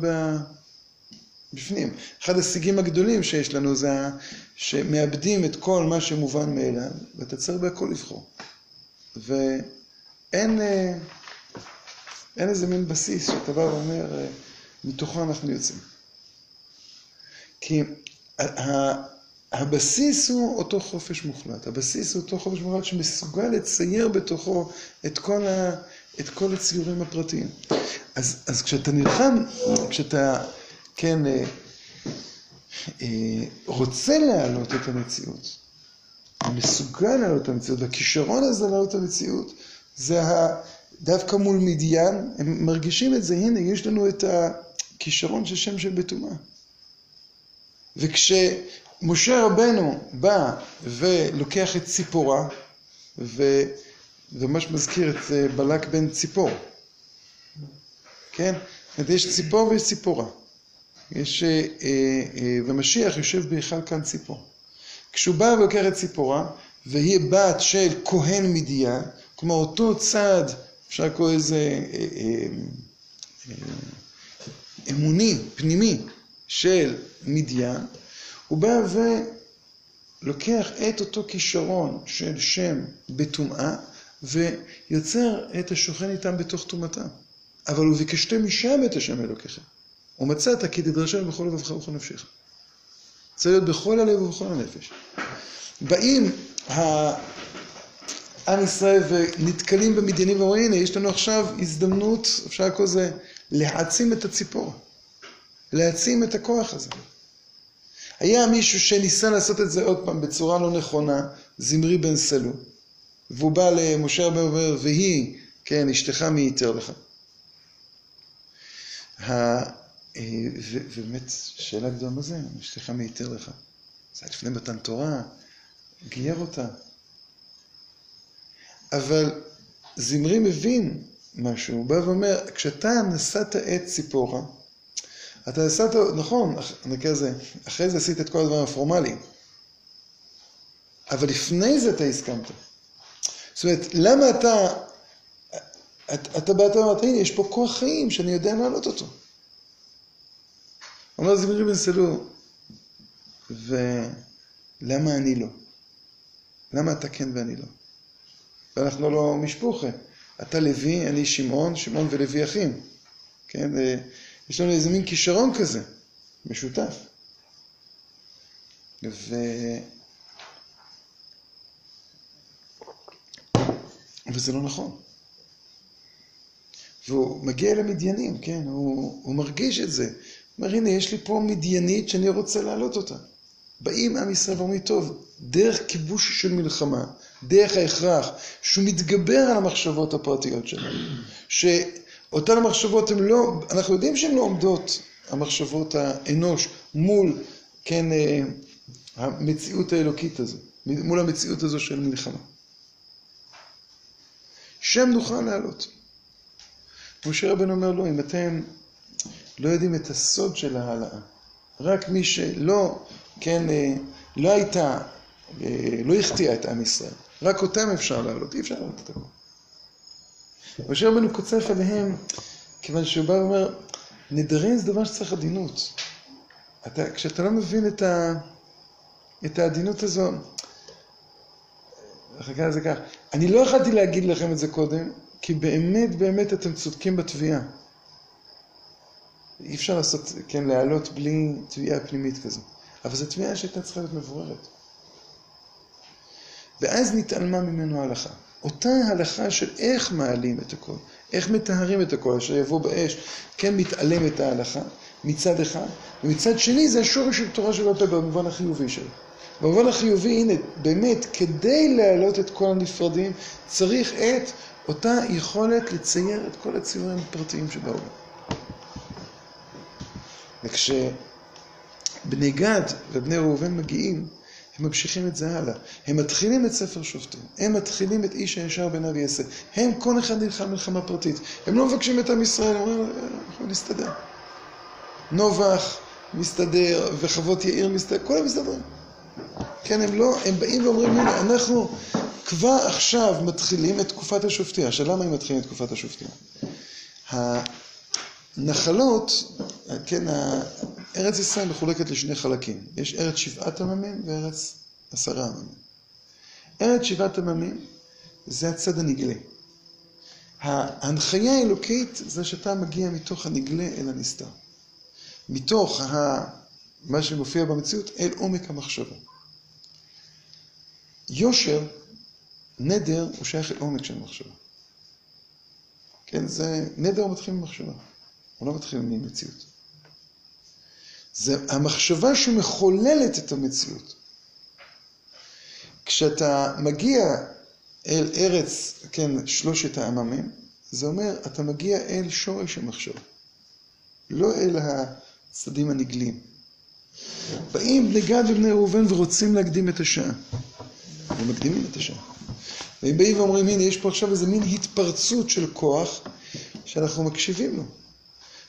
בפנים. אחד השיגים הגדולים שיש לנו זה שמאבדים את כל מה שמובן מאליו, ואתה צריך בהכל לבחור. ואין אין איזה מין בסיס שאתה בא ואומר, מתוכו אנחנו יוצאים. כי הבסיס הוא אותו חופש מוחלט. הבסיס הוא אותו חופש מוחלט שמסוגל לצייר בתוכו את כל, ה, את כל הציורים הפרטיים. אז, אז כשאתה נלחם, כשאתה, כן, אה, אה, רוצה להעלות את המציאות, מסוגל להעלות את המציאות, והכישרון הזה להעלות את המציאות, זה ה... דווקא מול מדיין, הם מרגישים את זה, הנה, יש לנו את הכישרון של שם של בטומאה. וכשמשה רבנו בא ולוקח את ציפורה, וממש מזכיר את אה, בלק בן ציפור, כן? זאת יש ציפור ויש ציפורה. יש, אה, אה, ומשיח יושב בהיכל כאן ציפור. כשהוא בא ולוקח את ציפורה, והיא בת של כהן מדיין, כלומר אותו צד, אפשר לקרוא לזה אמוני, פנימי, של מדיין, הוא בא ולוקח את אותו כישרון של שם בטומאה, ויוצר את השוכן איתם בתוך טומאתם. אבל הוא ביקשתם משם את השם אלוקיכם. ומצאת כי תדרשם בכל לבבך ובכל נפשך. צריך להיות בכל הלב ובכל הנפש. באים עם ישראל ונתקלים במדיינים ואומרים, הנה, יש לנו עכשיו הזדמנות, אפשר לקרוא לזה, להעצים את הציפור. להעצים את הכוח הזה. היה מישהו שניסה לעשות את זה עוד פעם בצורה לא נכונה, זמרי בן סלו, והוא בא למשה רבי ואומר, והיא, כן, אשתך מי ייתר לך. ובאמת, שאלה גדולה מה זה, אשתך מי ייתר לך. זה היה לפני מתן תורה, גייר אותה. אבל זמרי מבין משהו, הוא בא ואומר, כשאתה נשאת את ציפורה, אתה נשאת, נכון, נקרא לזה, אחרי זה עשית את כל הדברים הפורמליים, אבל לפני זה אתה הסכמת. זאת אומרת, למה אתה, אתה, אתה באת ואמרת, הנה, יש פה כוח חיים שאני יודע להעלות אותו. אומר זמרי בן סלו, ולמה אני לא? למה אתה כן ואני לא? ואנחנו לא משפוחה. אתה לוי, אני שמעון, שמעון ולוי אחים. כן, אה, יש לנו איזה מין כישרון כזה, משותף. ו... וזה לא נכון. והוא מגיע אל המדיינים, כן, הוא, הוא מרגיש את זה. הוא אומר, הנה, יש לי פה מדיינית שאני רוצה להעלות אותה. באים עם ישראל ואומרים, טוב, דרך כיבוש של מלחמה, דרך ההכרח, שהוא מתגבר על המחשבות הפרטיות שלנו, שאותן המחשבות הן לא, אנחנו יודעים שהן לא עומדות, המחשבות האנוש, מול, כן, אה, המציאות האלוקית הזו, מול המציאות הזו של מלחמה. שם נוכל להעלות. משה רבנו אומר לו, אם אתם לא יודעים את הסוד של ההעלאה, רק מי שלא, כן, אה, לא הייתה, אה, לא החטיאה את עם ישראל, רק אותם אפשר להעלות, אי אפשר להעלות את הכול. משה רבנו קוצף עליהם, כיוון שהוא בא ואומר, נדרים זה דבר שצריך עדינות. אתה, כשאתה לא מבין את, ה, את העדינות הזו, נקרא לזה כך, אני לא יכולתי להגיד לכם את זה קודם, כי באמת באמת אתם צודקים בתביעה. אי אפשר לעשות, כן, להעלות בלי תביעה פנימית כזו. אבל זו תביעה שהייתה צריכה להיות מבוררת. ואז נתעלמה ממנו ההלכה. אותה הלכה של איך מעלים את הכל, איך מטהרים את הכל, אשר יבוא באש, כן מתעלמת ההלכה מצד אחד, ומצד שני זה השורש של תורה שבעל פה במובן החיובי שלו. במובן החיובי, הנה, באמת, כדי להעלות את כל הנפרדים, צריך את אותה יכולת לצייר את כל הציורים הפרטיים שבעולם. וכשבני גד ובני ראובן מגיעים, הם ממשיכים את זה הלאה. הם מתחילים את ספר שופטים, הם מתחילים את איש הישר בעיניו יעשה. הם, כל אחד נלחם מלחמה פרטית. הם לא מבקשים את עם ישראל, הם אומרים, אנחנו נסתדר. נובח מסתדר, וחוות יאיר מסתדר, כולם מסתדרים. כן, הם לא, הם באים ואומרים, הנה, אנחנו כבר עכשיו מתחילים את תקופת השופטים. עכשיו, למה הם מתחילים את תקופת השופטים? הנחלות, כן, ארץ ישראל מחולקת לשני חלקים. יש ארץ שבעת עממים וארץ עשרה עממים. ארץ שבעת עממים זה הצד הנגלה. ההנחיה האלוקית זה שאתה מגיע מתוך הנגלה אל הנסתר. מתוך ה... מה שמופיע במציאות אל עומק המחשבה. יושר, נדר, הוא שייך אל עומק של מחשבה. כן, זה, נדר מתחיל ממחשבה, הוא לא מתחיל ממציאות. זה המחשבה שמחוללת את המציאות. כשאתה מגיע אל ארץ, כן, שלושת העממים, זה אומר, אתה מגיע אל שורש המחשבה, לא אל הצדדים הנגלים. באים בני גד ובני ראובן ורוצים להקדים את השעה. הם מקדימים את השעה. והם באים ואומרים, הנה, יש פה עכשיו איזה מין התפרצות של כוח שאנחנו מקשיבים לו.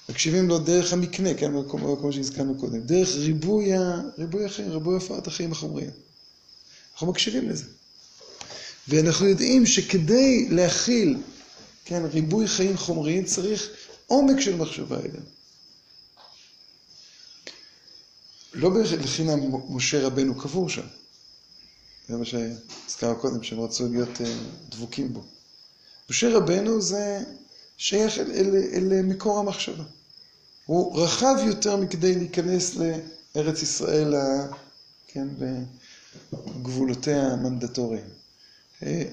מקשיבים לו דרך המקנה, כן, כמו שהזכרנו קודם, דרך ריבוי, ה... ריבוי החיים, ריבוי הפרעת החיים החומריים. אנחנו מקשיבים לזה. ואנחנו יודעים שכדי להכיל, כן, ריבוי חיים חומריים צריך עומק של מחשבה אלינו. לא לחינם משה רבנו קבור שם. זה מה שהזכרנו קודם, שהם רצו להיות אה, דבוקים בו. משה רבנו זה שייך אל, אל, אל מקור המחשבה. הוא רחב יותר מכדי להיכנס לארץ ישראל, כן, בגבולותיה המנדטוריים. אה,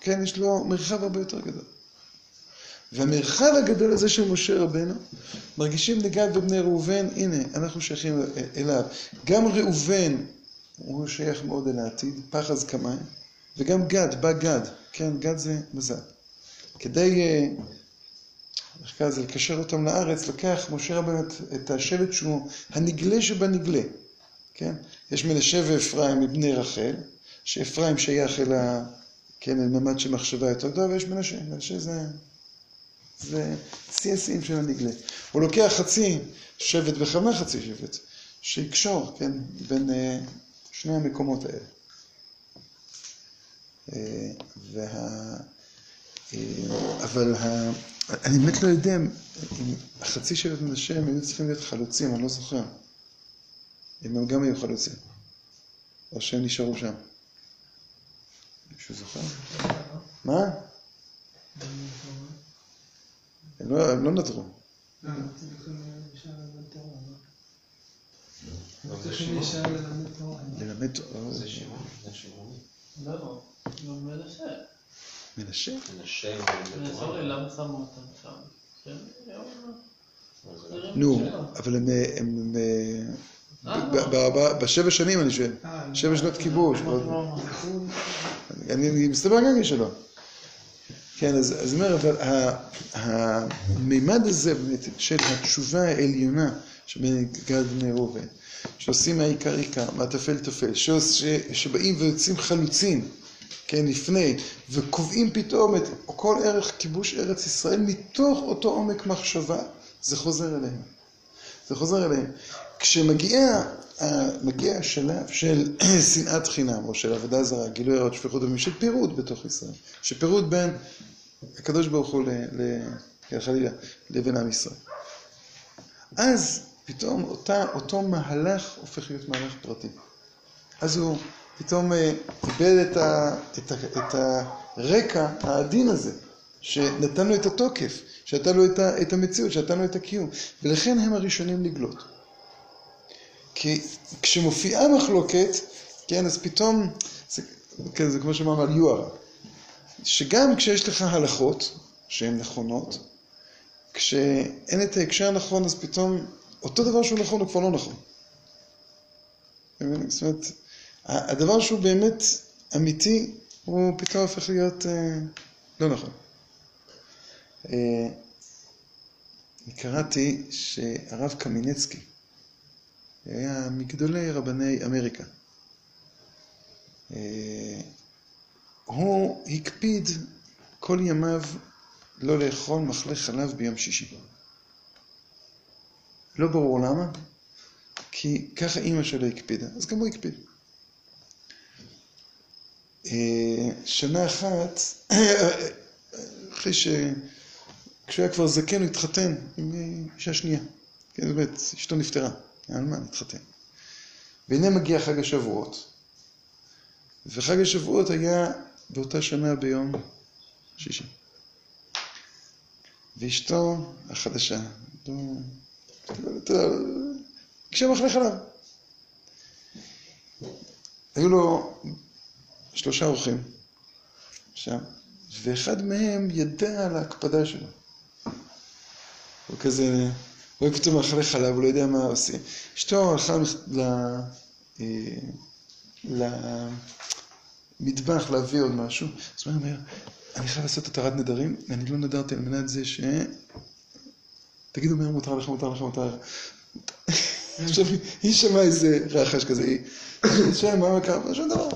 כן, יש לו מרחב הרבה יותר גדול. והמרחב הגדול הזה של משה רבנו, מרגישים לגד ובני ראובן, הנה, אנחנו שייכים אליו. גם ראובן הוא שייך מאוד אל העתיד, פחז כמיים, וגם גד, בא גד, כן, גד זה מזל. כדי, אה, קרא לזה, לקשר אותם לארץ, לוקח משה רבנו את השבט שהוא הנגלה שבנגלה, כן? יש מנשה ואפרים מבני רחל, שאפרים שייך אל ה... כן, אל ממד של מחשבה יותר גדולה, ויש מנשה, מנשה זה... זה שיא השיאים של הנגלה. הוא לוקח חצי שבט בכוונה חצי שבט, שיקשור, כן, בין uh, שני המקומות האלה. אה, וה... אה, אבל ה... אני באמת לא יודע אם החצי שבט מנשה הם היו צריכים להיות חלוצים, אני לא זוכר. אם הם גם היו חלוצים. או שהם נשארו שם. מישהו זוכר? מה? הם לא, הם לא נדרו. לא, ללמד תורה. לא? לא, זה שמעון. ללמד תורה. זה שמעון, שמעון. לא, גם מנשה. למה שמו אותם שם? כן, לא- נו. אבל הם... אה, אה, ב- ב- ב- בשבע שנים אני שואל. אה, שבע שנות כיבוש. אני, אני מסתבר גם שלא. כן, אז אז אני אומר, אבל ה- המימד הזה באמת של התשובה העליונה שבין גד בני ראובן, שעושים מהעיקר עיקר, מהטפל טפל, שבאים ויוצאים חלוצים, כן, לפני, וקובעים פתאום את כל ערך כיבוש ארץ ישראל מתוך אותו עומק מחשבה, זה חוזר אליהם. זה חוזר אליהם. כשמגיע ה- מגיע השלב של שנאת חינם, או של עבודה זרה, גילוי ערות, שפיכות דמים, של פירוד בתוך ישראל. של פירוד בין הקדוש ברוך הוא, חלילה, לבין עם ישראל. אז פתאום אותה, אותו מהלך הופך להיות מהלך פרטי. אז הוא פתאום אה, איבד את, ה, את, ה, את הרקע העדין הזה, שנתן לו את התוקף, שנתן לו את, ה, את המציאות, שנתן לו את הקיום, ולכן הם הראשונים לגלות. כי כשמופיעה מחלוקת, כן, אז פתאום, זה, כן, זה כמו שאמרנו על יוהרה, שגם כשיש לך הלכות שהן נכונות, כשאין את ההקשר הנכון, אז פתאום אותו דבר שהוא נכון הוא כבר לא נכון. זאת אומרת, הדבר שהוא באמת אמיתי, הוא פתאום הופך להיות אה, לא נכון. אה, אני קראתי שהרב קמינצקי היה מגדולי רבני אמריקה. אה, הוא הקפיד כל ימיו לא לאכול מחלה חלב ביום שישי. לא ברור למה, כי ככה אימא שלו הקפידה, אז גם הוא הקפיד. שנה אחת, אחרי ש... כשהוא היה כבר זקן, הוא התחתן עם אישה שנייה. כן, באמת, אשתו נפטרה, היה אלמן, התחתן. והנה מגיע חג השבועות. וחג השבועות היה באותה שנה ביום שישי. ואשתו החדשה, לא... ביקשה מחלה חלב. היו לו שלושה אורחים שם, ואחד מהם ידע על ההקפדה שלו. הוא כזה, רואה פתאום מאכלי חלב, הוא לא יודע מה עושים. אשתו הלכה ל... אה, למטבח להביא עוד משהו, אז הוא אומר, אני חייב לעשות התרת נדרים, אני לא נדרתי על מנת זה ש... תגידו מהר מותר לך, מותר לך, מותר לך. עכשיו, היא שמעה איזה רחש כזה, היא... שם, מה קרה? שום דבר.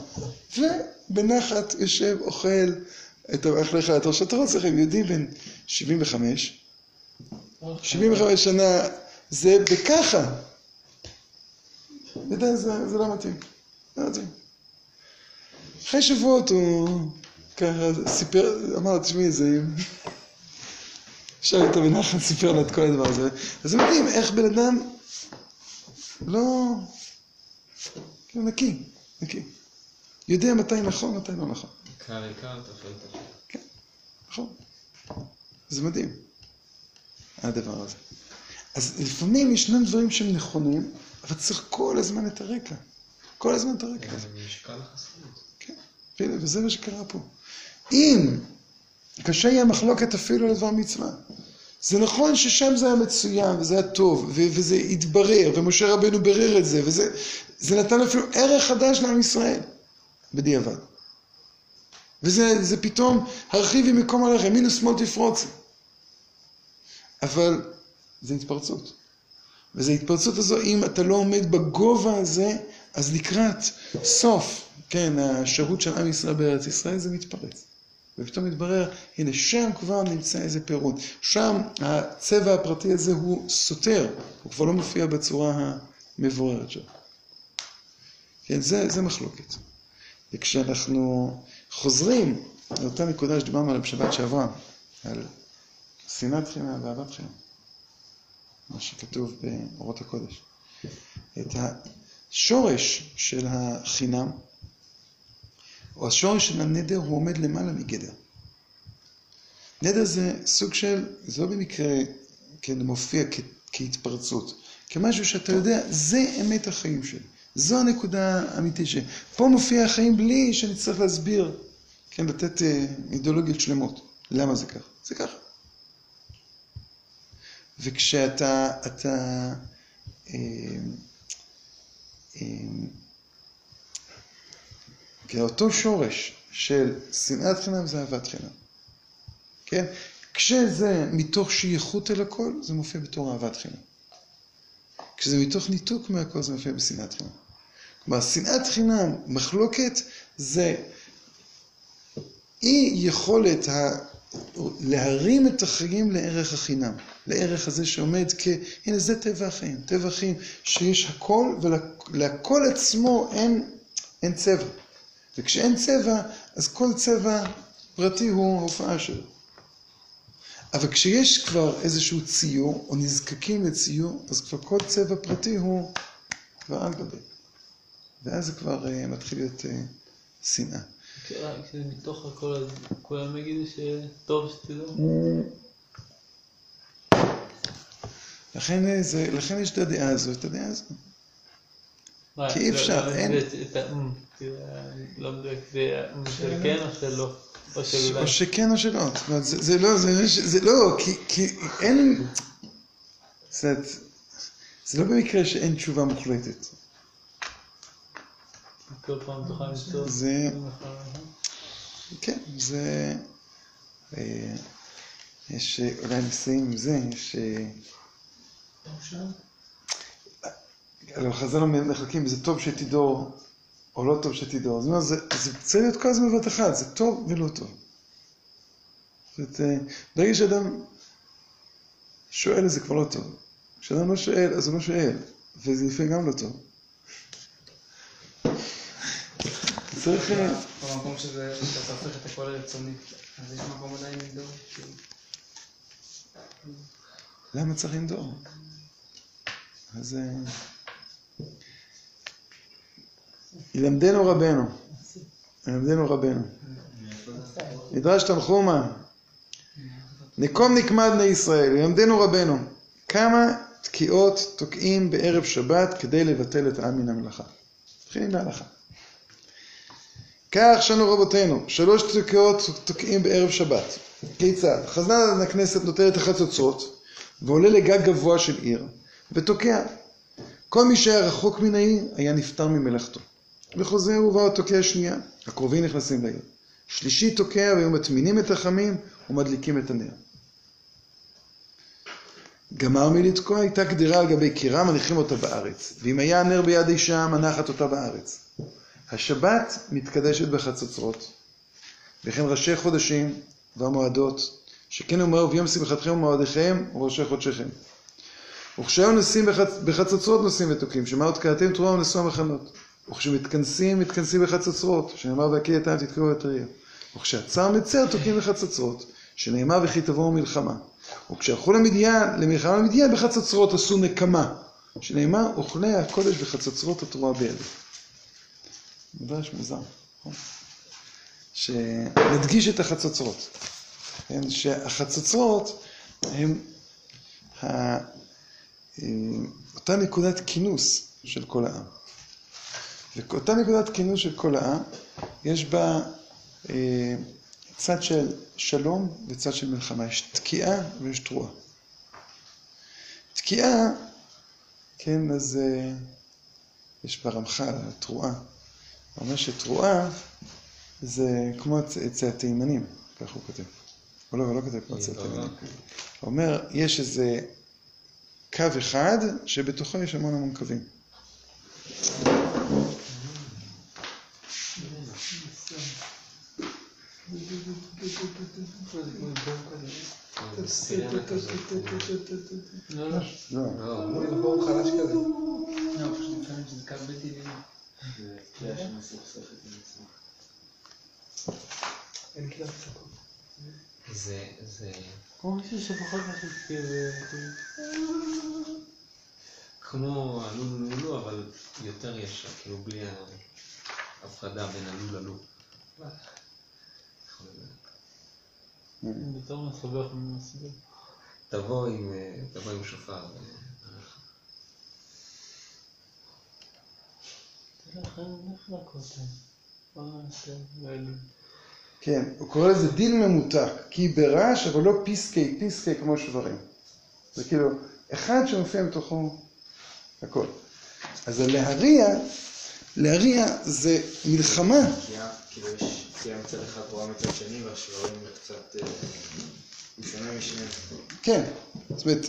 ובנחת יושב, אוכל את המאכלי חלב. עכשיו, אתה רוצה לכם, יהודי בן 75, 75 שנה, זה בככה. יודע, זה, זה לא מתאים. לא מתאים. אחרי שבועות הוא ככה סיפר, אמר, תשמעי, זה... עכשיו איתו בנחת סיפר לו את כל הדבר הזה. אז מדהים איך בן אדם לא... כאילו נקי, נקי. יודע מתי נכון, מתי לא נכון. עיקר עיקר, תפל תפל. נכון. זה מדהים, הדבר הזה. אז לפעמים ישנם דברים שהם נכונים, אבל צריך כל הזמן את הרקע. כל הזמן את הרקע הזה. זה משקל החסידות. כן, והנה, וזה מה שקרה פה. אם קשה יהיה מחלוקת אפילו על דבר מצווה, זה נכון ששם זה היה מצוין, וזה היה טוב, ו- וזה התברר, ומשה רבנו ברר את זה, וזה זה נתן אפילו ערך חדש לעם ישראל, בדיעבד. וזה זה פתאום, הרחיבי מקום עליך, ימין ושמאל תפרוצי. אבל זה התפרצות. וזו התפרצות הזו, אם אתה לא עומד בגובה הזה, אז לקראת סוף, כן, השירות של עם ישראל בארץ ישראל, זה מתפרץ. ופתאום מתברר, הנה, שם כבר נמצא איזה פירוט. שם הצבע הפרטי הזה הוא סותר, הוא כבר לא מופיע בצורה המבוררת שלו. כן, זה, זה מחלוקת. וכשאנחנו חוזרים לאותה נקודה שדיברנו עליה בשבת שעברה, על שנאת חינם ואהבת חינם, מה שכתוב באורות הקודש. את השורש של החינם, או השורש של הנדר, הוא עומד למעלה מגדר. נדר זה סוג של, זה לא במקרה, כן, מופיע כ, כהתפרצות, כמשהו שאתה יודע, זה אמת החיים שלי. זו הנקודה האמיתית שלי. פה מופיע החיים בלי שאני צריך להסביר, כן, לתת אה, אידיאולוגיות שלמות. למה זה ככה? זה ככה. וכשאתה, אתה, אה, אה, כן, אותו שורש של שנאת חינם זה אהבת חינם. כן? כשזה מתוך שייכות אל הכל, זה מופיע בתור אהבת חינם. כשזה מתוך ניתוק מהכל, זה מופיע בשנאת חינם. כלומר, שנאת חינם, מחלוקת, זה אי יכולת ה... להרים את החיים לערך החינם, לערך הזה שעומד כ... הנה, זה טבע החיים. טבע החיים שיש הכל, ולכל עצמו אין, אין צבע. וכשאין צבע, אז כל צבע פרטי הוא ההופעה שלו. אבל כשיש כבר איזשהו ציור, או נזקקים לציור, אז כבר כל צבע פרטי הוא כבר על גבי. ואז זה כבר uh, מתחיל להיות uh, שנאה. כשמתוך הכל, אז כולם יגידו שטוב שתדעו. לכן, אה, זה, לכן יש את הדעה הזו, את הדעה הזו. כי אי לא- אפשר, לא אין- "אמ", כאילו, לא מדויק, זה "אמ" של כן או לא? או של או? שכן או שלא. זאת אומרת, זה, זה לא, זה, זה לא, כי, כי אין... זאת אומרת, זה לא במקרה שאין תשובה מוחלטת. כל פעם תוכל למצוא. זה-. כן, זה... אה, יש, אה, אולי נסיים עם זה, יש... אה, חז"ל מחלקים, זה טוב שתדור או לא טוב שתדור. זאת אומרת, זה, זה צריך להיות כל הזמן בבת אחת, זה טוב ולא טוב. זאת אומרת, אה, ברגע שאדם שואל, זה כבר לא טוב. כשאדם לא שואל, אז הוא לא שואל, וזה לפעמים גם לא טוב. צריך... אה, במקום שזה, שאתה הופך את הכל לרצוני, אז יש מקום עדיין כאילו. למה צריך לנדור? אז... ילמדנו רבנו, ילמדנו רבנו. מדרש תנחומה, נקום נקמד בני ישראל, ילמדנו רבנו, כמה תקיעות תוקעים בערב שבת כדי לבטל את העם מן המלאכה. נתחיל עם ההלכה. כך שנו רבותינו, שלוש תקיעות תוקעים בערב שבת. כיצד? חזן הכנסת נוטל את החצוצרות ועולה לגג גבוה של עיר ותוקע. כל מי שהיה רחוק מן העיר היה נפטר ממלאכתו. וחוזר ובא התוקע שנייה, הקרובים נכנסים לעיר. שלישי תוקע והיו מטמינים את החמים ומדליקים את הנר. גמר מלתקוע, הייתה קדירה על גבי קירה, מניחים אותה בארץ. ואם היה הנר ביד אישה, מנחת אותה בארץ. השבת מתקדשת בחצוצרות, וכן ראשי חודשים והמועדות, שכן אומר ביום שמחתכם ומועדיכם וראשי חודשיכם. וכשהיו נוסעים בחצ... בחצוצרות נוסעים ותוקים, שמע עוד קראתם תרומה ונשאו המחנות. וכשמתכנסים, מתכנסים בחצוצרות, שנאמר והקיא את העם תתקעו את הריר. וכשהצער מצר תוקים בחצוצרות, שנאמר וכי תבואו מלחמה. וכשהלכו למדיין, למלחמה למדיין בחצוצרות עשו נקמה, שנאמר אוכלי הקודש בחצוצרות התרועה בידי. מדרש מוזר, נכון? שנדגיש את החצוצרות, כן? שהחצוצרות הם ה... אה, אותה נקודת כינוס של כל העם. ואותה נקודת כינוס של כל העם, יש בה אה, צד של שלום וצד של מלחמה. יש תקיעה ויש תרועה. תקיעה, כן, אז אה, יש ברמח"ל, תרועה. הוא אומר שתרועה זה כמו אצ- אצל התימנים, כך הוא כותב. הוא לא, הוא לא כותב כמו אצל התימנים. הוא אומר, יש איזה קו אחד שבתוכו יש המון המון קווים. סירנה כזאת. לא, לא. לא, לא, זה בור חלש כזה. לא, פשוט מתכוון שזה קו בלתי נראה. זה קריאה שמסוכסכת עם עצמה. אין קלף סוכות. זה, זה כמו מישהו שפחות מחכה כמו הלולו לולו, אבל יותר ישר, כאילו בלי ההפרדה בין הלול ללול. בתור מסובך ומסביר. תבוא עם, אה, תבוא עם שופר. אה. כן, הוא קורא לזה דיל ממותק, כי ברעש אבל לא פיסקי, פיסקי כמו שברים. זה כאילו, אחד שמופיע בתוכו הכל. אז הלהריע, להריע זה מלחמה. כאילו יש תקיעה מצד אחד רואה מצד שני והשברים קצת אה. כן, זאת אומרת,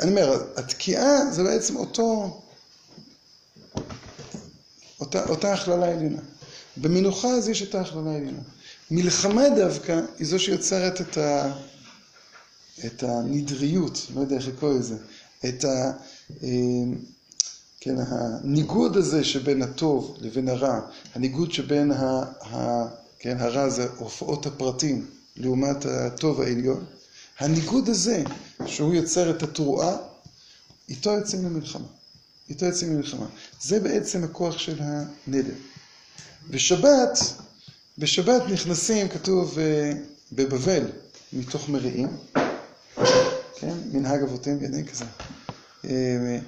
אני אומר, התקיעה זה בעצם אותו, אותה, אותה הכללה עליונה. במנוחה אז יש את ההכללה העליונה. מלחמה דווקא היא זו שיוצרת את, ה, את הנדריות, לא יודע איך לקרוא לזה, את ה... כן, הניגוד הזה שבין הטוב לבין הרע, הניגוד שבין ה, ה, כן, הרע זה הופעות הפרטים לעומת הטוב העליון, הניגוד הזה שהוא יוצר את התרועה, איתו יוצאים למלחמה. איתו יוצאים למלחמה. זה בעצם הכוח של הנדר. בשבת, בשבת נכנסים, כתוב אה, בבבל, מתוך מרעים, כן, מנהג אבותיהם בידי כזה. אה,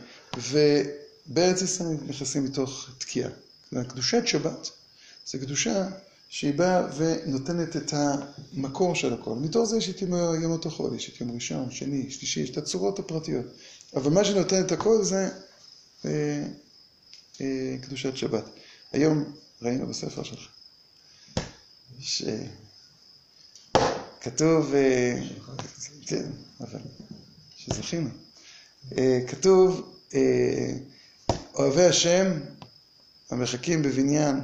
ובארץ ישראל נכנסים מתוך תקיעה. קדושת שבת זה קדושה שהיא באה ונותנת את המקור של הכל. מתוך זה יש את ימות החול, יש את יום ראשון, שני, שלישי, יש את הצורות הפרטיות. אבל מה שנותן את הכל זה אה, אה, קדושת שבת. היום ראינו בספר שלך, שכתוב, אה, כן, אבל שזכינו, אה, כתוב, אה, אוהבי השם המחכים בבניין,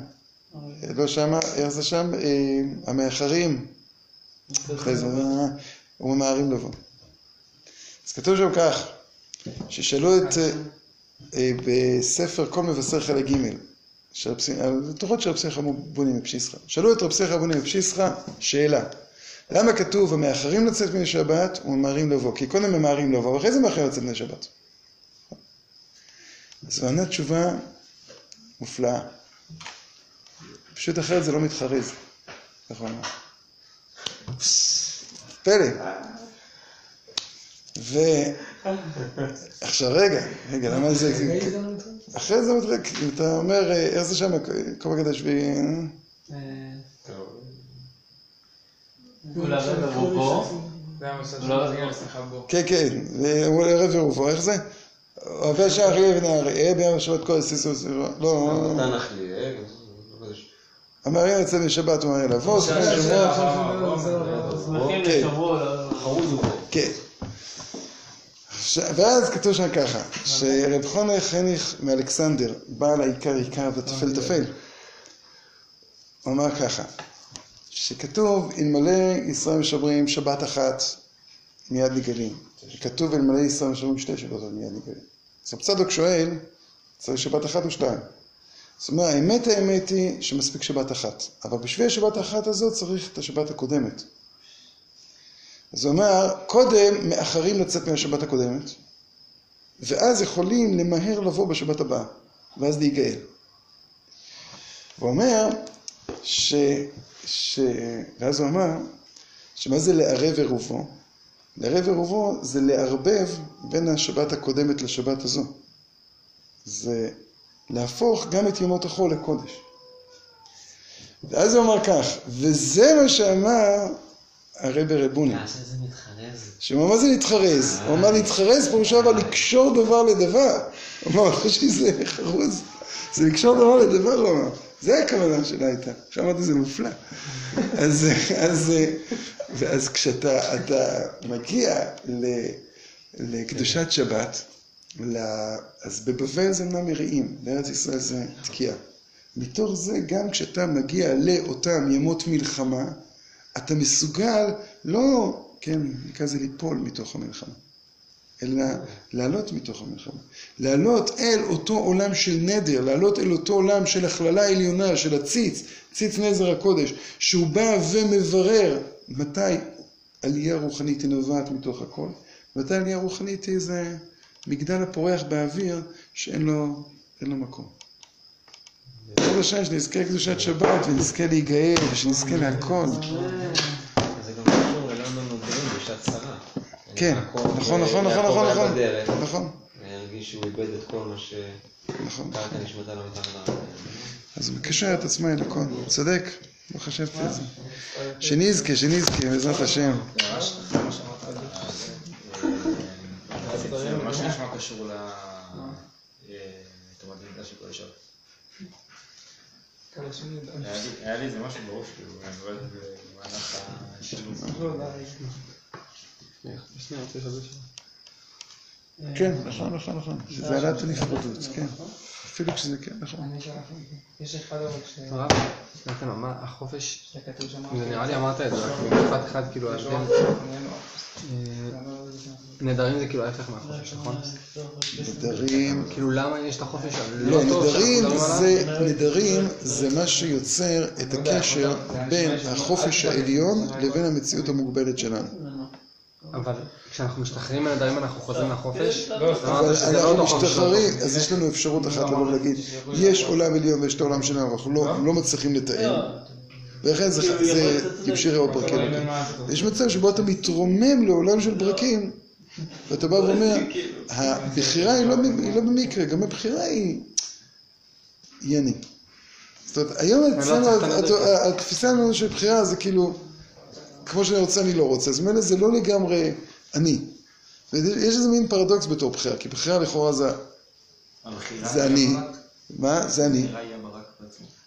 אה, לא שמה, איך זה שם? אה, המאחרים, אחרי זה וממהרים לבוא. אז כתוב שם כך, ששאלו את, אה, אה, בספר כל מבשר חלק ג', של רב שמחה- תורות של רב שמחה בוני מפשיסחה. שאלו את רב שמחה בוני מפשיסחה שאלה, למה כתוב המאחרים לצאת מן השבת וממהרים לבוא? כי קודם ממהרים לבוא, ואחרי זה מאחרים לצאת מן השבת. אז הוא ענה תשובה מופלאה. פשוט אחרת זה לא מתחרז. ככה הוא אמר. פלא. ו... עכשיו רגע, רגע, למה זה... אחרי זה מתחרק, אתה אומר, אה, איך זה שם, כל הגדה שביעי... אה. כן, כן, הוא ערב ורובו, איך זה? השער חיי ונערי, אה ביום השבת כל הסיסו, לא, אה, לא יודע. המערים יצא בשבת ומערים לבוא, סוכן זה שבוע, הרב, זה הרב. שמחים אוקיי. לשבוע, לא- הוא פה. כן. ואז כתוב שם ככה, שרב חונה חניך מאלכסנדר, בעל העיקר עיקר וטפל טפל, הוא אמר ככה, שכתוב, אלמלא ישראל משמרים שבת אחת, מיד נגלים. כתוב, אלמלא ישראל משמרים שתי שבתות, מיד נגלים. אז רב צדוק שואל, צריך שבת אחת או שתיים? זאת אומרת, האמת האמת היא שמספיק שבת אחת, אבל בשביל השבת האחת הזאת צריך את השבת הקודמת. אז הוא אמר, קודם מאחרים לצאת מהשבת הקודמת, ואז יכולים למהר לבוא בשבת הבאה, ואז להיגאל. הוא אומר, ש... ש... ואז הוא אמר, שמה זה לערב עירובו? לערב עירובו זה לערבב בין השבת הקודמת לשבת הזו. זה להפוך גם את ימות החול לקודש. ואז הוא אמר כך, וזה מה שאמר הרבי רבוני. שמה מה זה להתחרז? הוא אמר להתחרז פירושו אבל לקשור דבר לדבר. הוא אמר, אחרי שזה חרוז, זה לקשור דבר לדבר, הוא אמר. זה הכוונה שלה הייתה. עכשיו זה מופלא. אז, אז, ואז כשאתה אתה מגיע ל, לקדושת שבת, ל, אז בבבל זה אמנם מרעים, בארץ ישראל זה תקיעה. מתוך זה, גם כשאתה מגיע לאותם ימות מלחמה, אתה מסוגל לא, כן, נקרא לזה ליפול מתוך המלחמה, אלא לעלות מתוך המלחמה. לעלות אל אותו עולם של נדר, לעלות אל אותו עולם של הכללה עליונה, של הציץ, ציץ נזר הקודש, שהוא בא ומברר מתי עלייה רוחנית היא נובעת מתוך הכל, מתי עלייה רוחנית היא איזה מגדל הפורח באוויר שאין לו, לו מקום. בעזרת השם שנזכה לקדושת שבת ונזכה להיגאל ושנזכה להכל. זה גם קשור ללמה נודרים בשעת צרה. כן, נכון, נכון, נכון, נכון, נכון. נכון, הרגיש שהוא איבד את כל מה נכון. שקרקע נשמתה לו מתחת. אז הוא מקשר את עצמו אל הכל. צודק, לא חשבתי על זה. שנזכה, שנזכה, בעזרת השם. זה ממש נשמע קשור ל... תרומת מידע של כל השאר. היה לי- היה לי איזה משהו בראש, כאילו, אני רואה את זה במהלך השילוב. כן, נכון, נכון, נכון. שזה העלאת הנפרדות, כן. אפילו כשזה כן, נכון. יש אחד אבל ש... הרב, נתן, מה החופש. זה נראה לי אמרת את זה, רק במשפט אחד, כאילו, ההבדל, אה, נדרים זה כאילו ההפך מהחופש, נכון? נדרים, כאילו למה יש את החופש לא, הלא טוב? נדרים זה מה שיוצר את הקשר בין החופש העליון לבין המציאות המוגבלת שלנו. אבל כשאנחנו משתחררים מהנדרים אנחנו חוזרים לחופש? אמרת שזה לא אנחנו. משתחררים, אז יש לנו אפשרות אחת לבוא ולהגיד, יש עולם עליון ויש את העולם שלנו, אנחנו לא לא מצליחים לתאם, ולכן זה זה ימשיך או ברקים. יש מצב שבו אתה מתרומם לעולם של ברקים, ואתה בא ואומר, הבחירה היא לא לא במקרה, גם הבחירה היא... היא אני. זאת אומרת, היום לא אצלנו. התפיסה שלנו של בחירה זה כאילו, כמו שאני רוצה אני לא רוצה, אז ממילא זה לא לגמרי אני. ויש איזה מין פרדוקס בתור בחירה, כי בחירה לכאורה זה, זה אני. מה? זה אני.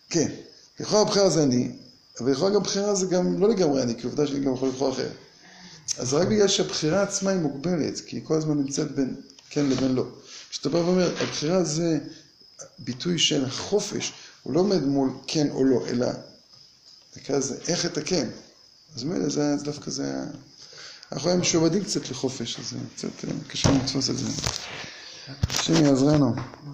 כן. לכאורה בחירה זה אני, אבל לכאורה גם בחירה זה גם לא לגמרי אני, כי עובדה שאני גם יכול לבחור אחרת. אז רק בגלל שהבחירה עצמה היא מוגבלת, כי היא כל הזמן נמצאת בין כן לבין לא. כשאתה בא ואומר, הבחירה זה ביטוי של החופש, הוא לא עומד מול כן או לא, אלא נקרא לזה איך את הכן. אז מילא זה דווקא זה... אנחנו היום משועבדים קצת לחופש, אז קצת אה, קשה לתפוס את זה. השם יעזרנו.